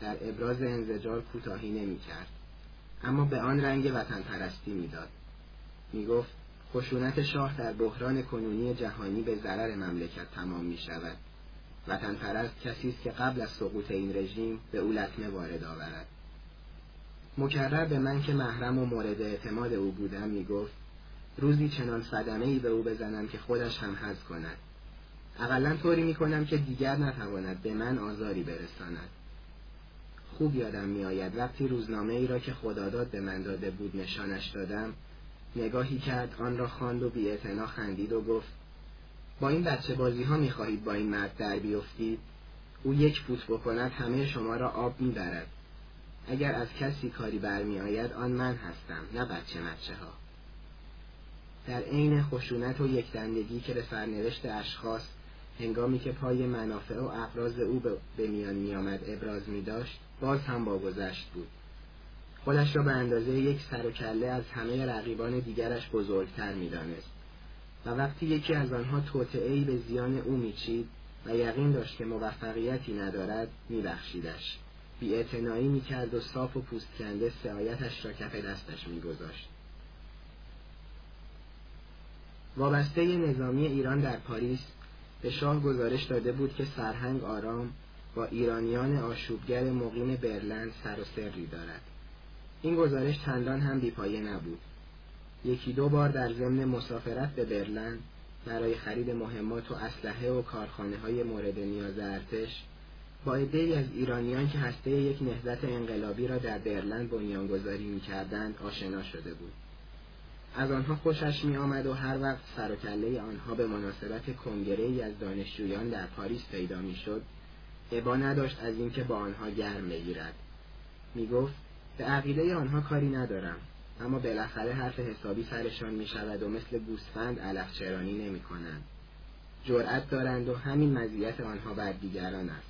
در ابراز انزجار کوتاهی نمی‌کرد. اما به آن رنگ وطن پرستی می‌داد. می گفت خشونت شاه در بحران کنونی جهانی به ضرر مملکت تمام می شود. وطن پرست کسی است که قبل از سقوط این رژیم به او لطمه وارد آورد. مکرر به من که محرم و مورد اعتماد او بودم می گفت روزی چنان صدمه ای به او بزنم که خودش هم حز کند. اقلا طوری می کنم که دیگر نتواند به من آزاری برساند. خوب یادم میآید. وقتی روزنامه ای را که خداداد به من داده بود نشانش دادم نگاهی کرد آن را خواند و بی خندید و گفت با این بچه بازی ها می خواهید با این مرد در بیفتید؟ او یک فوت بکند همه شما را آب می‌برد. اگر از کسی کاری برمی آید آن من هستم نه بچه مچه ها در عین خشونت و یکدندگی که به سرنوشت اشخاص هنگامی که پای منافع و اقراض او به میان میآمد ابراز می داشت باز هم با گذشت بود. خودش را به اندازه یک سر و کله از همه رقیبان دیگرش بزرگتر می‌دانست. و وقتی یکی از آنها توطعهای به زیان او میچید و یقین داشت که موفقیتی ندارد میبخشیدش. بیاعتنایی می‌کرد و صاف و پوست کنده سعایتش را کف دستش میگذاشت. وابسته نظامی ایران در پاریس به شاه گزارش داده بود که سرهنگ آرام با ایرانیان آشوبگر مقیم برلند سر و سری دارد. این گزارش چندان هم بیپایه نبود. یکی دو بار در ضمن مسافرت به برلند برای خرید مهمات و اسلحه و کارخانه های مورد نیاز ارتش با عدهای از ایرانیان که هسته یک نهضت انقلابی را در برلند بنیانگذاری می‌کردند آشنا شده بود. از آنها خوشش می آمد و هر وقت سر و کله آنها به مناسبت کنگره ای از دانشجویان در پاریس پیدا می شد ابا نداشت از اینکه با آنها گرم بگیرد. می گفت به عقیده آنها کاری ندارم اما بالاخره حرف حسابی سرشان می شود و مثل گوسفند علف چرانی نمی کنند جرأت دارند و همین مزیت آنها بر دیگران است.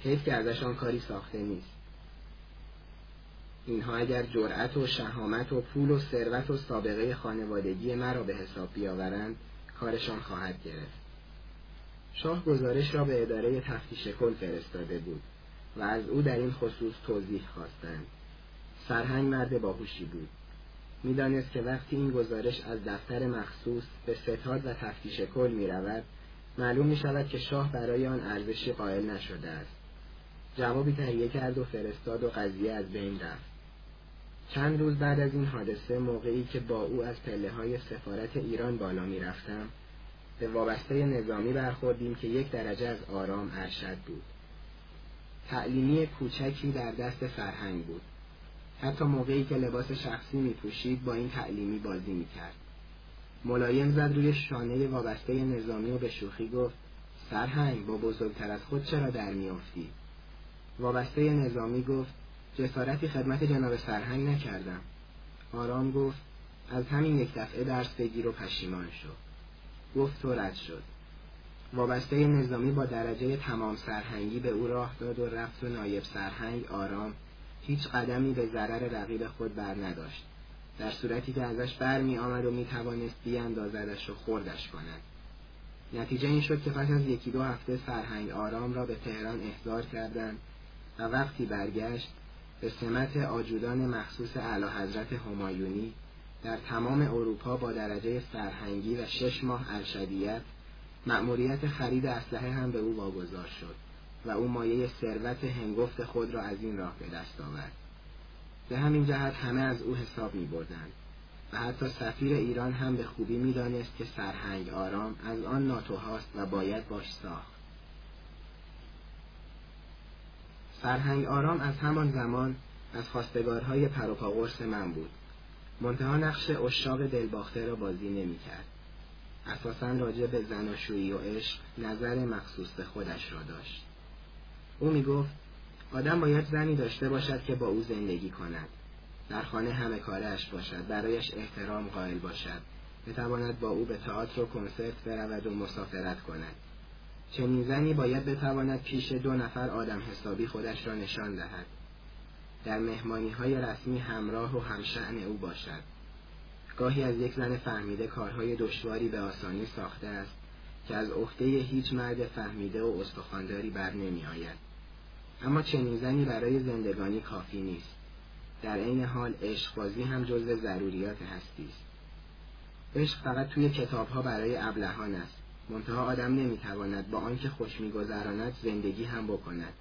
حیف که ازشان کاری ساخته نیست. اینها اگر جرأت و شهامت و پول و ثروت و سابقه خانوادگی مرا به حساب بیاورند کارشان خواهد گرفت. شاه گزارش را به اداره تفتیش کل فرستاده بود و از او در این خصوص توضیح خواستند. سرهنگ مرد باهوشی بود. می‌دانست که وقتی این گزارش از دفتر مخصوص به ستاد و تفتیش کل می رود معلوم می شود که شاه برای آن ارزشی قائل نشده است. جوابی تهیه کرد و فرستاد و قضیه از بین رفت. چند روز بعد از این حادثه موقعی که با او از پله های سفارت ایران بالا می رفتم به وابسته نظامی برخوردیم که یک درجه از آرام ارشد بود. تعلیمی کوچکی در دست فرهنگ بود. حتی موقعی که لباس شخصی می پوشید با این تعلیمی بازی می کرد ملایم زد روی شانه وابسته نظامی و به شوخی گفت سرهنگ با بزرگتر از خود چرا در میافتی؟ وابسته نظامی گفت جسارتی خدمت جناب سرهنگ نکردم. آرام گفت از همین یک دفعه درس بگیر و پشیمان شو. گفت تو رد شد. وابسته نظامی با درجه تمام سرهنگی به او راه داد و رفت و نایب سرهنگ آرام هیچ قدمی به ضرر رقیب خود بر نداشت. در صورتی که ازش بر می آمد و می توانست بیاندازدش و خوردش کند. نتیجه این شد که پس از یکی دو هفته سرهنگ آرام را به تهران احضار کردند و وقتی برگشت به سمت آجودان مخصوص اعلی حضرت همایونی در تمام اروپا با درجه سرهنگی و شش ماه ارشدیت مأموریت خرید اسلحه هم به او واگذار شد و او مایه ثروت هنگفت خود را از این راه به دست آورد. به همین جهت همه از او حساب می بردند و حتی سفیر ایران هم به خوبی می دانست که سرهنگ آرام از آن ناتوهاست و باید باش ساخت. سرهنگ آرام از همان زمان از خواستگارهای پروپاگورس من بود. منتها نقش اشاق دلباخته را بازی نمی کرد اساسا راجع به زناشویی و عشق نظر مخصوص به خودش را داشت. او می گفت آدم باید زنی داشته باشد که با او زندگی کند. در خانه همه کارش باشد برایش احترام قائل باشد. بتواند با او به تئاتر و کنسرت برود و مسافرت کند. چنین زنی باید بتواند پیش دو نفر آدم حسابی خودش را نشان دهد. در مهمانی های رسمی همراه و همشعن او باشد. گاهی از یک زن فهمیده کارهای دشواری به آسانی ساخته است که از عهده هیچ مرد فهمیده و استخوانداری بر نمی آید. اما چنین زنی برای زندگانی کافی نیست. در عین حال عشقبازی هم جزو ضروریات هستی است. عشق فقط توی کتابها برای ابلهان است. منتها آدم نمی‌تواند با آنکه خوش میگذراند زندگی هم بکند.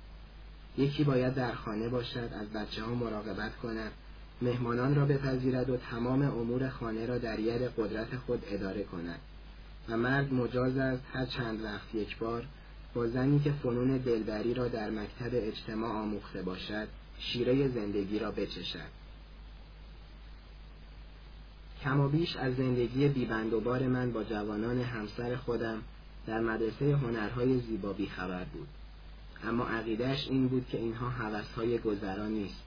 یکی باید در خانه باشد از بچه ها مراقبت کند. مهمانان را بپذیرد و تمام امور خانه را در ید قدرت خود اداره کند. و مرد مجاز است هر چند وقت یک بار با زنی که فنون دلبری را در مکتب اجتماع آموخته باشد شیره زندگی را بچشد. کم و بیش از زندگی بیبندوبار من با جوانان همسر خودم در مدرسه هنرهای زیبا خبر بود. اما عقیدهش این بود که اینها حوثهای گذران نیست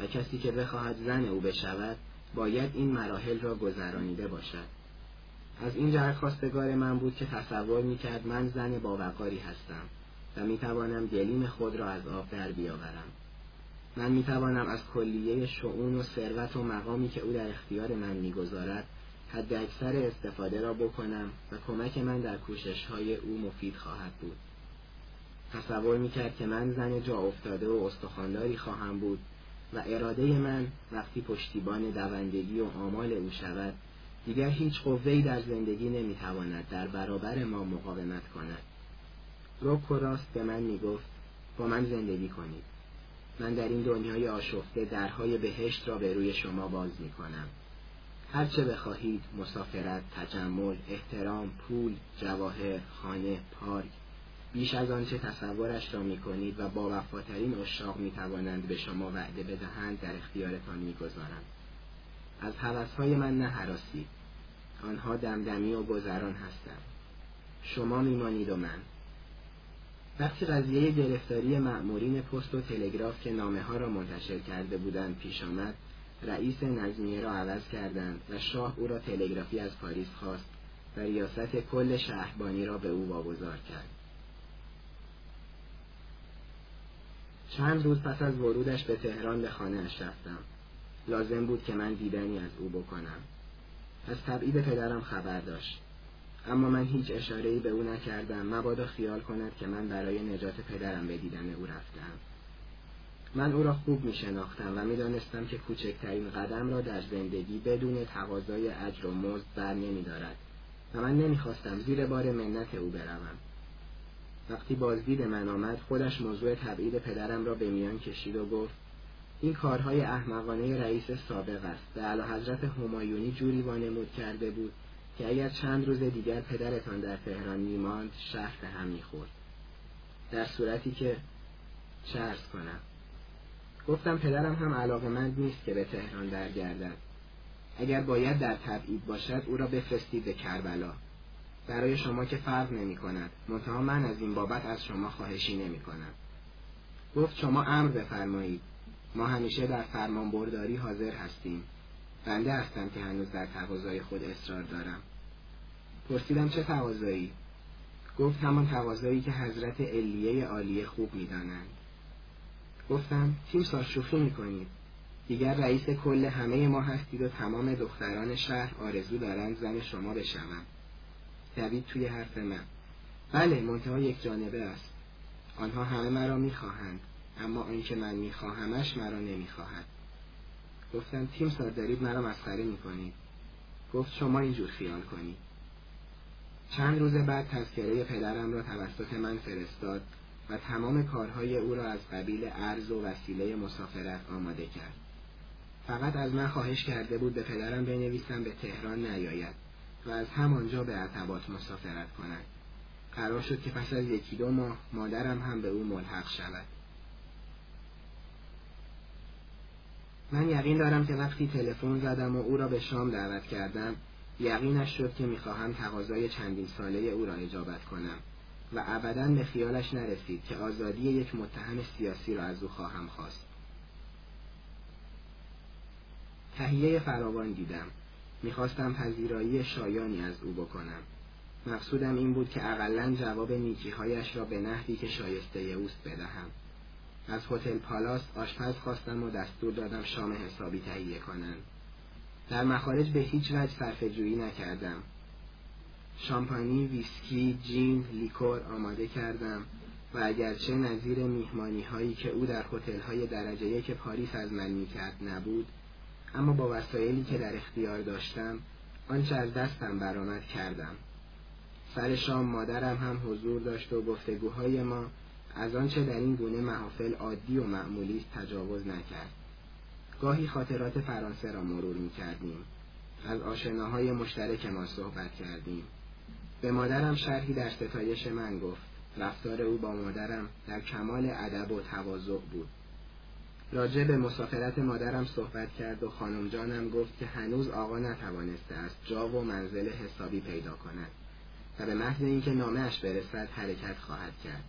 و کسی که بخواهد زن او بشود باید این مراحل را گذرانیده باشد. از این جهت خواستگار من بود که تصور می‌کرد من زن باوقاری هستم و می‌توانم گلیم خود را از آب در بیاورم. من می‌توانم از کلیه شعون و ثروت و مقامی که او در اختیار من می‌گذارد حد اکثر استفاده را بکنم و کمک من در کوشش های او مفید خواهد بود. تصور می‌کرد که من زن جا افتاده و استخوانداری خواهم بود و اراده من وقتی پشتیبان دوندگی و آمال او شود دیگر هیچ قوهی در زندگی نمی‌تواند در برابر ما مقاومت کند. رک و راست به من می‌گفت با من زندگی کنید. من در این دنیای آشفته درهای بهشت را به روی شما باز می‌کنم. هرچه بخواهید مسافرت تجمل احترام پول جواهر خانه پارک بیش از آنچه تصورش را می‌کنید و با وفاترین اشاق می‌توانند به شما وعده بدهند در اختیارتان می‌گذارم. از حوثهای من نه حراسید آنها دمدمی و گذران هستند. شما میمانید و من. وقتی قضیه گرفتاری مأمورین پست و تلگراف که نامه ها را منتشر کرده بودند پیش آمد رئیس نظمیه را عوض کردند و شاه او را تلگرافی از پاریس خواست و ریاست کل شهربانی را به او واگذار کرد. چند روز پس از ورودش به تهران به خانه اش رفتم. لازم بود که من دیدنی از او بکنم. از تبعید پدرم خبر داشت. اما من هیچ اشارهی به او نکردم. مبادا خیال کند که من برای نجات پدرم به دیدن او رفتم. من او را خوب می شناختم و می دانستم که کوچکترین قدم را در زندگی بدون تقاضای اجر و مزد بر نمی دارد و من نمی‌خواستم زیر بار منت او بروم. وقتی بازدید من آمد خودش موضوع تبعید پدرم را به میان کشید و گفت این کارهای احمقانه رئیس سابق است. به علا حضرت همایونی جوری وانمود کرده بود که اگر چند روز دیگر پدرتان در تهران میماند شهر به هم می‌خورد. در صورتی که چه کنم. گفتم پدرم هم علاقه مند نیست که به تهران درگردد اگر باید در تبعید باشد او را بفرستید به کربلا. برای شما که فرق نمی کند من از این بابت از شما خواهشی نمی کنم گفت شما امر بفرمایید. ما همیشه در فرمان برداری حاضر هستیم. بنده هستم که هنوز در تقاضای خود اصرار دارم. پرسیدم چه تقاضایی؟ گفت همان تقاضایی که حضرت علیه عالیه خوب می‌دانند. گفتم تیم شوخی می‌کنید؟ دیگر رئیس کل همه ما هستید و تمام دختران شهر آرزو دارند زن شما بشوند دوید توی حرف من. بله منتها یک جانبه است. آنها همه مرا می‌خواهند اما آنکه من میخواهمش مرا نمی‌خواهد. گفتم تیم سار دارید مرا مسخره می‌کنید. گفت شما اینجور خیال کنید. چند روز بعد تذکره پدرم را توسط من فرستاد و تمام کارهای او را از قبیل ارز و وسیله مسافرت آماده کرد. فقط از من خواهش کرده بود به پدرم بنویسم به تهران نیاید و از همانجا به عتبات مسافرت کند. قرار شد که پس از یکی دو ماه مادرم هم به او ملحق شود. من یقین دارم که وقتی تلفن زدم و او را به شام دعوت کردم یقینش شد که می‌خواهم تقاضای چندین ساله او را اجابت کنم و ابدا به خیالش نرسید که آزادی یک متهم سیاسی را از او خواهم خواست. تهیه فراوان دیدم. می‌خواستم پذیرایی شایانی از او بکنم. مقصودم این بود که اقلا جواب نیکیهایش را به نحوی که شایسته اوست بدهم. از هتل پالاس آشپز خواستم و دستور دادم شام حسابی تهیه کنند در مخارج به هیچ وجه صرف جویی نکردم. شامپانی، ویسکی، جین، لیکور آماده کردم و اگرچه نظیر میهمانی هایی که او در هتل های درجه یک پاریس از من می‌کرد نبود اما با وسایلی که در اختیار داشتم آنچه از دستم برآمد کردم. سر شام مادرم هم حضور داشت و گفتگوهای ما از آنچه در این گونه محافل عادی و معمولی تجاوز نکرد. گاهی خاطرات فرانسه را مرور می کردیم از آشناهای مشترک ما صحبت کردیم. به مادرم شرحی در ستایش من گفت. رفتار او با مادرم در کمال ادب و تواضع بود. راجع به مسافرت مادرم صحبت کرد و خانم جانم گفت که هنوز آقا نتوانسته است جا و منزل حسابی پیدا کند و به محض اینکه نامهش برسد حرکت خواهد کرد.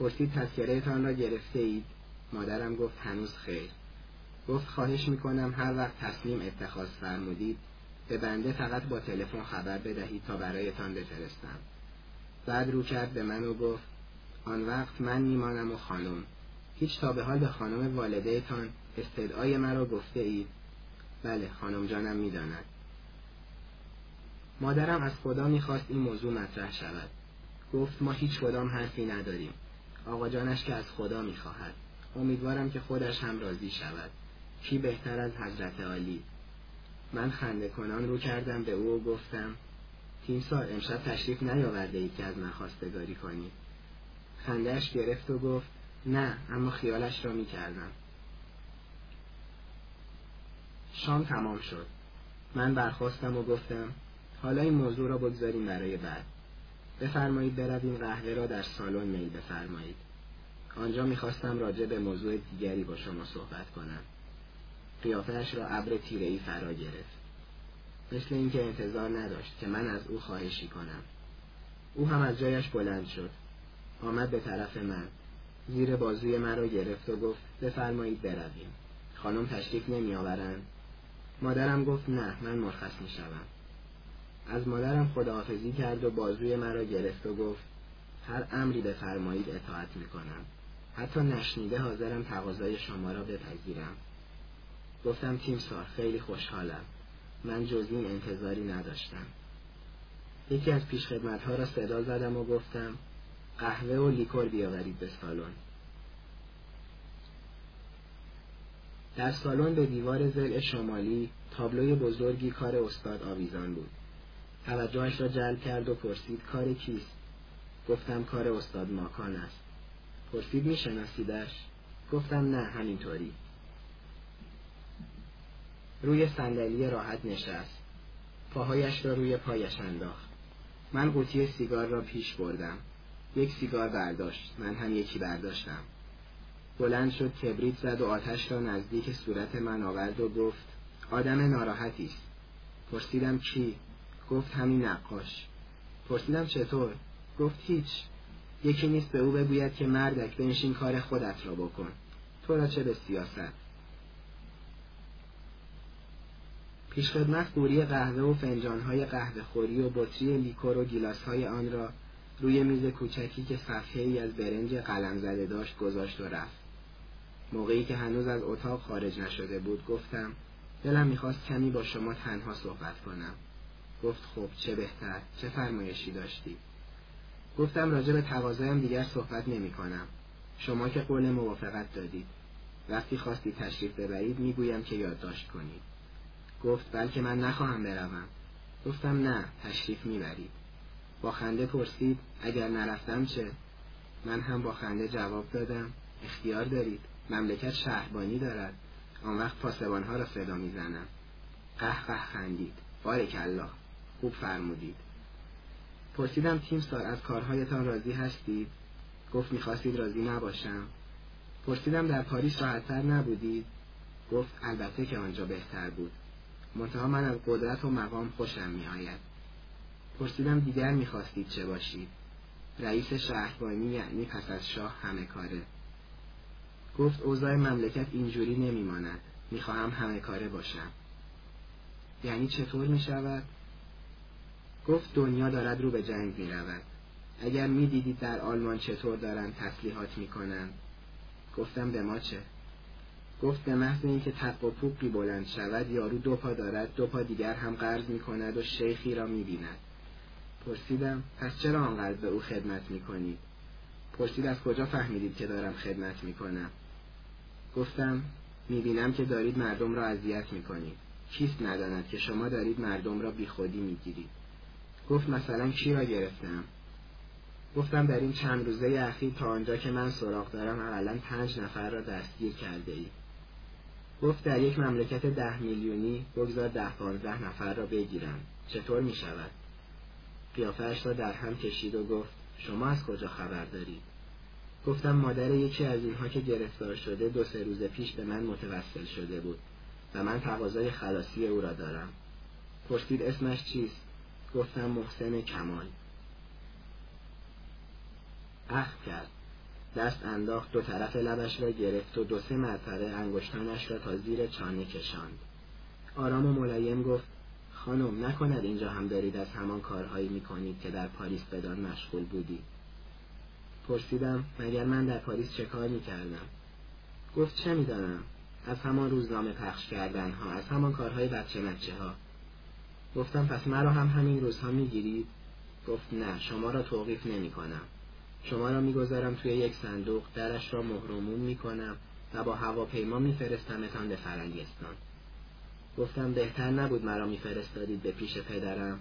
پرسید تذکرهتان را گرفته اید؟ مادرم گفت هنوز خیر. گفت خواهش می‌کنم هر وقت تصمیم اتخاذ فرمودید به بنده فقط با تلفن خبر بدهید تا برایتان بفرستم. بعد رو کرد به من و گفت آن وقت من میمانم و خانم. هیچ تا به حال به خانم والدهتان استدعای مرا گفته اید؟ بله خانم جانم می‌داند. مادرم از خدا می‌خواست این موضوع مطرح شود. گفت ما هیچ کدام حرفی نداریم. آقا جانش که از خدا می‌خواهد. امیدوارم که خودش هم راضی شود. کی بهتر از حضرت عالی؟ من خنده کنان رو کردم به او و گفتم تیمسار امشب تشریف نیاورده اید که از من خواستگاری کنید. خندهش گرفت و گفت نه اما خیالش را می کردم. شام تمام شد. من برخواستم و گفتم حالا این موضوع را بگذاریم برای بعد. بفرمایید برویم قهوه را در سالن میل بفرمایید. آنجا می‌خواستم راجع به موضوع دیگری با شما صحبت کنم. قیافهش را ابر تیرهای فرا گرفت. مثل اینکه انتظار نداشت که من از او خواهشی کنم. او هم از جایش بلند شد. آمد به طرف من. زیر بازوی من را گرفت و گفت بفرمایید برویم. خانم تشریف نمی آورند مادرم گفت نه من مرخص می شوم. از مادرم خداحافظی کرد و بازوی مرا گرفت و گفت هر امری بفرمایید اطاعت می کنم حتی نشنیده حاضرم تقاضای شما را بپذیرم. گفتم تیمسار خیلی خوشحالم. من جز این انتظاری نداشتم. یکی از پیشخدمتها را صدا زدم و گفتم قهوه و لیکور بیاورید به سالن. در سالن به دیوار زل شمالی تابلوی بزرگی کار استاد آویزان بود. توجهش را جلب کرد و پرسید کار کیست؟ گفتم کار استاد ماکان است. پرسید میشناسیدش؟ گفتم نه همینطوری. روی صندلی راحت نشست. پاهایش را روی پایش انداخت. من قوطی سیگار را پیش بردم. یک سیگار برداشت. من هم یکی برداشتم. بلند شد کبریت زد و آتش را نزدیک صورت من آورد و گفت آدم ناراحتی است. پرسیدم کی؟ گفت همین نقاش. پرسیدم چطور؟ گفت هیچ. یکی نیست به او بگوید که مردک بنشین کار خودت را بکن. تو را چه به سیاست؟ پیشخدمت قوری قهوه و فنجانهای قهوه خوری و بطری لیکور و گیلاسهای آن را روی میز کوچکی که صفحه ای از برنج قلم زده داشت گذاشت و رفت. موقعی که هنوز از اتاق خارج نشده بود گفتم دلم می‌خواست کمی با شما تنها صحبت کنم. گفت خب چه بهتر چه فرمایشی داشتی؟ گفتم راجع به تقاضایم دیگر صحبت نمی کنم. شما که قول موافقت دادید. وقتی خواستی تشریف ببرید می‌گویم که یادداشت کنید. گفت بلکه من نخواهم بروم. گفتم نه تشریف می‌برید. با خنده پرسید اگر نرفتم چه؟ من هم با خنده جواب دادم اختیار دارید. مملکت شهربانی دارد. آن وقت پاسبانها را صدا می‌زنم. قه قه خندید. بارک الله. خوب فرمودید. پرسیدم تیم سار از کارهایتان راضی هستید؟ گفت می‌خواستید راضی نباشم. پرسیدم در پاریس راحتتر نبودید؟ گفت البته که آنجا بهتر بود. منتها من از قدرت و مقام خوشم میآید. پرسیدم دیگر می‌خواستید چه باشید؟ رئیس شهربانی یعنی پس از شاه همه کاره. گفت اوضاع مملکت اینجوری نمیماند. می‌خواهم همه کاره باشم. یعنی چطور می‌شود؟ گفت دنیا دارد رو به جنگ می رود. اگر می دیدید در آلمان چطور دارند تسلیحات می کنند. گفتم به ما چه؟ گفت به محض اینکه تق و پوقی بلند شود یارو دو پا دارد دو پا دیگر هم قرض می کند و شیخی را می بیند. پرسیدم پس چرا آنقدر به او خدمت می کنید؟ پرسید از کجا فهمیدید که دارم خدمت می کنم؟ گفتم می بینم که دارید مردم را اذیت می کنید. کیست نداند که شما دارید مردم را بیخودی می گیرید. گفت مثلا کی را گرفتم گفتم در این چند روزه اخیر تا آنجا که من سراغ دارم اقلا پنج نفر را دستگیر کرده ای. گفت در یک مملکت ده میلیونی بگذار ده پانزده نفر را بگیرم چطور می شود؟ قیافهش را در هم کشید و گفت شما از کجا خبر دارید؟ گفتم مادر یکی از اینها که گرفتار شده دو سه روز پیش به من متوسل شده بود و من تقاضای خلاصی او را دارم. پرسید اسمش چیست؟ گفتم محسن کمال. اخ کرد. دست انداخت دو طرف لبش را گرفت و دو سه مرتبه انگشتانش را تا زیر چانه کشاند. آرام و ملایم گفت خانم نکند اینجا هم دارید از همان کارهایی می‌کنید که در پاریس بدان مشغول بودی. پرسیدم مگر من در پاریس چه کار می‌کردم؟ گفت چه می‌دانم؟ از همان روزنامه پخش کردن ها از همان کارهای بچه مچه ها گفتم پس مرا هم همین روزها می‌گیرید گفت نه شما را توقیف نمی کنم شما را می‌گذارم توی یک صندوق درش را مهرمون می کنم و با هواپیما میفرستمتان به فرنگستان. گفتم بهتر نبود مرا میفرستادید به پیش پدرم.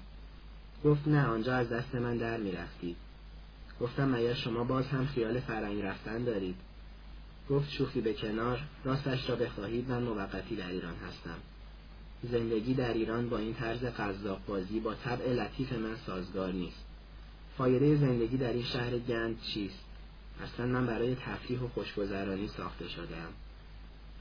گفت نه آنجا از دست من در می‌رفتید. گفتم مگر شما باز هم خیال فرنگ رفتن دارید؟ گفت شوخی به کنار راستش را بخواهید من موقتی در ایران هستم. زندگی در ایران با این طرز قذاق بازی با طبع لطیف من سازگار نیست. فایده زندگی در این شهر گند چیست؟ اصلا من برای تفریح و خوشگذرانی ساخته شدم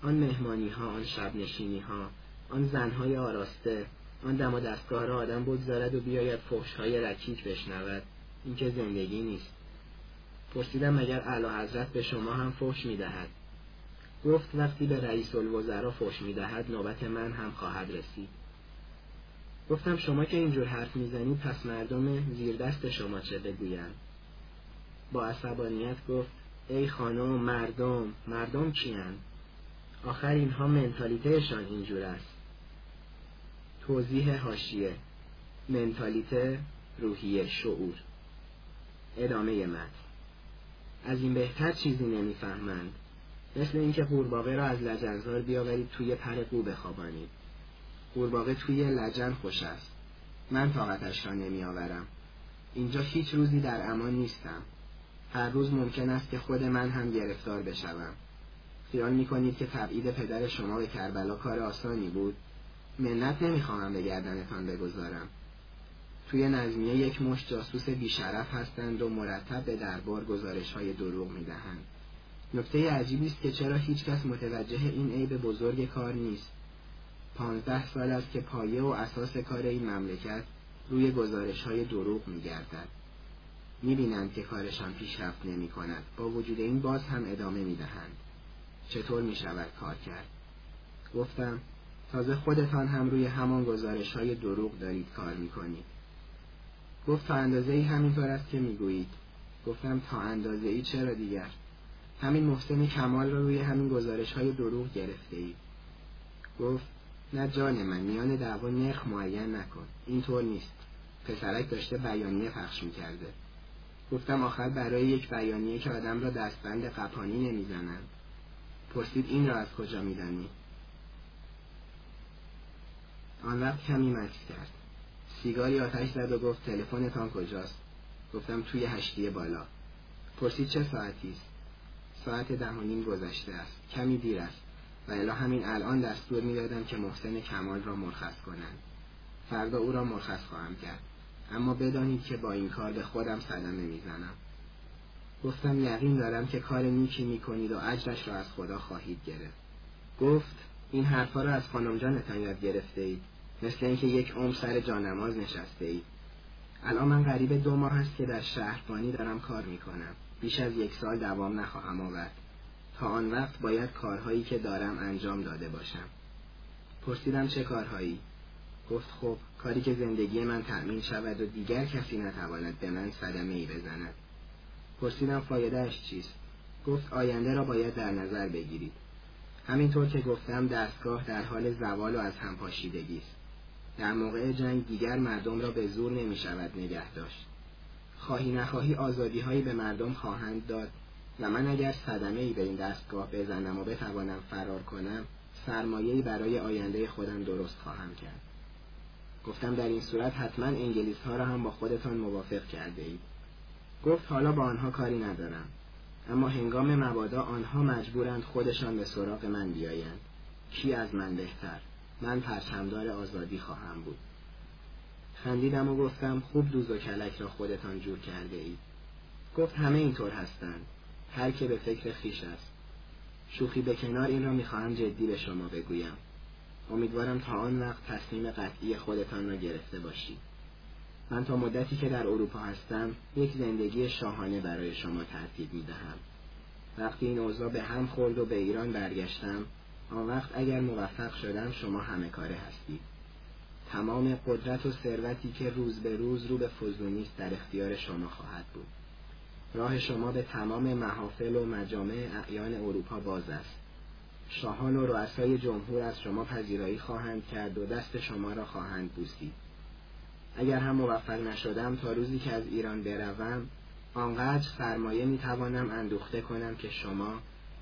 آن مهمانی ها آن شب نشینی ها آن زنهای آراسته آن دم و دستگاه را آدم بگذارد و بیاید فحش های رکیک بشنود. این که زندگی نیست. پرسیدم مگر اعلی حضرت به شما هم فحش می‌دهد. گفت وقتی به رئیس الوزرا فش می‌دهد نوبت من هم خواهد رسید. گفتم شما که اینجور حرف می‌زنید پس مردم زیر دست شما چه بگویند؟ با عصبانیت گفت ای خانم مردم مردم کیان آخر اینها منتالیتهشان اینجور است. توضیح هاشیه منتالیته روحیه شعور. ادامه مد از این بهتر چیزی نمی‌فهمند. مثل اینکه قورباغه را از لجنزار بیاورید توی پر قو بخوابانید. قورباغه توی لجن خوش است. من طاقتش را نمیآورم. اینجا هیچ روزی در امان نیستم. هر روز ممکن است که خود من هم گرفتار بشوم. خیال می‌کنید که تبعید پدر شما به کربلا کار آسانی بود؟ منت نمی‌خواهم به گردنتان بگذارم. توی نظمیه یک مش جاسوس بیشرف هستند و مرتب به دربار گزارش های دروغ می‌دهند. نکته عجیبی است که چرا هیچکس متوجه این عیب بزرگ کار نیست. پانزده سال است که پایه و اساس کار این مملکت روی گزارش های دروغ میگردد. می‌بینند که کارشان پیشرفت نمی کند با وجود این باز هم ادامه می‌دهند. چطور می شود کار کرد؟ گفتم تازه خودتان هم روی همان گزارش های دروغ دارید کار می کنید گفت تا اندازه ای همینطور است که می‌گویید. گفتم تا اندازه ای چرا دیگر؟ همین محسن کمال را روی همین گزارش های دروغ گرفته اید گفت نه جان من میان دعوا نرخ معین نکن. اینطور نیست. پسرک داشته بیانیه پخش می‌کرده. گفتم آخر برای یک بیانیه که آدم را دستبند قپانی نمی‌زنند پرسید این را از کجا میدانی؟ آن وقت کمی مکس کرد. سیگاری آتش زد و گفت تلفنتان کجاست؟ گفتم توی هشتی بالا. پرسید چه ساعتی است؟ ساعت ده و نیم گذشته است. کمی دیر است. و الا همین الان دستور می‌دادم که محسن کمال را مرخص کنند. فردا او را مرخص خواهم کرد. اما بدانید که با این کار به خودم صدمه می‌زنم. گفتم یقین دارم که کار نیکی می‌کنید و اجرش را از خدا خواهید گرفت. گفت این حرفا را از خانم جانتان یاد گرفته اید مثل اینکه یک عمر سر جانماز نشسته اید الان من قریب دو ماه است که در شهربانی دارم کار می‌کنم. بیش از یک سال دوام نخواهم آورد. تا آن وقت باید کارهایی که دارم انجام داده باشم. پرسیدم چه کارهایی؟ گفت خب کاری که زندگی من تأمین شود و دیگر کسی نتواند به من صدمه ای بزند. پرسیدم فایدهش چیست؟ گفت آینده را باید در نظر بگیرید. همینطور که گفتم دستگاه در حال زوال و از هم پاشیدگی است. در موقع جنگ دیگر مردم را به زور نمی شود نگه داشت. خواهی نخواهی آزادی هایی به مردم خواهند داد و من اگر صدمه ای به این دستگاه بزنم و بتوانم فرار کنم سرمایه‌ای برای آینده خودم درست خواهم کرد. گفتم در این صورت حتما انگلیس ها را هم با خودتان موافق کرده اید. گفت حالا با آنها کاری ندارم. اما هنگام مبادا آنها مجبورند خودشان به سراغ من بیایند. کی از من بهتر؟ من پرچمدار آزادی خواهم بود. خندیدم و گفتم خوب دوز و کلک را خودتان جور کرده اید. گفت همه اینطور هستند. هر که به فکر خیش است. شوخی به کنار این را می‌خواهم جدی به شما بگویم. امیدوارم تا آن وقت تصمیم قطعی خودتان را گرفته باشید. من تا مدتی که در اروپا هستم یک زندگی شاهانه برای شما ترتیب می دهم. وقتی این اوضاع به هم خورد و به ایران برگشتم آن وقت اگر موفق شدم شما همه کاره هستید. تمام قدرت و ثروتی که روز به روز رو به فزونی در اختیار شما خواهد بود. راه شما به تمام محافل و مجامع اعیان اروپا باز است. شاهان و رؤسای جمهور از شما پذیرایی خواهند کرد و دست شما را خواهند بوسید. اگر هم موفق نشدم تا روزی که از ایران بروم آنقدر سرمایه می‌توانم اندوخته کنم که شما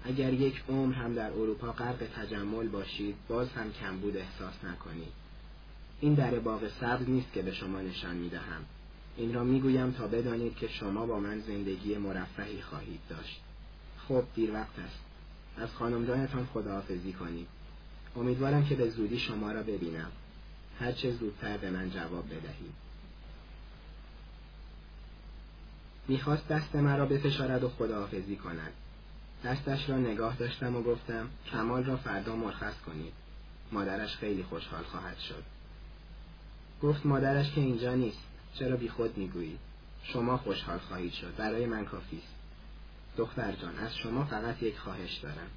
اگر یک عمر هم در اروپا غرق تجمل باشید باز هم کمبود احساس نکنید. این در باغ سبز نیست که به شما نشان می‌دهم. این را می‌گویم تا بدانید که شما با من زندگی مرفهی خواهید داشت. خب دیر وقت است. از خانم جانتان خداحافظی کنید. امیدوارم که به زودی شما را ببینم. هر چه زودتر به من جواب بدهید. می‌خواست دست مرا بفشارد و خداحافظی کند. دستش را نگاه داشتم و گفتم کمال را فردا مرخص کنید. مادرش خیلی خوشحال خواهد شد. گفت مادرش که اینجا نیست. چرا بی خود می‌گویید شما خوشحال خواهید شد. برای من کافی است. دختر جان از شما فقط یک خواهش دارم.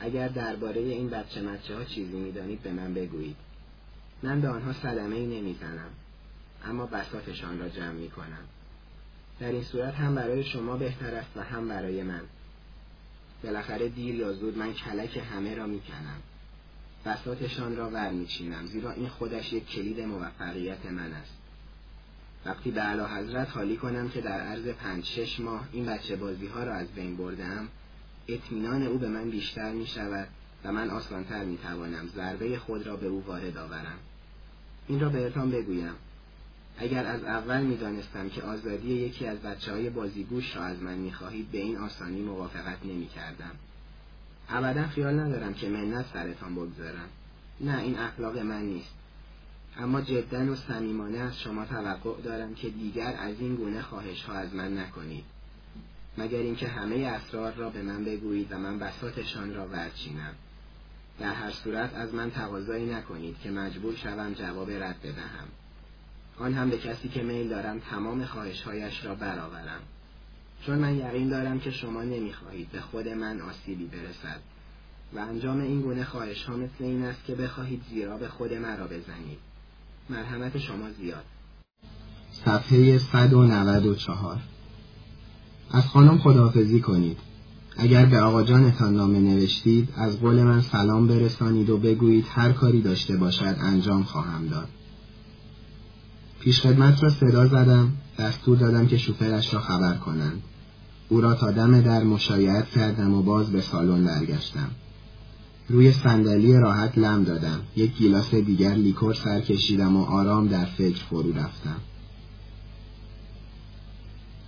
اگر درباره این بچه مچه ها چیزی می‌دانید به من بگویید. من به آنها صدمه ای نمی‌زنم اما بساتشان را جمع می کنم در این صورت هم برای شما بهتر است و هم برای من. بالاخره دیر یا زود من کلک همه را می‌کنم. بساتشان را ور میچینم زیرا این خودش یک کلید موفقیت من است. وقتی به علا حضرت حالی کنم که در عرض پنج شش ماه این بچه بازی ها را از بین بردم اطمینان او به من بیشتر می شود و من آسانتر می توانم ضربه خود را به او وارد آورم. این را بهتان بگویم. اگر از اول می‌دانستم که آزادی یکی از بچه های بازیگوش را از من می‌خواهید به این آسانی موافقت نمی‌کردم. ابدا خیال ندارم که منت سرتان بگذارم. نه این اخلاق من نیست. اما جدا و صمیمانه از شما توقع دارم که دیگر از این گونه خواهش ها از من نکنید. مگر اینکه همه اسرار را به من بگویید و من بساتشان را ورچینم. در هر صورت از من تقاضایی نکنید که مجبور شوم جواب رد بدهم. آن هم به کسی که میل دارم تمام خواهشهایش را برآورم. چون من یقین دارم که شما نمی‌خواهید به خود من آسیبی برسد. و انجام این گونه خواهش ها مثل این است که بخواهید زیرا به خود مرا بزنید. مرحمت شما زیاد. صفحه 194 از خانم خداحافظی کنید. اگر به آقا جانتان نامه نوشتید از قول من سلام برسانید و بگویید هر کاری داشته باشد انجام خواهم داد. پیشخدمت را صدا زدم دستور دادم که شوفرش را خبر کنند. او را تا دم در مشایعت کردم و باز به سالن برگشتم. روی صندلی راحت لم دادم. یک گیلاس دیگر لیکور سر کشیدم و آرام در فکر فرو رفتم.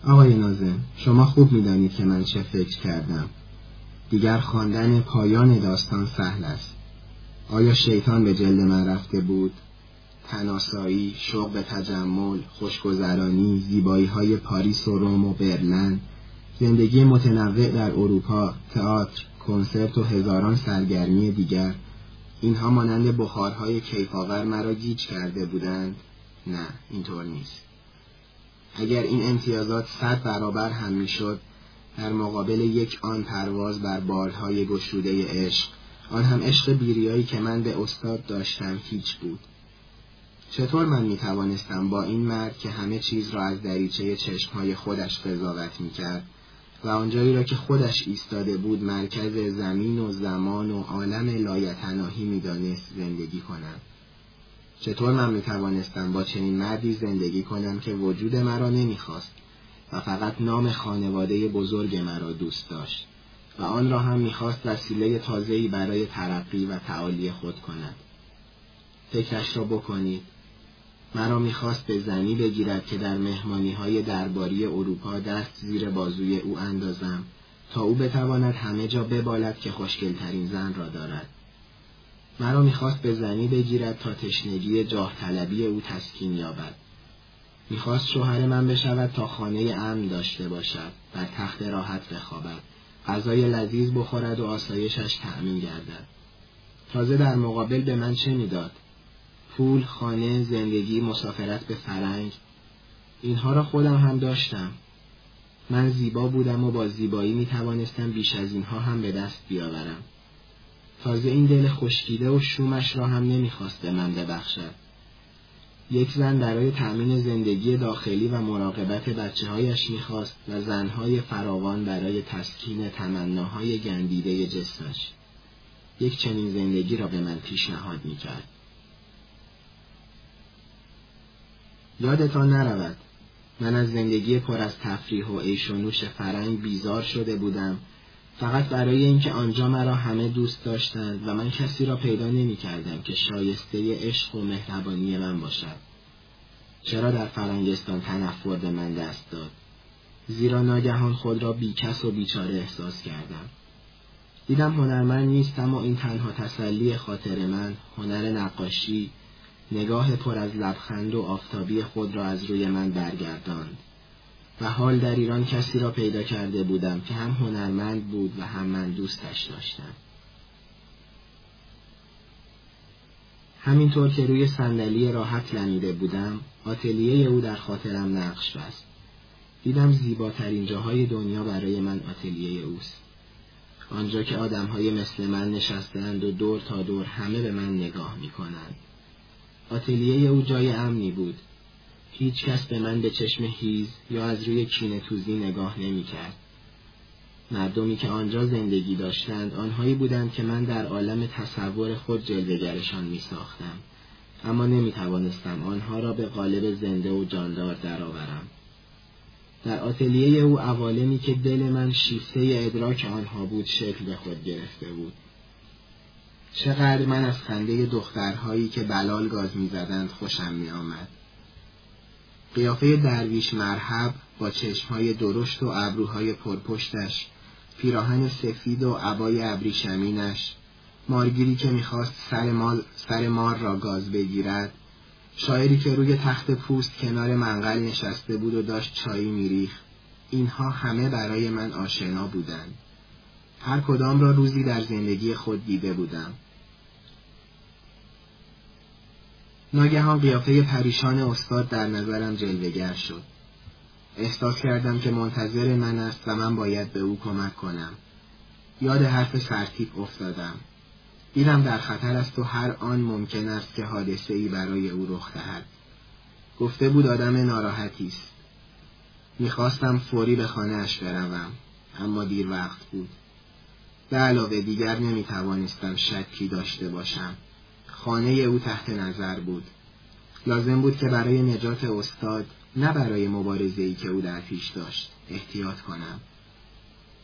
آقای نازم شما خوب می‌دانید که من چه فکر کردم. دیگر خواندن پایان داستان سهل است. آیا شیطان به جلد من رفته بود؟ تناسایی شوق به تجمل خوشگذرانی زیبایی های پاریس و روم و برلن زندگی متنوع در اروپا تئاتر کنسرت و هزاران سرگرمی دیگر. اینها مانند بخارهای کیفاور مرا گیج کرده بودند. نه اینطور نیست. اگر این امتیازات صد برابر هم می‌شد در مقابل یک آن پرواز بر بالهای گشوده عشق آن هم عشق بیریایی که من به استاد داشتم هیچ بود. چطور من می توانستم با این مرد که همه چیز را از دریچه چشمهای خودش قضاوت می کرد و آنجایی را که خودش ایستاده بود مرکز زمین و زمان و عالم لایتناهی می دانست زندگی کنم. چطور من می توانستم با چنین مردی زندگی کنم که وجود مرا نمی‌خواست و فقط نام خانواده بزرگ مرا دوست داشت و آن را هم می‌خواست وسیله تازه‌ای برای ترقی و تعالی خود کند. فکرش را بکنید. مرا می‌خواست به زنی بگیرد که در مهمانی های درباری اروپا دست زیر بازوی او اندازم تا او بتواند همه جا ببالد که خوشگلترین زن را دارد. مرا می‌خواست به زنی بگیرد تا تشنگی جاه طلبی او تسکین یابد. می‌خواست شوهر من بشود تا خانه امن داشته باشد بر تخت راحت بخوابد غذای لذیذ بخورد و آسایشش تأمین گردد. تازه در مقابل به من چه می‌داد؟ پول خانه زندگی مسافرت به فرنگ. اینها را خودم هم داشتم. من زیبا بودم و با زیبایی می توانستم بیش از اینها هم به دست بیاورم. تازه این دل خشکیده و شومش را هم نمی‌خواست به من ببخشد. یک زن برای تأمین زندگی داخلی و مراقبت بچه هایش می‌خواست و زنهای فراوان برای تسکین تمناهای گندیده جسمش. یک چنین زندگی را به من پیشنهاد می‌کرد. یادتان نرود من از زندگی پر از تفریح و عیش و نوش فرنگ بیزار شده بودم فقط برای اینکه آنجا مرا همه دوست داشتند و من کسی را پیدا نمی کردم که شایسته عشق و مهربانی من باشد. چرا در فرنگستان تنفر به من دست داد؟ زیرا ناگهان خود را بیکس و بیچاره احساس کردم. دیدم هنرمند نیستم و این تنها تسلی خاطر من هنر نقاشی نگاه پر از لبخند و آفتابی خود را از روی من برگرداند. و حال در ایران کسی را پیدا کرده بودم که هم هنرمند بود و هم من دوستش داشتم. همینطور که روی صندلی راحت لمیده بودم، آتلیه او در خاطرم نقش بست. دیدم زیباترین جاهای دنیا برای من آتلیه اوست. آنجا که آدمهای مثل من نشستند و دور تا دور همه به من نگاه می کنند. آتلیه او جای امنی بود هیچ کس به من به چشم هیز یا از روی کینه توزی نگاه نمی کرد. مردمی که آنجا زندگی داشتند آنهایی بودند که من در عالم تصور خود جلوگرشان می ساختم. اما نمی توانستم آنها را به قالب زنده و جاندار درآورم. در آتلیه او عوالمی که دل من شیفته ادراک آنها بود شکل به خود گرفته بود. چقدر من از خنده دخترهایی که بلال گاز می‌زدند خوشم می آمد. قیافه درویش مرحب با چشمهای درشت و ابروهای پرپشتش پیراهن سفید و عبای ابریشمینش مارگیری که می‌خواست سر, مال سر مار را گاز بگیرد شاعری که روی تخت پوست کنار منقل نشسته بود و داشت چایی میریخت اینها همه برای من آشنا بودند هر کدام را روزی در زندگی خود دیده بودم ناگهان قیافه پریشان استاد در نظرم جلوگر شد. احساس کردم که منتظر من است و من باید به او کمک کنم. یاد حرف سرتیپ افتادم. دیدم در خطر است و هر آن ممکن است که حادثه ای برای او رخ دهد. گفته بود آدم ناراحتی است. می‌خواستم فوری به خانهاش بروم اما دیر وقت بود. به علاوه دیگر نمی‌توانستم شکی داشته باشم. خانه او تحت نظر بود. لازم بود که برای نجات استاد نه برای مبارزه‌ای که او در پیش داشت احتیاط کنم.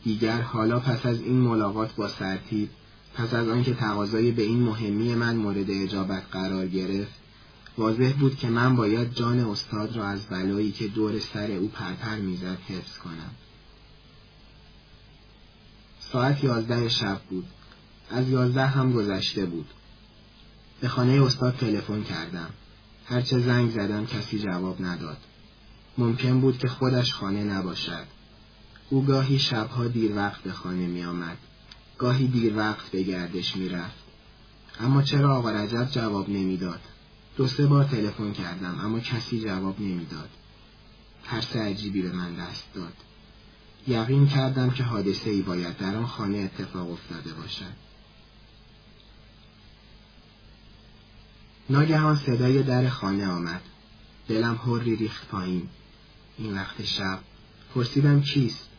دیگر حالا پس از این ملاقات با سرتیب پس از آنکه تقاضای به این مهمی من مورد اجابت قرار گرفت واضح بود که من باید جان استاد را از بلایی که دور سر او پرپر می‌زد حفظ کنم. ساعت یازده شب بود. از یازده هم گذشته بود. به خانه استاد تلفن کردم هرچه زنگ زدم کسی جواب نداد ممکن بود که خودش خانه نباشد او گاهی شبها دیر وقت به خانه می آمد. گاهی دیر وقت به گردش می رفت. اما چرا آقا رجب جواب نمی‌داد؟ دو سه بار تلفن کردم اما کسی جواب نمی‌داد. ترس عجیبی به من دست داد. یقین کردم که حادثه ای باید در آن خانه اتفاق افتاده باشد. ناگهان صدای در خانه آمد. دلم هری ریخت پایین. این وقت شب پرسیدم کیست؟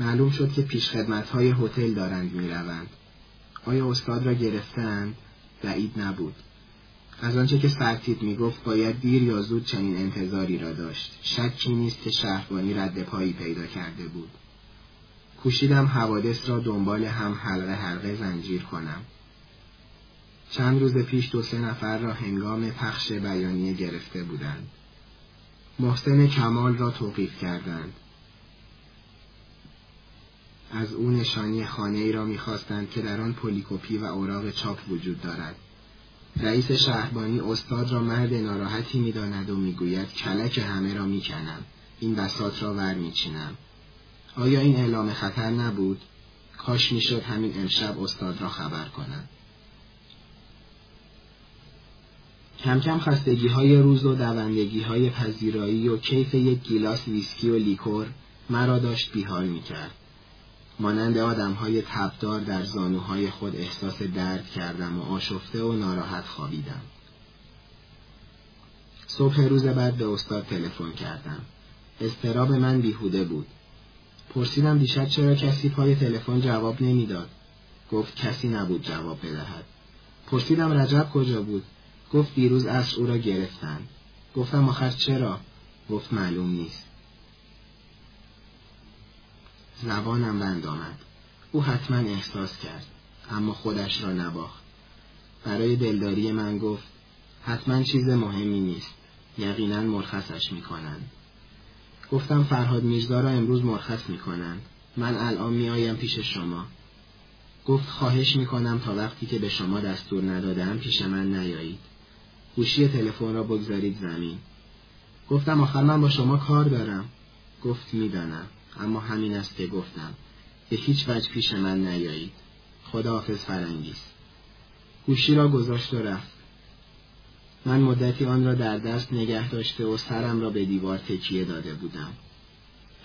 معلوم شد که پیشخدمت های هتل دارند می‌روند. آیا استاد را گرفتند؟ بعید نبود. از آنچه که سرتیت می‌گفت باید دیر یا زود چنین انتظاری را داشت. شکی نیست که شهربانی رد پایی پیدا کرده بود. کوشیدم حوادث را دنبال هم حلقه حلقه زنجیر کنم. چند روز پیش دو سه نفر را هنگام پخش بیانیه گرفته بودند. محسن کمال را توقیف کردند. از او نشانی خانه ای را می‌خواستند که در آن پولیکوپی و اوراق چاپ وجود دارد. رئیس شهربانی استاد را مرد ناراحتی می‌داند و می‌گوید کلک همه را می‌کنم. این بسات را ور میچینم. آیا این اعلام خطر نبود؟ کاش می‌شد همین امشب استاد را خبر کنم. کم کم خستگی های روز و دوندگی های پذیرایی و کیف یک گیلاس ویسکی و لیکور مرا داشت بیحال می کرد. مانند آدم های تبدار در زانوهای خود احساس درد کردم و آشفته و ناراحت خوابیدم. صبح روز بعد به استاد تلفن کردم. استراب من بیهوده بود. پرسیدم دیشب چرا کسی پای تلفن جواب نمی‌داد. گفت کسی نبود جواب بدهد. پرسیدم رجب کجا بود؟ گفت دیروز عصر او را گرفتند. گفتم آخر چرا؟ گفت معلوم نیست. زبانم بند آمد. او حتما احساس کرد. اما خودش را نباخت. برای دلداری من گفت حتما چیز مهمی نیست. یقینا مرخصش می‌کنند. گفتم فرهاد میرزا را امروز مرخص می‌کنند. من الان میآیم پیش شما. گفت خواهش می‌کنم تا وقتی که به شما دستور ندادم پیش من نیایید. گوشی تلفن را بگذارید زمین. گفتم آخر من با شما کار دارم. گفت می‌دانم. اما همین است که گفتم. به هیچ وجه پیش من نیایید. خداحافظ فرنگیست گوشی را گذاشت و رفت. من مدتی آن را در دست نگه داشته و سرم را به دیوار تکیه داده بودم.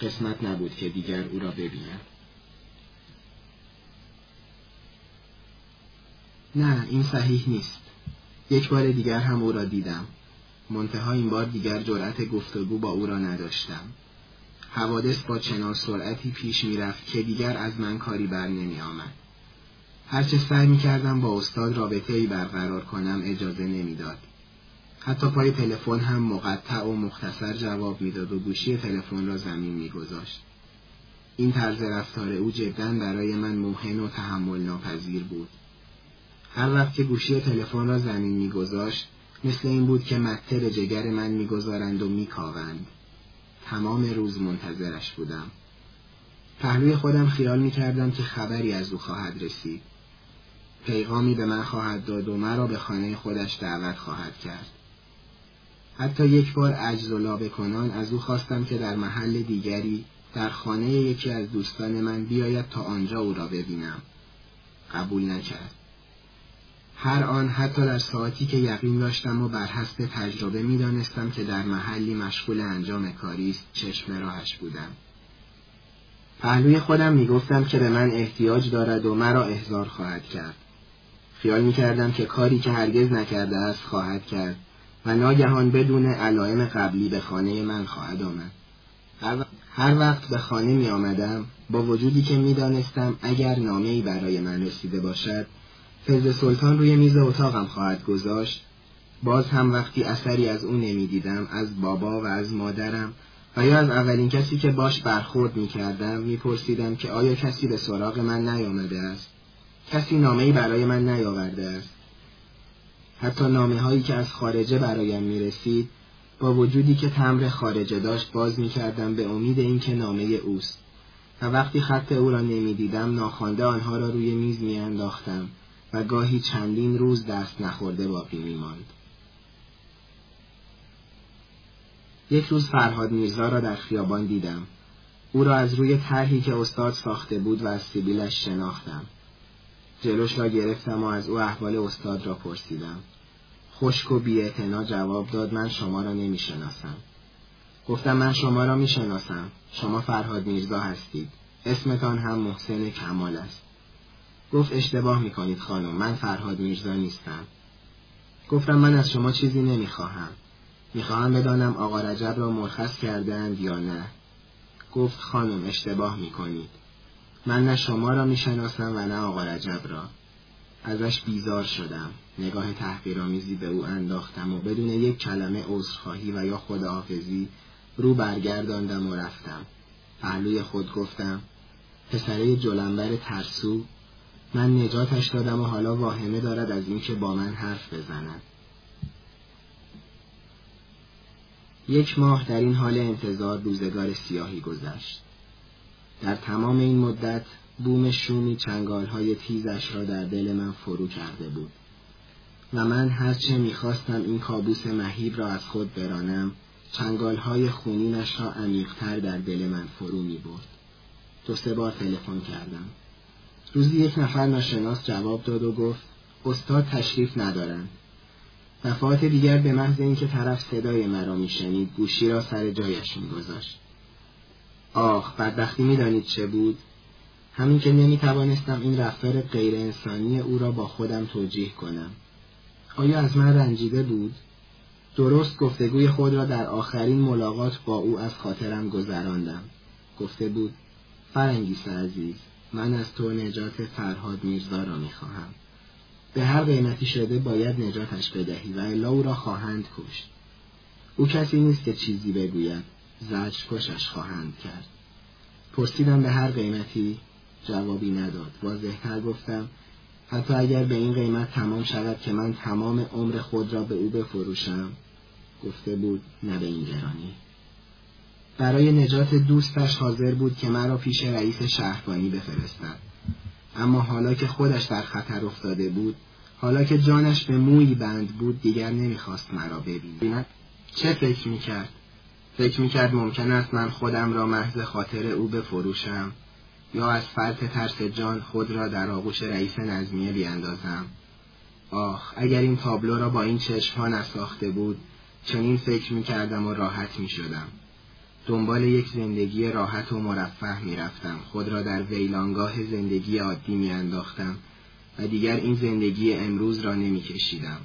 قسمت نبود که دیگر او را ببینم. نه این صحیح نیست. یک بار دیگر هم او را دیدم منتها این بار دیگر جرأت گفتگو با او را نداشتم حوادث با چنان سرعتی پیش می‌رفت که دیگر از من کاری بر نمی آمد. هرچه سعی می کردم با استاد رابطه ای برقرار کنم اجازه نمی‌داد. حتی پای تلفن هم مقطع و مختصر جواب می‌داد و گوشی تلفن را زمین میگذاشت. این طرز رفتار او جدا برای من موهن و تحمل ناپذیر بود. هر وقت که گوشی تلفن را زمین میگذاشت مثل این بود که مته به جگر من می‌گذارند و میکاوند. تمام روز منتظرش بودم. پهلوی خودم خیال می‌کردم که خبری از او خواهد رسید. پیغامی به من خواهد داد و مرا به خانه خودش دعوت خواهد کرد. حتی یک بار عجز و لابه کنان از او خواستم که در محل دیگری در خانه یکی از دوستان من بیاید تا آنجا او را ببینم. قبول نکرد. هر آن حتی در ساعتی که یقین داشتم و بر حسب تجربه می‌دانستم که در محلی مشغول انجام کاری است چشم راهش بودم. پهلوی خودم می‌گفتم که به من احتیاج دارد و مرا احضار خواهد کرد. خیال می‌کردم که کاری که هرگز نکرده است خواهد کرد و ناگهان بدون علائم قبلی به خانه من خواهد آمد. هر وقت به خانه می آمدم با وجودی که می دانستم اگر نامه برای من رسیده باشد فیض سلطان روی میز اتاقم خواهد گذاشت. باز هم وقتی اثری از او نمی‌دیدم از بابا و از مادرم و یا از اولین کسی که باش برخورد می کردم که آیا کسی به سراغ من نیامده است؟ کسی نامه برای من نیاورده است. حتی نامه هایی که از خارجه برایم می رسید با وجودی که تمر خارجه داشت باز می کردم به امید اینکه نامه اوست. و وقتی خط او را نمی دیدم ناخوانده آنها را روی میز می انداختم و گاهی چندین روز دست نخورده باقی می ماند. یک روز فرهاد میرزا را در خیابان دیدم. او را از روی طرحی که استاد ساخته بود و از سیبیلش شناختم. جلوش را گرفتم و از او احوال استاد را پرسیدم. خشک و بیاعتنا جواب داد من شما را نمی شناسم. گفتم من شما را می شناسم. شما فرهاد میرزا هستید. اسمتان هم محسن کمال است. گفت اشتباه می کنید خانم. من فرهاد میرزا نیستم. گفتم من از شما چیزی نمی خواهم. می خواهم بدانم آقا رجب را مرخص کردند یا نه. گفت خانم اشتباه می کنید. من نه شما را می شناسم و نه آقا رجب را. ازش بیزار شدم. نگاه تحقیرآمیزی به او انداختم و بدون یک کلمه عذرخواهی و یا خداحافظی رو برگرداندم و رفتم. پهلوی خود گفتم پسره جلنبر ترسو من نجاتش دادم و حالا واهمه دارد از اینکه با من حرف بزند. یک ماه در این حال انتظار روزگار سیاهی گذشت. در تمام این مدت بوم شومی چنگالهای تیزش را در دل من فرو کرده بود و من هرچه می‌خواستم این کابوس مهیب را از خود برانم چنگالهای خونینش را عمیقتر در دل من فرو می برد. دو سه بار تلفن کردم. روزی یک نفر ناشناس جواب داد و گفت استاد تشریف ندارند. دفعات دیگر به محض اینکه طرف صدای مرا میشنید گوشی را سر جایش میگذاشت آخ بدبختی می‌دانید چه بود همین که نمی توانستم این رفتار غیر انسانی او را با خودم توجیه کنم. آیا از من رنجیده بود؟ درست گفتگوی خود را در آخرین ملاقات با او از خاطرم گذراندم. گفته بود فرنگیس عزیز من از تو نجات فرهاد میرزا را می‌خواهم. به هر قیمتی شده باید نجاتش بدهی و الا او را خواهند کشت. او کسی نیست که چیزی بگوید زجر کشش خواهند کرد. پرسیدم به هر قیمتی جوابی نداد واضحتر گفتم حتی اگر به این قیمت تمام شود که من تمام عمر خود را به او بفروشم گفته بود نه به این گرانی برای نجات دوستش حاضر بود که مرا پیش رئیس شهربانی بفرستد. اما حالا که خودش در خطر افتاده بود حالا که جانش به مویی بند بود دیگر نمی‌خواست مرا ببیند. چه فکر می‌کرد؟ فکر می‌کرد ممکن است من خودم را محض خاطر او بفروشم یا از فرط ترس جان خود را در آغوش رئیس نظمیه بیاندازم. آخ اگر این تابلو را با این چشمها نساخته بود چنین فکر می کردم و راحت می شدم. دنبال یک زندگی راحت و مرفه می رفتم. خود را در ویلانگاه زندگی عادی می انداختم و دیگر این زندگی امروز را نمی کشیدم.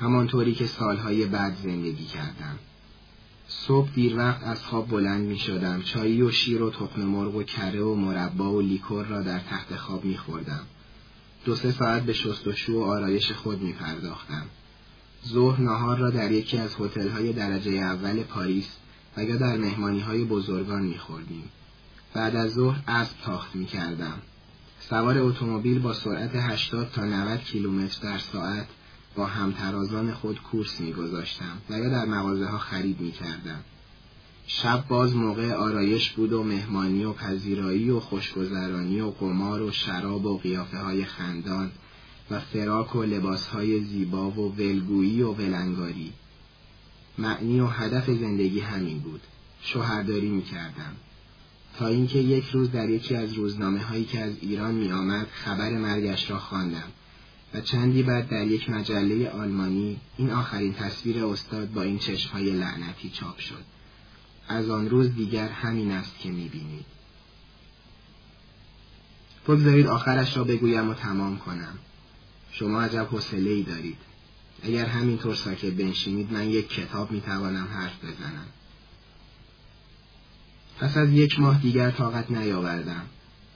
همانطوری که سالهای بعد زندگی کردم. صبح دیر وقت از خواب بلند می شدم. چایی و شیر و تخم مرغ و کره و مربا و لیکور را در تخت خواب می خوردم. دو سه ساعت به شستشو و آرایش خود می پرداختم. ظهر نهار را در یکی از های درجه اول پاریس و یا در مهمانی های بزرگان می خوردیم. بعد از ظهر اسب تاخت می کردم. سوار اتومبیل با سرعت 80 تا 90 کیلومتر در ساعت با همترازان خود کورس میگذاشتم و یا در مغازه ها خرید می‌کردم. شب باز موقع آرایش بود و مهمانی و پذیرایی و خوشگذرانی و قمار و شراب و قیافه های خندان و فراک و لباس های زیبا و ولگویی و ولنگاری. معنی و هدف زندگی همین بود. شوهرداری می کردم. تا اینکه یک روز در یکی از روزنامه هایی که از ایران می آمد خبر مرگش را خواندم و چندی بعد در یک مجله آلمانی این آخرین تصویر استاد با این چشمهای لعنتی چاپ شد. از آن روز دیگر همین است که می بینید. بگذارید آخرش را بگویم و تمام کنم. شما عجب حوصله ای دارید. اگر همینطور ساکت بنشینید من یک کتاب می توانم حرف بزنم. پس از یک ماه دیگر طاقت نیاوردم.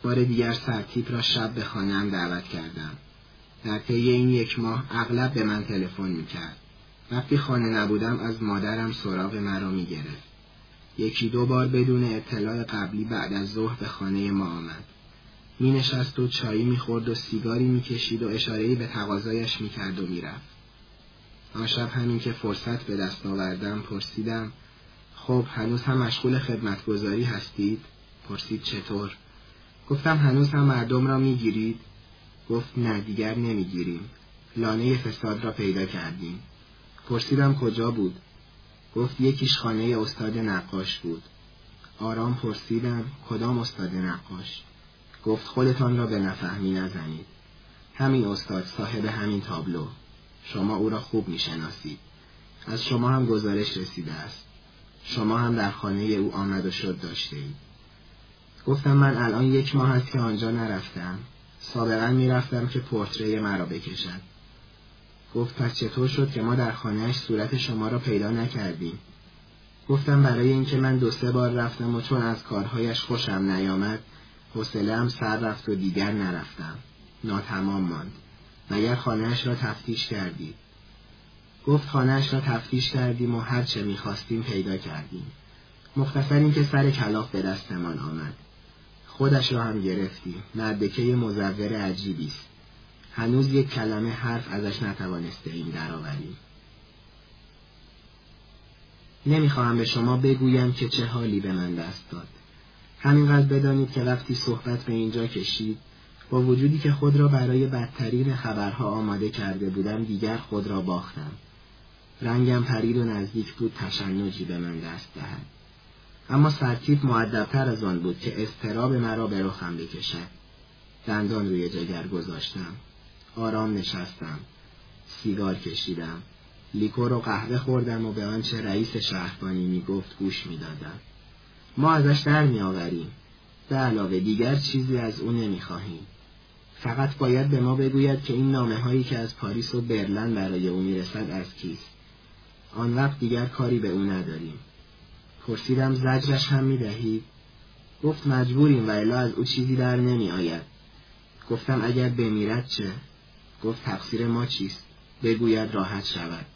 بار دیگر سرتیپ را شب به خانهام دعوت کردم. در طی این یک ماه اغلب به من تلفن می‌کرد. وقتی خانه نبودم از مادرم سراغ مرا می‌گرفت. یکی دو بار بدون اطلاع قبلی بعد از ظهر به خانه ما آمد. می نشست و چایی می خورد و سیگاری می کشید و اشارهی به تقاضایش می کرد و می رفت. آن شب همین که فرصت به دست آوردم پرسیدم خب هنوز هم مشغول خدمتگذاری هستید؟ پرسید چطور؟ گفتم هنوز هم مردم را می‌گیرید؟ گفت نه دیگر نمی‌گیریم. لانه فساد را پیدا کردیم. پرسیدم کجا بود؟ گفت یکیش خانه استاد نقاش بود. آرام پرسیدم کدام استاد نقاش؟ گفت خودتان را به نفهمی نزنید. همین استاد صاحب همین تابلو. شما او را خوب می‌شناسید. از شما هم گزارش رسیده است. شما هم در خانه او آمد و شد داشته اید. گفتم من الان یک ماه است که آنجا نرفتم. سابقا می‌رفتم که پورتری مرا بکشد. گفت پس چطور شد که ما در خانهش صورت شما را پیدا نکردیم؟ گفتم برای اینکه من دو سه بار رفتم و چون از کارهایش خوشم نیامد حوصلهام سر رفت و دیگر نرفتم ناتمام ماند مگر خانهاش را تفتیش کردید گفت خانهاش را تفتیش کردیم و هر چه می‌خواستیم پیدا کردیم. مختصر اینکه سر کلاف به دستمان آمد. خودش را هم گرفتیم. مردکه مزور عجیبی است. هنوز یک کلمه حرف ازش نتوانسته این درآوریم. نمی‌خواهم به شما بگویم که چه حالی به من دست داد. همینقدر بدانید که وقتی صحبت به اینجا کشید با وجودی که خود را برای بدترین خبرها آماده کرده بودم دیگر خود را باختم. رنگم پرید و نزدیک بود تشنجی به من دست دهد. اما سرتیپ معدبتر از آن بود که استراب مرا به رخم بکشد. دندان روی جگر گذاشتم. آرام نشستم. سیگار کشیدم. لیکور و قهوه خوردم و به آنچه رئیس شهربانی می‌گفت گوش می‌دادم. ما ازش در میآوریم. به علاوه دیگر چیزی از او نمی‌خواهیم. فقط باید به ما بگوید که این نامه هایی که از پاریس و برلن برای او می‌رسد از کیست آن وقت دیگر کاری به او نداریم پرسیدم زجرش هم می‌دهید گفت مجبوریم و الا از او چیزی در نمی آید. گفتم اگر بمیرد چه؟ گفت تقصیر ما چیست؟ بگوید راحت شود.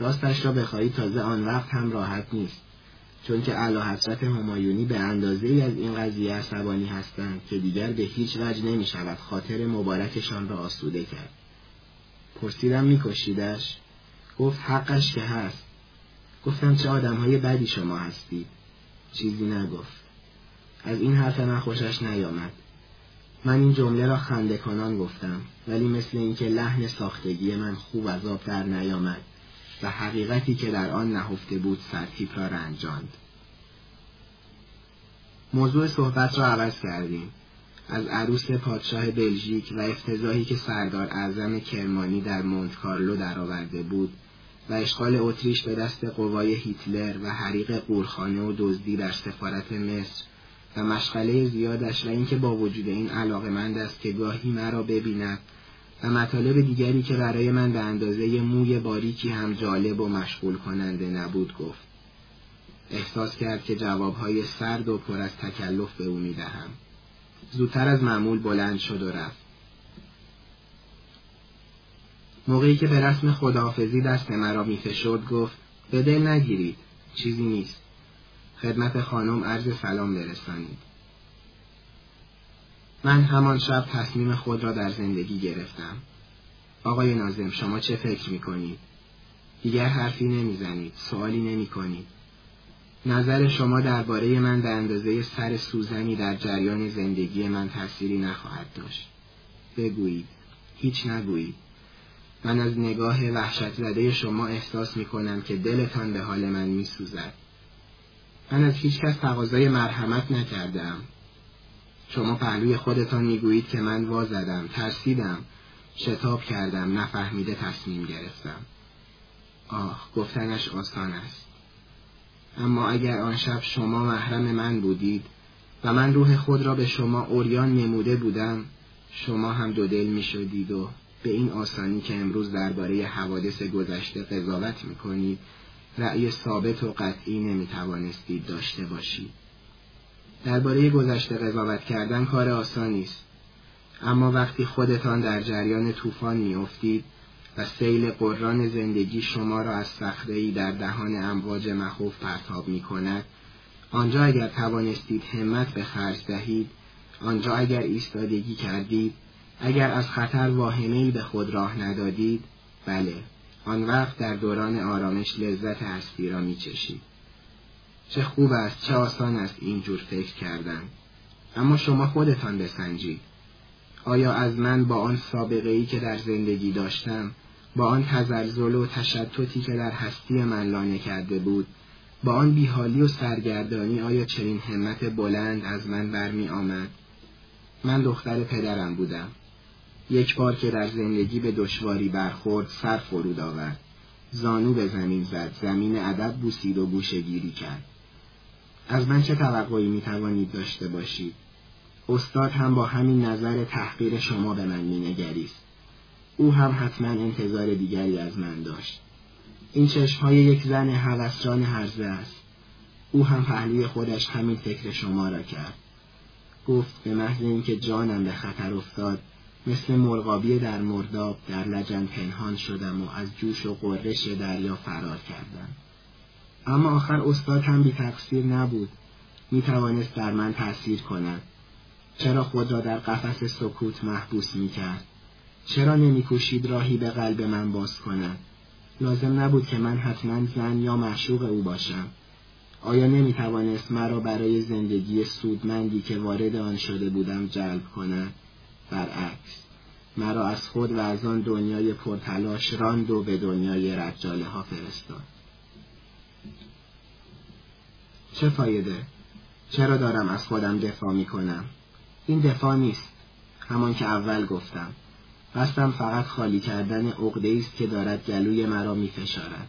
راستش را بخواهی تازه آن وقت هم راحت نیست. چون که علا حضرت همایونی به اندازه از این قضیه عصبانی هستند که دیگر به هیچ وجه نمی شود خاطر مبارکشان را آسوده کرد. پرسیدم میکشیدش؟ گفت حقش که هست. گفتم چه آدم های بدی شما هستید. چیزی نگفت. از این حرف من خوشش نیامد. من این جمله را خنده کنان گفتم ولی مثل اینکه لحن ساختگی من خوب از آب در نیامد و حقیقتی که در آن نهفته بود سرتیپ را رنجاند. موضوع صحبت را عوض کردیم. از عروس پادشاه بلژیک و افتضاحی که سردار اعظم کرمانی در مونت کارلو درآورده بود و اشغال اتریش به دست قوای هیتلر و حریق قورخانه و دزدی در سفارت مصر و مشغله زیادش و اینکه با وجود این علاقه مند است که گاهی مرا ببیند و مطالب دیگری که برای من به اندازه موی باریکی هم جالب و مشغول کننده نبود گفت. احساس کرد که جوابهای سرد و پر از تکلف به او می‌دهم. زودتر از معمول بلند شد و رفت. موقعی که به رسم خداحافظی دست مرا میفشرد گفت به دل نگیرید چیزی نیست خدمت خانم عرض سلام برسانید من همان شب تصمیم خود را در زندگی گرفتم آقای نازم شما چه فکر می‌کنید؟ دیگر حرفی نمی‌زنید سوالی نمی‌کنید نظر شما درباره من به اندازه سر سوزنی در جریان زندگی من تأثیری نخواهد داشت بگویید هیچ نگویید من از نگاه وحشت زده شما احساس می کنم که دلتان به حال من می سوزد. من از هیچ کس تقاضای مرحمت نکردم. شما پهلوی خودتان می‌گویید که من وازدم، ترسیدم، شتاب کردم، نفهمیده تصمیم گرفتم. آه، گفتنش آسان است. اما اگر آن شب شما محرم من بودید و من روح خود را به شما اوریان نموده بودم، شما هم دو دل می شدید و به این آسانی که امروز درباره حوادث گذشته قضاوت می‌کنید رأی ثابت و قطعی نمی‌توانستید داشته باشید درباره گذشته قضاوت کردن کار آسانی است اما وقتی خودتان در جریان طوفان میافتید و سیل قران زندگی شما را از صخرهای در دهان امواج مخوف پرتاب می کند آنجا اگر توانستید همت به خرج دهید آنجا اگر ایستادگی کردید اگر از خطر واهمهای به خود راه ندادید بله آن وقت در دوران آرامش لذت هستی را میچشید. چه خوب است چه آسان است اینجور فکر کردن. اما شما خودتان بسنجید. آیا از من با آن سابقه ای که در زندگی داشتم با آن تزلزل و تشتتی که در هستی من لانه کرده بود با آن بیحالی و سرگردانی آیا چنین همت بلند از من برمی آمد؟ من دختر پدرم بودم. یک بار که در زندگی به دشواری برخورد سر فرود آورد. زانو به زمین زد زمین ادب بوسید و گوشگیری کرد. از من چه توقعی می توانید داشته باشید؟ استاد هم با همین نظر تحقیر شما به من مینگریست. او هم حتما انتظار دیگری از من داشت. این چشمهای یک زن هوسران هرزه است. او هم پهلوی خودش همین فکر شما را کرد. گفت به محض اینکه جانم به خطر افتاد مثل مرغابی در مرداب در لجن پنهان شدم و از جوش و قررش دریا فرار کردم. اما آخر استاد هم بی تقصیر نبود. می توانست در من تأثیر کند. چرا خود را در قفس سکوت محبوس می کرد چرا نمی کوشید راهی به قلب من باز کند؟ لازم نبود که من حتما زن یا معشوق او باشم. آیا نمی توانست مرا برای زندگی سودمندی که وارد آن شده بودم جلب کند؟ برعکس مرا از خود و از آن دنیای پرتلاش راند و به دنیای رجاله ها فرستاد. چه فایده؟ چرا دارم از خودم دفاع می کنم؟ این دفاع نیست همان که اول گفتم قصدم فقط خالی کردن عقده است که دارد گلوی مرا می فشارد.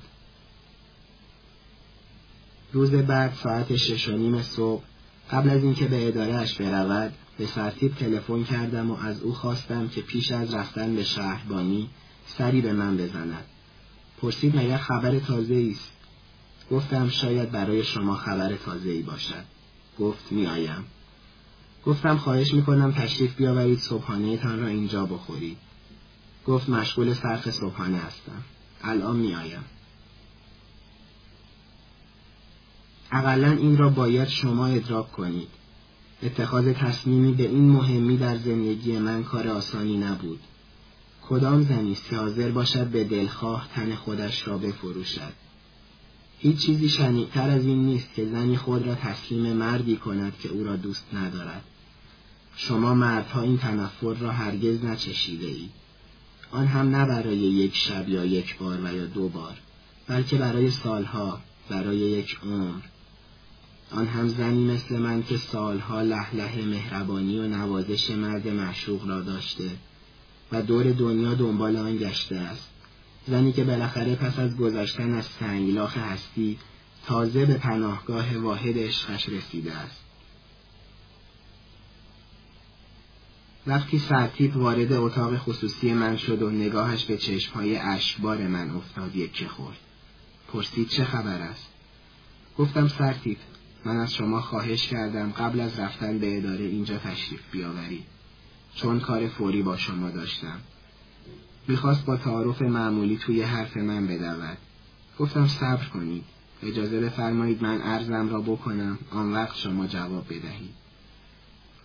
روز بعد ساعت شش و نیم صبح قبل از اینکه به ادارهش برود به سرتیب تلفن کردم و از او خواستم که پیش از رفتن به شهربانی سری به من بزند پرسید مگر خبر تازه است گفتم شاید برای شما خبر تازه ای باشد. گفت میآیم. گفتم خواهش می‌کنم تشریف بیاورید صبحانه تان را اینجا بخورید. گفت مشغول صرف صبحانه هستم. الان میآیم. اقلا این را باید شما ادراک کنید. اتخاذ تصمیمی به این مهمی در زندگی من کار آسانی نبود. کدام زنی است حاضر باشد به دلخواه تن خودش را بفروشد. هیچ چیزی شنیعتر از این نیست که زنی خود را تسلیم مردی کند که او را دوست ندارد. شما مردها این تنفر را هرگز نچشیده اید. آن هم نه برای یک شب یا یک بار و یا دو بار بلکه برای سالها برای یک عمر. آن هم زنی مثل من که سالها لحله مهربانی و نوازش مرد معشوق را داشته و دور دنیا دنبال آن گشته است. زنی که بالاخره پس از گذشتن از سنگلاخ هستی تازه به پناهگاه واحد عشقش رسیده است. وقتی سرتیب وارد اتاق خصوصی من شد و نگاهش به چشمهای اشکبار من افتاد یک خورد. پرسید چه خبر است؟ گفتم سرتیب من از شما خواهش کردم قبل از رفتن به اداره اینجا تشریف بیاورید. چون کار فوری با شما داشتم. می‌خواست با تعارف معمولی توی حرف من بدود. گفتم صبر کنید. اجازه بفرمایید من عرضم را بکنم. آن وقت شما جواب بدهید.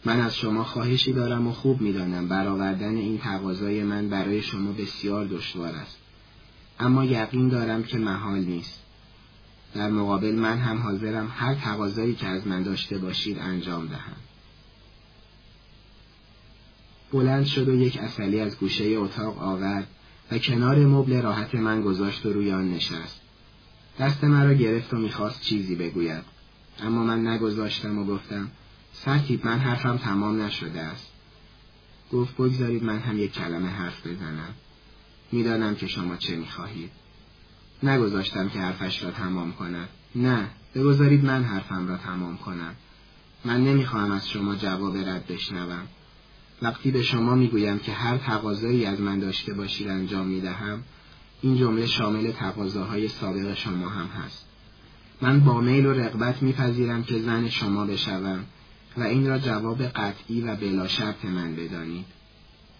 من از شما خواهشی دارم و خوب می‌دانم برآوردن این تقاضای من برای شما بسیار دشوار است. اما یقین دارم که محال نیست. در مقابل من هم حاضرم هر تقاضایی که از من داشته باشید انجام دهم. بلند شد و یک اصلی از گوشه اتاق آورد و کنار مبل راحت من گذاشت و روی آن نشست. دست مرا گرفت و می‌خواست چیزی بگوید. اما من نگذاشتم و گفتم سرتیب من حرفم تمام نشده است. گفت بگذارید من هم یک کلمه حرف بزنم. می‌دانم که شما چه می‌خواهید. نگذاشتم که حرفش را تمام کند. نه بگذارید من حرفم را تمام کنم. من نمی‌خواهم از شما جواب رد بشنوم. وقتی به شما می‌گویم که هر تقاضایی از من داشته باشید انجام می‌دهم این جمله شامل تقاضاهای سابق شما هم هست. من با میل و رغبت میپذیرم که زن شما بشوم و این را جواب قطعی و بلا شرط من بدانید.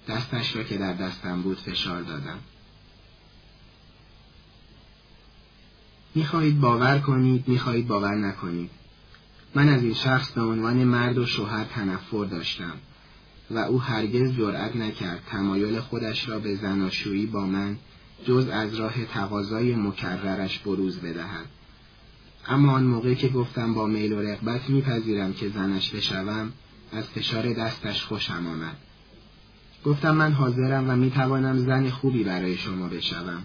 دستش را که در دستم بود فشار دادم. می‌خواهید باور کنید می‌خواهید باور نکنید. من از این شخص به عنوان مرد و شوهر تنفر داشتم. و او هرگز جرأت نکرد تمایل خودش را به زناشویی با من جز از راه تقاضای مکررش بروز بدهد. اما آن موقع که گفتم با میل و رغبت میپذیرم که زنش بشوم از فشار دستش خوشم آمد. گفتم من حاضرم و می‌توانم زن خوبی برای شما بشوم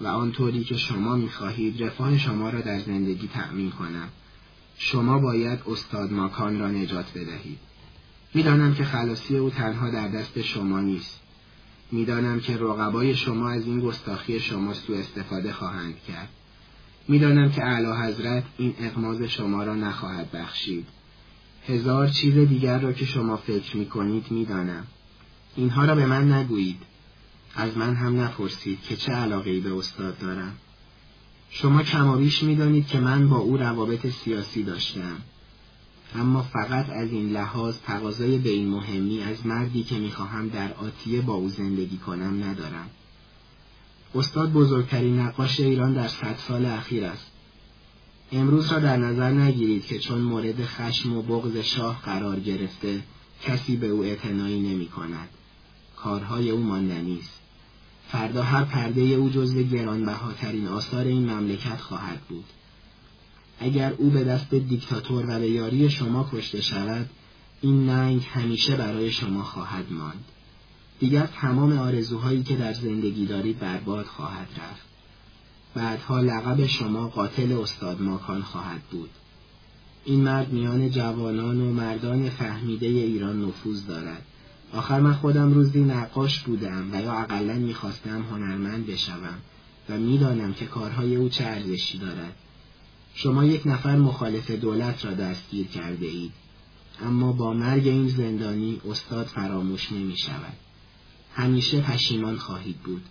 و آنطوری که شما می‌خواهید رفاه شما را در زندگی تأمین کنم. شما باید استاد ماکان را نجات بدهید. می‌دانم که خلاصی او تنها در دست شما نیست. می‌دانم که رقبای شما از این گستاخی شما سوء استفاده خواهند کرد. می‌دانم که اعلی حضرت این اقماز شما را نخواهد بخشید. هزار چیز دیگر را که شما فکر می کنید می‌دانم. اینها را به من نگویید. از من هم نپرسید که چه علاقه به استاد دارم. شما کمابیش می‌دانید که من با او روابط سیاسی داشتم. اما فقط از این لحاظ تقاضای به این مهمی از مردی که می‌خواهم در آتیه با او زندگی کنم ندارم استاد بزرگترین نقاش ایران در صد سال اخیر است امروز را در نظر نگیرید که چون مورد خشم و بغض شاه قرار گرفته کسی به او اعتنایی نمی کند. کارهای او ماندنی است. فردا هر پرده او جزو گرانبهاترین آثار این مملکت خواهد بود. اگر او به دست دیکتاتور و به یاری شما کشته شود این ننگ همیشه برای شما خواهد ماند. دیگر تمام آرزوهایی که در زندگی دارید برباد خواهد رفت. بعدها لقب شما قاتل استاد ماکان خواهد بود. این مرد میان جوانان و مردان فهمیده ایران نفوذ دارد. آخر من خودم روزی نقاش بودم و یا اقلا می‌خواستم هنرمند بشوم و می‌دانم که کارهای او چه ارزشی دارد. شما یک نفر مخالف دولت را دستگیر کرده اید. اما با مرگ این زندانی استاد فراموش نمی شود. همیشه پشیمان خواهید بود.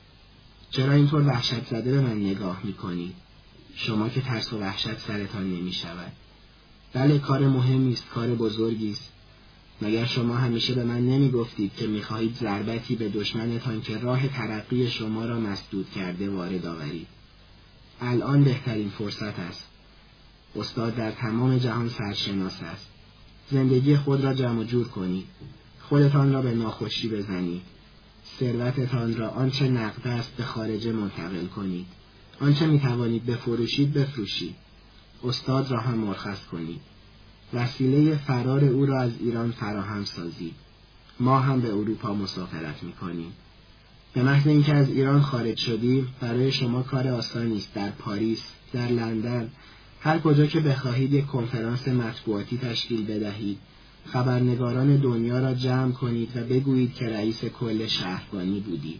چرا اینطور وحشت زده به من نگاه می کنید؟ شما که ترس و وحشت سرتان نمی شود. بله کار مهمی است کار بزرگی است. مگر شما همیشه به من نمی گفتید که می خواهید ضربتی به دشمنتان که راه ترقی شما را مسدود کرده وارد آورید؟ الان بهترین فرصت است. استاد در تمام جهان سرشناس است. زندگی خود را جمع جور کنید خودتان را به ناخوشی بزنید ثروتتان را آنچه نقد است به خارج منتقل کنید آنچه می توانید بفروشید بفروشید. استاد را هم مرخص کنید وسیله فرار او را از ایران فراهم سازید ما هم به اروپا مسافرت می کنیم به محض اینکه از ایران خارج شدیم برای شما کار آسانی است. در پاریس در لندن هر کجا که بخواهید یک کنفرانس مطبوعاتی تشکیل بدهید خبرنگاران دنیا را جمع کنید و بگویید که رئیس کل شهربانی بودید.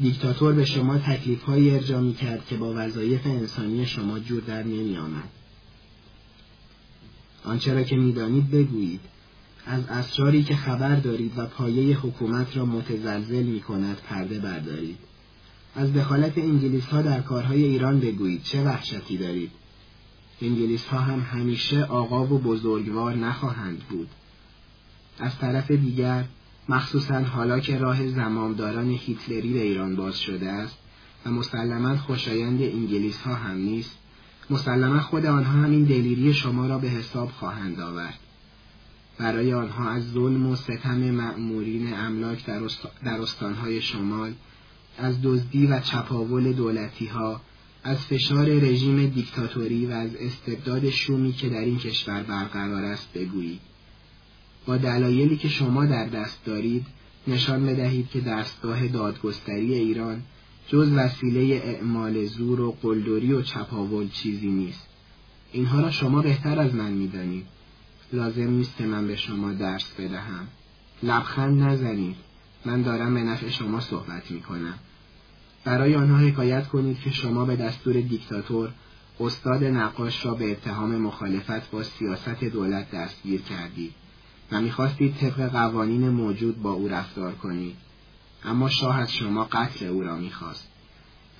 دیکتاتور به شما تکلیف ارجا می کرد که با وظایف انسانی شما جور در نمی آمد. آنچه را که می‌دانید بگویید. از اسراری که خبر دارید و پایه حکومت را متزلزل می کند پرده بردارید. از دخالت انگلیس ها در کارهای ایران بگویید چه وحشتی دارید. انگلیس ها هم همیشه آقا و بزرگوار نخواهند بود. از طرف دیگر مخصوصا حالا که راه زمامداران هیتلری به ایران باز شده است و مسلما خوشایند انگلیس ها هم نیست مسلما خود آنها همین دلیری شما را به حساب خواهند آورد برای آنها از ظلم و ستم مأمورین املاک در استانهای شمال از دزدی و چپاول دولتی ها از فشار رژیم دیکتاتوری و از استبداد شومی که در این کشور برقرار است بگویید. با دلایلی که شما در دست دارید نشان بدهید که دستگاه دادگستری ایران جز وسیله اعمال زور و قلدری و چپاول چیزی نیست. اینها را شما بهتر از من می‌دانید. لازم نیست که من به شما درس بدهم. لبخند نزنید. من دارم به نفع شما صحبت می کنم برای آنها حکایت کنید که شما به دستور دیکتاتور استاد نقاش را به اتهام مخالفت با سیاست دولت دستگیر کردید و می‌خواستید طبق قوانین موجود با او رفتار کنید. اما شاه از شما قتل او را می‌خواست.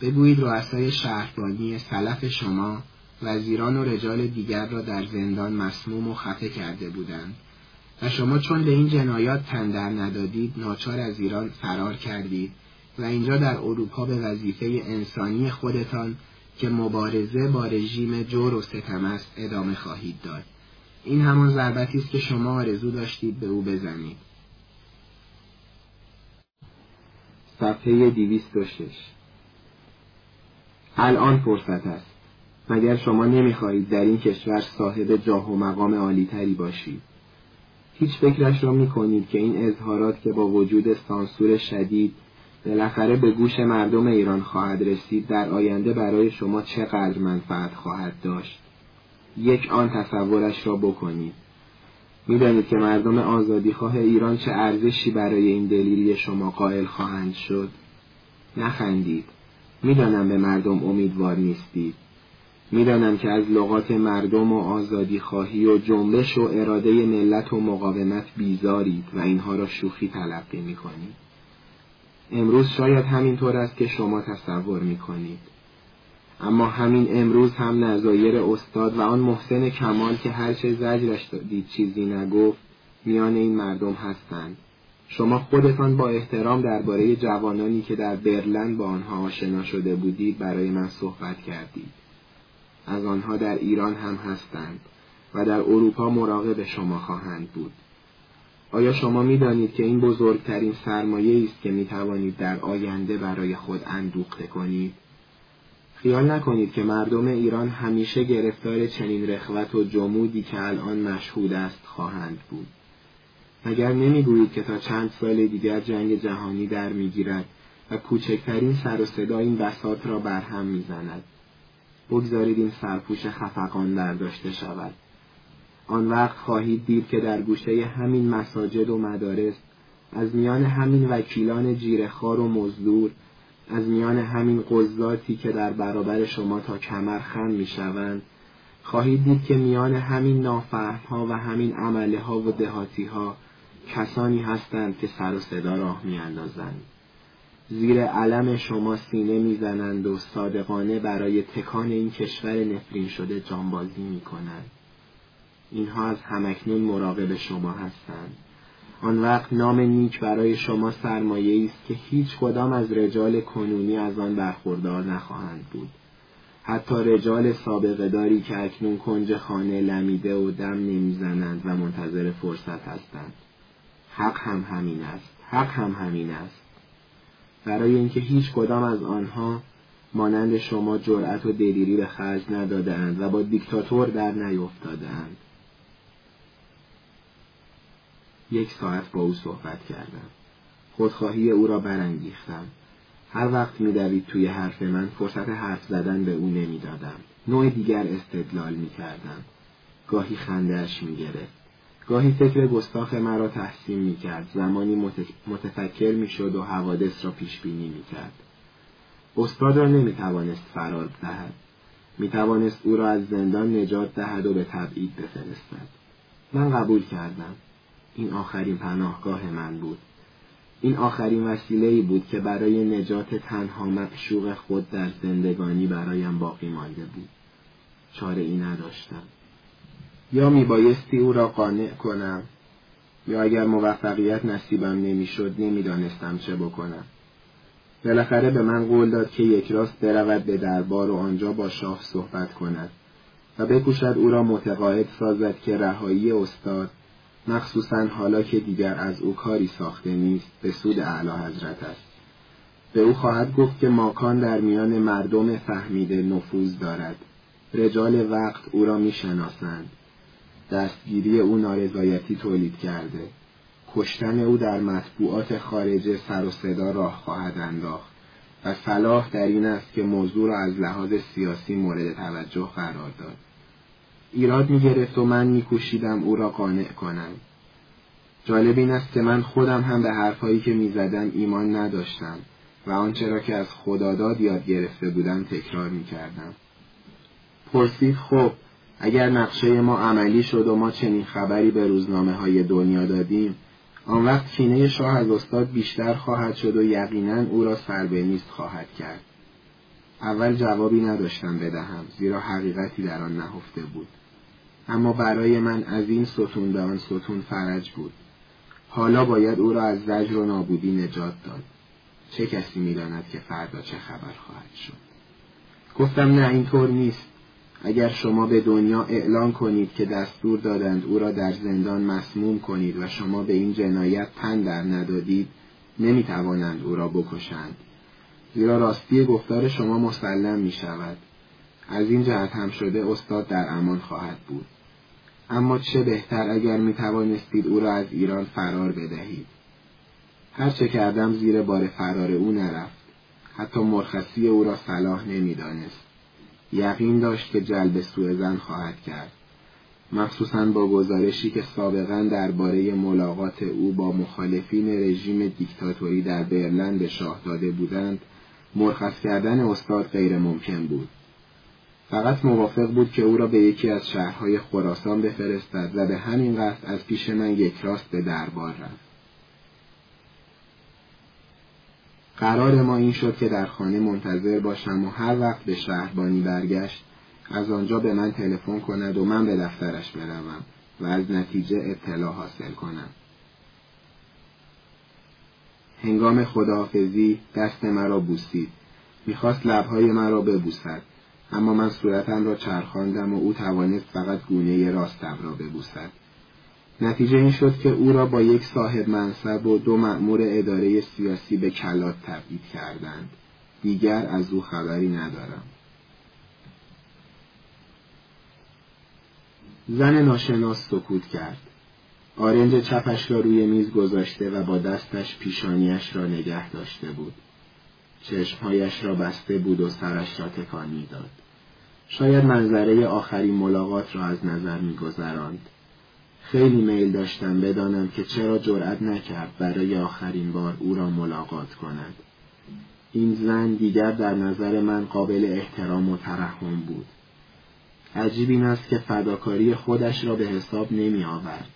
بگویید رؤسای شهربانی سلف شما وزیران و رجال دیگر را در زندان مسموم و خفه کرده بودند و شما چون به این جنایات تندر ندادید ناچار از ایران فرار کردید. و اینجا در اروپا به وظیفه انسانی خودتان که مبارزه با رژیم جور و ستم است ادامه خواهید داد. این همان ضربتی است که شما آرزو داشتید به او بزنید. صفحه 206 الان فرصت است. مگر شما نمی‌خواهید در این کشور صاحب جاه و مقام عالیتری باشید؟ هیچ فکرش را می‌کنید که این اظهارات که با وجود سانسور شدید بالاخره به گوش مردم ایران خواهد رسید در آینده برای شما چقدر منفعت خواهد داشت. یک آن تصورش را بکنید. می‌دانید که مردم آزادیخواه ایران چه ارزشی برای این دلیری شما قائل خواهند شد. نخندید. می‌دانم به مردم امیدوار نیستید. می‌دانم که از لغات مردم و آزادی خواهی و جنبش و اراده ملت و مقاومت بیزارید و اینها را شوخی تلقی می‌کنید. امروز شاید همینطور است که شما تصور می‌کنید. اما همین امروز هم نظایر استاد و آن محسن کمال که هرچه زجرش دید چیزی نگفت میان این مردم هستند. شما خودتان با احترام درباره جوانانی که در برلن با آنها آشنا شده بودید برای من صحبت کردید. از آنها در ایران هم هستند و در اروپا مراقب شما خواهند بود. آیا شما می دانید که این بزرگترین سرمایه است که می توانید در آینده برای خود اندوخته کنید؟ خیال نکنید که مردم ایران همیشه گرفتار چنین رخوت و جمودی که الان مشهود است خواهند بود. مگر نمی‌گویید که تا چند سال دیگر جنگ جهانی در می‌گیرد و کوچکترین سر و صدا این بساط را برهم می‌زند بگذارید این سرپوش خفقان برداشته شود آن وقت خواهید دید که در گوشه همین مساجد و مدارس از میان همین وکیلان جیرخار و مزدور از میان همین قضاتی که در برابر شما تا کمر خم می‌شوند خواهید دید که میان همین نافرها و همین عمله ها و دهاتی ها کسانی هستند که سر و صدا راه میاندازند. زیر علم شما سینه می‌زنند و صادقانه برای تکان این کشور نفرین شده جانبازی می‌کنند. اینها از همکنون مراقب شما هستند. آن وقت نام نیک برای شما سرمایه است که هیچ کدام از رجال کنونی از آن برخوردار نخواهند بود. حتی رجال سابقه داری که اکنون کنج خانه لمیده و دم نمی‌زنند و منتظر فرصت هستند. حق هم همین است. حق هم همین است. برای اینکه هیچ کدام از آنها مانند شما جرأت و دلیری به خرج ندادهاند و با دیکتاتور در نیفتادهاند. یک ساعت با او صحبت کردم. خودخواهی او را برانگیختم. هر وقت میدوید توی حرف من فرصت حرف زدن به او نمی‌دادم. نوع دیگر استدلال می‌کردم. گاهی خندهاش می‌گرفت. گاهی فکر گستاخ مرا تحسین می‌کرد. زمانی متفکر می‌شد و حوادث را پیش بینی می‌کرد. استاد را نمی‌توانست فرار دهد. می‌توانست او را از زندان نجات دهد و به تبعید بفرستد. من قبول کردم. این آخرین پناهگاه من بود. این آخرین وسیله بود که برای نجات تنها معشوق خود در زندگانی برایم باقی مانده بود. چاره ای نداشتم. یا میبایستی او را قانع کنم یا اگر موفقیت نصیبم نمی‌شد نمی‌دانستم چه بکنم. بالاخره به من قول داد که یک راست برود به دربار و آنجا با شاه صحبت کند و بکوشد او را متقاعد سازد که رهایی استاد مخصوصا حالا که دیگر از او کاری ساخته نیست به سود اعلی حضرت است. به او خواهد گفت که ماکان در میان مردم فهمیده نفوذ دارد. رجال وقت او را می‌شناسند. دستگیری او نارضایتی تولید کرده. کشتن او در مطبوعات خارجه سر و صدا راه خواهد انداخت و صلاح در این است که موضوع را از لحاظ سیاسی مورد توجه قرار داد. ایراد می گرفت و من میکوشیدم او را قانع کنم. جالب این است که من خودم هم به حرفهایی که می‌زدم ایمان نداشتم و آنچه را که از خداداد یاد گرفته بودم تکرار می‌کردم. پرسید خب اگر نقشه ما عملی شد و ما چنین خبری به روزنامه های دنیا دادیم آن وقت کینه شاه از استاد بیشتر خواهد شد و یقینا او را سربنیست خواهد کرد. اول جوابی نداشتم بدهم زیرا حقیقتی در آن نهفته بود. اما برای من از این ستون به آن ستون فرج بود. حالا باید او را از زجر و نابودی نجات داد. چه کسی می‌داند که فردا چه خبر خواهد شد؟ گفتم نه اینطور نیست. اگر شما به دنیا اعلان کنید که دستور دادند او را در زندان مسموم کنید و شما به این جنایت تن در ندادید نمی‌توانند او را بکشند. زیرا راستی گفتار شما مسلم می شود از این جهت هم شده استاد در امان خواهد بود. اما چه بهتر اگر می توانستید او را از ایران فرار بدهید؟ هر چه کردم زیر بار فرار او نرفت. حتی مرخصی او را صلاح نمی‌دانست. یقین داشت که جلب سوء زن خواهد کرد. مخصوصا با گزارشی که سابقا درباره ملاقات او با مخالفین رژیم دیکتاتوری در برلن به شاه داده بودند مرخص کردن استاد غیر ممکن بود. فقط موافق بود که او را به یکی از شهرهای خراسان بفرستد و به همین قصد از پیش من یک راست به دربار رفت. قرار ما این شد که در خانه منتظر باشم و هر وقت به شهربانی برگشت از آنجا به من تلفن کند و من به دفترش بروم و از نتیجه اطلاع حاصل کنم. هنگام خداحافظی دست مرا بوسید. می‌خواست لبهای مرا ببوسد. اما من صورتم را چرخاندم و او توانست فقط گونه راستم را ببوسد. نتیجه این شد که او را با یک صاحب منصب و دو مأمور اداره سیاسی به کلات تبعید کردند. دیگر از او خبری ندارم. زن ناشناس سکوت کرد. آرنج چپش را روی میز گذاشته و با دستش پیشانیش را نگه داشته بود. چشمهایش را بسته بود و سرش را تکان می‌داد. شاید منظره آخرین ملاقات را از نظر میگذراند. خیلی میل داشتم بدانم که چرا جرأت نکرد برای آخرین بار او را ملاقات کند. این زن دیگر در نظر من قابل احترام و ترحم بود. عجیب این است که فداکاری خودش را به حساب نمی آورد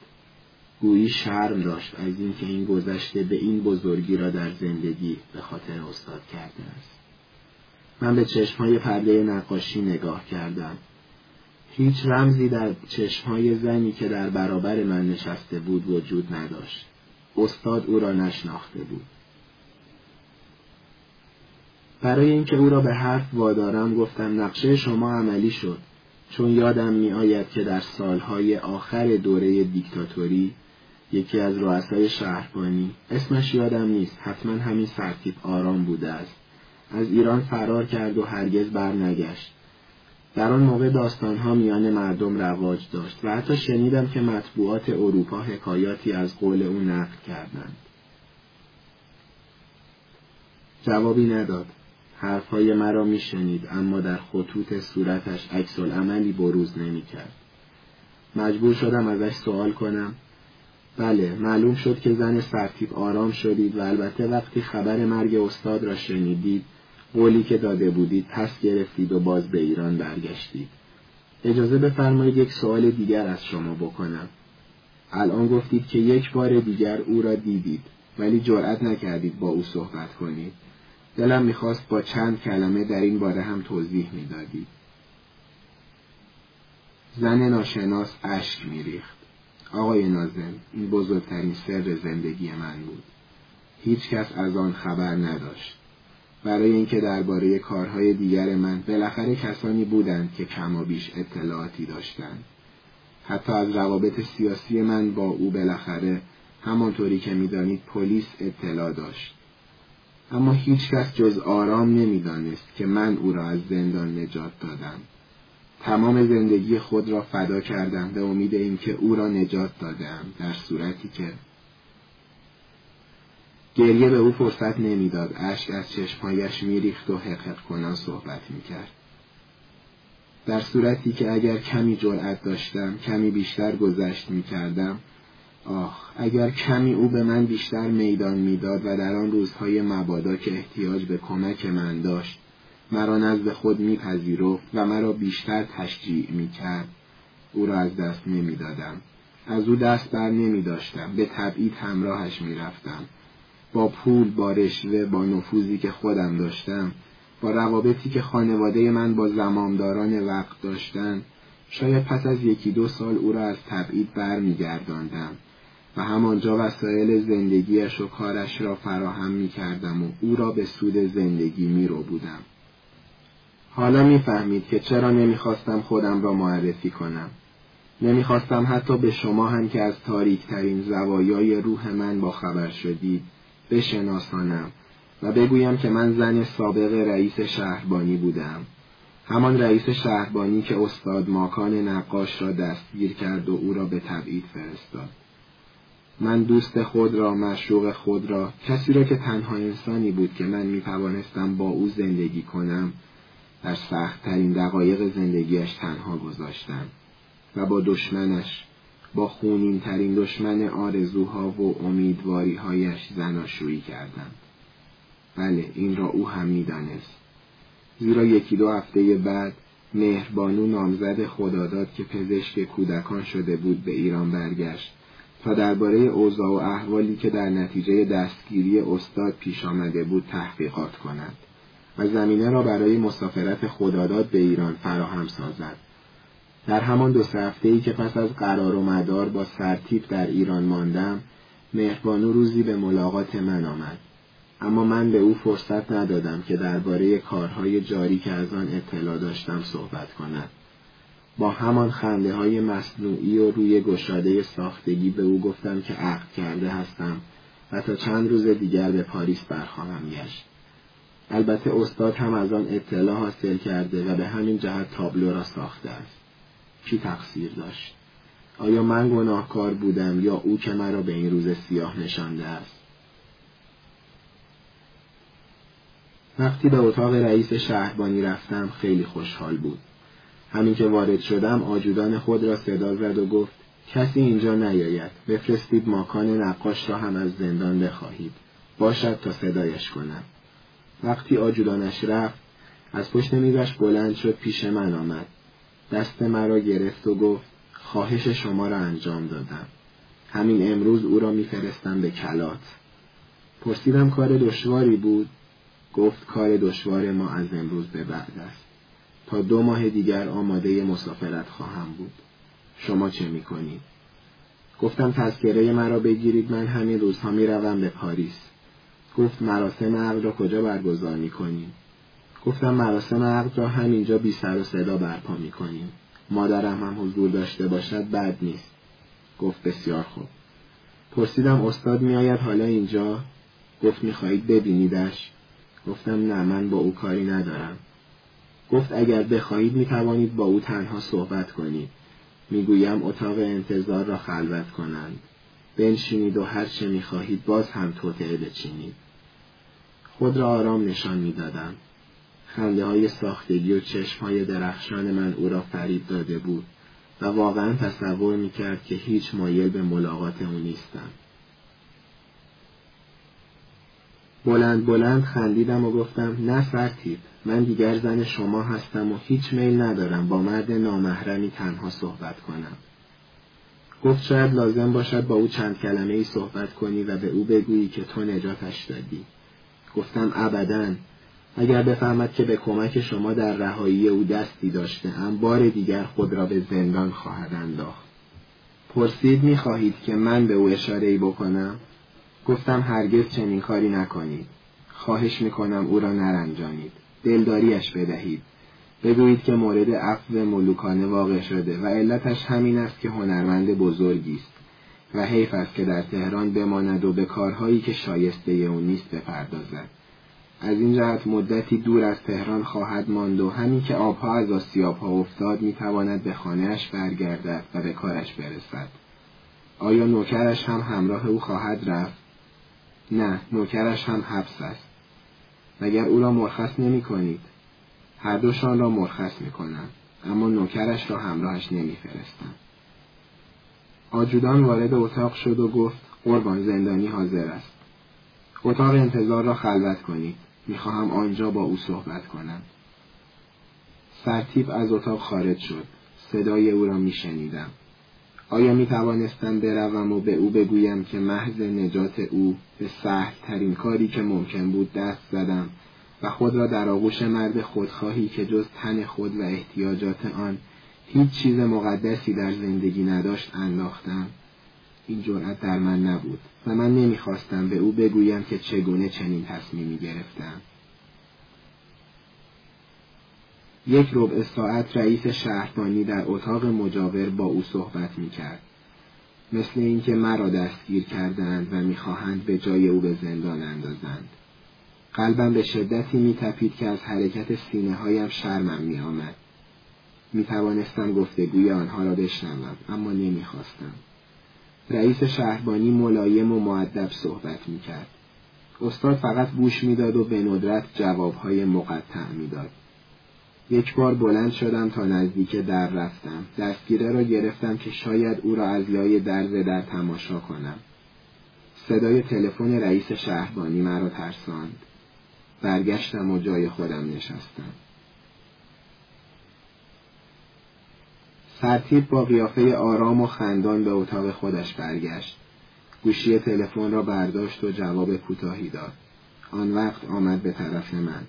گویی شرم داشت از اینکه این گذشته به این بزرگی را در زندگی به خاطر استاد کرده است. من به چشمهای پرده نقاشی نگاه کردم. هیچ رمزی در چشمهای زنی که در برابر من نشسته بود وجود نداشت. استاد او را نشناخته بود. برای اینکه او را به حرف وادارم گفتم نقشه شما عملی شد. چون یادم می آید که در سالهای آخر دوره دیکتاتوری یکی از رؤسای شهربانی اسمش یادم نیست حتما همین سرتیپ آرام بوده است. از ایران فرار کرد و هرگز برنگشت. در آن موقع داستانها میان مردم رواج داشت و حتی شنیدم که مطبوعات اروپا حکایاتی از قول او نقل کردند. جوابی نداد. حرفهای مرا میشنید اما در خطوط صورتش عکس عملی بروز نمی‌کرد. مجبور شدم ازش سوال کنم. بله معلوم شد که زن سرتیب آرام شدید و البته وقتی خبر مرگ استاد را شنیدید قولی که داده بودید پس گرفتید و باز به ایران برگشتید. اجازه بفرمایید یک سوال دیگر از شما بکنم. الان گفتید که یک بار دیگر او را دیدید ولی جرأت نکردید با او صحبت کنید. دلم می‌خواست با چند کلمه در این باره هم توضیح می‌دادید. زن ناشناس اشک میریخت. آقای نازم این بزرگترین سر زندگی من بود. هیچ کس از آن خبر نداشت. برای اینکه درباره کارهای دیگر من بالاخره کسانی بودند که کم و بیش اطلاعاتی داشتند. حتی از روابط سیاسی من با او بالاخره همانطوری که می‌دانید پلیس اطلاع داشت. اما هیچ کس جز آرام نمی‌دانست که من او را از زندان نجات دادم. تمام زندگی خود را فدا کردم به امید اینکه او را نجات دادم در صورتی که گریه به او فرصت نمی‌داد. اشک از چشمهایش میریخت و حقق کنان صحبت می‌کرد. در صورتی که اگر کمی جرأت داشتم کمی بیشتر گذشت می‌کردم آخ اگر کمی او به من بیشتر میدان می‌داد و در آن روزهای مبادا که احتیاج به کمک من داشت مرا نزد خود میپذیرفت و مرا بیشتر تشجیع می‌کرد او را از دست نمی‌دادم. از او دست بر نمیداشتم. به تبعید همراهش می‌رفتم. با پول با رشوه با نفوذی که خودم داشتم با روابطی که خانواده من با زمامداران وقت داشتن شاید پس از یکی دو سال او را از تبعید برمیگرداندم و همانجا وسایل زندگیش و کارش را فراهم می کردم و او را به سود زندگی می رو بودم. حالا می‌فهمید که چرا نمی‌خواستم خودم را معرفی کنم. نمی‌خواستم حتی به شما هم که از تاریکترین زوایای روح من با خبر شدید بشناسانم و بگویم که من زن سابق رئیس شهربانی بودم. همان رئیس شهربانی که استاد ماکان نقاش را دستگیر کرد و او را به تبعید فرستاد. من دوست خود را مشروق خود را کسی را که تنها انسانی بود که من می توانستم با او زندگی کنم در سختترین دقایق زندگیش تنها گذاشتم و با دشمنش با خونین ترین دشمن آرزوها و امیدواریهایش زناشویی کردم بله این را او هم می‌دانست زیرا یکی دو هفته بعد مهربانو نامزد خداداد که پزشک کودکان شده بود به ایران برگشت تا درباره اوضاع و احوالی که در نتیجه دستگیری استاد پیش آمده بود تحقیقات کند و زمینه را برای مسافرت خداداد به ایران فراهم سازد. در همان دو سه ای که پس از قرار و مدار با سرتیپ در ایران ماندم، مهربانو روزی به ملاقات من آمد. اما من به او فرصت ندادم که درباره کارهای جاری که از آن اطلاع داشتم صحبت کند. با همان خنده های مصنوعی و روی گشاده ساختگی به او گفتم که عقد کرده هستم و تا چند روز دیگر به پاریس برخواهم گشت. البته استاد هم از آن اطلاع حاصل کرده و به همین جهت تابلو را ساخته است. کی تقصیر داشت؟ آیا من گناهکار بودم یا او که مرا به این روز سیاه نشانده است؟ وقتی به اتاق رئیس شهربانی رفتم خیلی خوشحال بود. همین که وارد شدم آجودان خود را صدا زد و گفت کسی اینجا نیاید بفرستید ماکان نقاش را هم از زندان بخواهید باشد تا صدایش کنم وقتی آجودانش رفت از پشت میزش بلند شد پیش من آمد دست مرا گرفت و گفت خواهش شما را انجام دادم. همین امروز او را میفرستم به کلات. پرسیدم کار دشواری بود؟ گفت کار دشوار ما از امروز به بعد است. تا دو ماه دیگر آماده مسافرت خواهم بود. شما چه می‌کنید؟ گفتم تذکره مرا بگیرید من همین روزها می‌روم به پاریس. گفت مراسم عقد را کجا برگزار می‌کنیم گفتم مراسم عقد را همینجا بی سر و صدا برپا می‌کنیم مادرم هم حضور داشته باشد بد نیست گفت بسیار خوب پرسیدم استاد میآید حالا اینجا گفت می‌خواهید ببینیدش گفتم نه من با او کاری ندارم گفت اگر بخواهید می توانید با او تنها صحبت کنید. می‌گویم اتاق انتظار را خلوت کنند. بنشینید و هر چه می خواهید باز هم توطعه بچینید. خود را آرام نشان می دادم. خنده های ساختگی و چشم های درخشان من او را فریب داده بود و واقعا تصور می کرد که هیچ مایل به ملاقات او نیستم. بلند بلند خندیدم و گفتم نه فرتیب من دیگر زن شما هستم و هیچ میل ندارم با مرد نامحرمی تنها صحبت کنم. گفت شاید لازم باشد با او چند کلمه ای صحبت کنی و به او بگویی که تو نجاتش دادی. گفتم ابدا اگر بفهمد که به کمک شما در رهایی او دستی داشته هم بار دیگر خود را به زندان خواهد انداخت. پرسید می‌خواهید که من به او اشاره ای بکنم؟ گفتم هرگز چنین کاری نکنید. خواهش می‌کنم او را نرنجانید. دلداریش بدهید بگویید که مورد عفو ملوکانه واقع شده و علتش همین است که هنرمند بزرگی است و حیف است که در تهران بماند و به کارهایی که شایسته او نیست بپردازد از این جهت مدتی دور از تهران خواهد ماند و همین که آبها از آسیابها افتاد می‌تواند به خانهاش برگردد و به کارش برسد. آیا نوکرش هم همراه او خواهد رفت؟ نه نوکرش هم حبس است. مگر او را مرخص نمی کنید هر دوشان را مرخص می کنم اما نوکرش را همراهش نمی فرستم. آجودان وارد اتاق شد و گفت قربان زندانی حاضر است. اتاق انتظار را خلوت کنید. می‌خواهم آنجا با او صحبت کنم. سرتیب از اتاق خارج شد. صدای او را میشنیدم. آیا می توانستم بروم و به او بگویم که محض نجات او به سهل ترین کاری که ممکن بود دست زدم و خود را در آغوش مرد خودخواهی که جز تن خود و احتیاجات آن هیچ چیز مقدسی در زندگی نداشت انداختم. این جرأت در من نبود. و من نمی‌خواستم به او بگویم که چگونه چنین تصمیمی گرفتم. یک ربع ساعت رئیس شهربانی در اتاق مجاور با او صحبت می‌کرد. مثل اینکه مرا دستگیر کردند و می‌خواهند به جای او به زندان اندازند. قلبم به شدتی میتپید که از حرکت سینه هایم شرمم میآمد. می توانستم گفتگوی آنها را بشنوم اما نمی‌خواستم. رئیس شهربانی ملایم و معدب صحبت می کرد. استاد فقط گوش می‌داد و به ندرت جوابهای مقطع می‌داد. یک بار بلند شدم تا نزدیک در رفتم. دستگیره را گرفتم که شاید او را از لای در در تماشا کنم. صدای تلفن رئیس شهربانی مرا ترساند. برگشتم و جای خودم نشستم. سرتیب با قیافه آرام و خندان به اتاق خودش برگشت. گوشی تلفن را برداشت و جواب کوتاهی داد. آن وقت آمد به طرف من.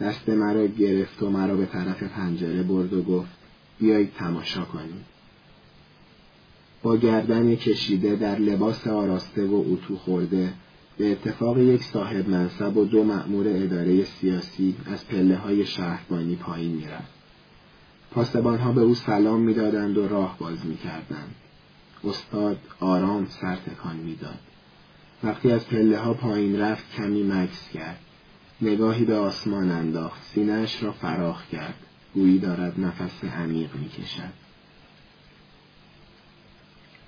دست مرا گرفت و مرا به طرف پنجره برد و گفت بیایید تماشا کنید. با گردن کشیده در لباس آراسته و اتو خورده به اتفاق یک صاحب منصب و دو مأمور اداره سیاسی از پله های شهربانی پایین می‌رفت. پاسبانها به او سلام می‌دادند و راه باز می‌کردند. استاد آرام سر تکان می‌داد. وقتی از پله ها پایین رفت کمی مکس کرد. نگاهی به آسمان انداخت. سینهش را فراخ کرد. گویی دارد نفس عمیق می‌کشد.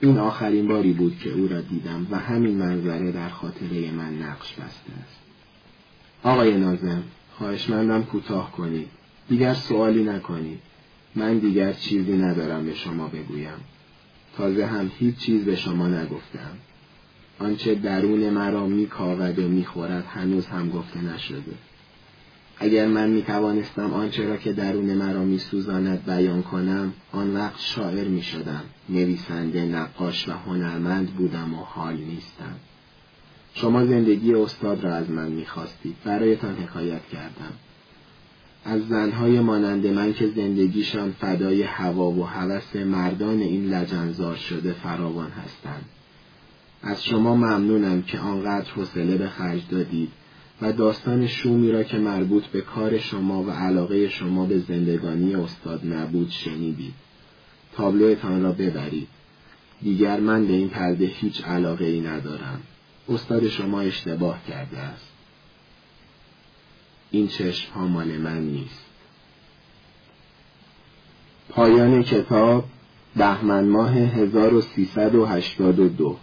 این آخرین باری بود که او را دیدم و همین منظره در خاطره من نقش بسته است. آقای نازم، خواهشمندم کوتاه کنید. دیگر سوالی نکنید. من دیگر چیزی ندارم به شما بگویم. تازه هم هیچ چیز به شما نگفتم. آنچه درون مرا میکاود و می‌خورد هنوز هم گفته نشده. اگر من می توانستم آنچه را که درون مرا می سوزاند بیان کنم آن وقت شاعر می شدم نویسنده نقاش و هنرمند بودم و حال نیستم شما زندگی استاد را از من می خواستید برایتان حکایت کردم از زنهای مانند من که زندگیشان فدای هوا و هوس مردان این لجنزار شده فراوان هستند از شما ممنونم که آنقدر حوصله به خرج دادید و داستان شومی را که مربوط به کار شما و علاقه شما به زندگانی استاد نبود شنیدید. تابلوتان را ببرید. دیگر من به این پرده هیچ علاقه ای ندارم. استاد شما اشتباه کرده است. این چشم ها مال من نیست. پایان کتاب بهمن ماه 1382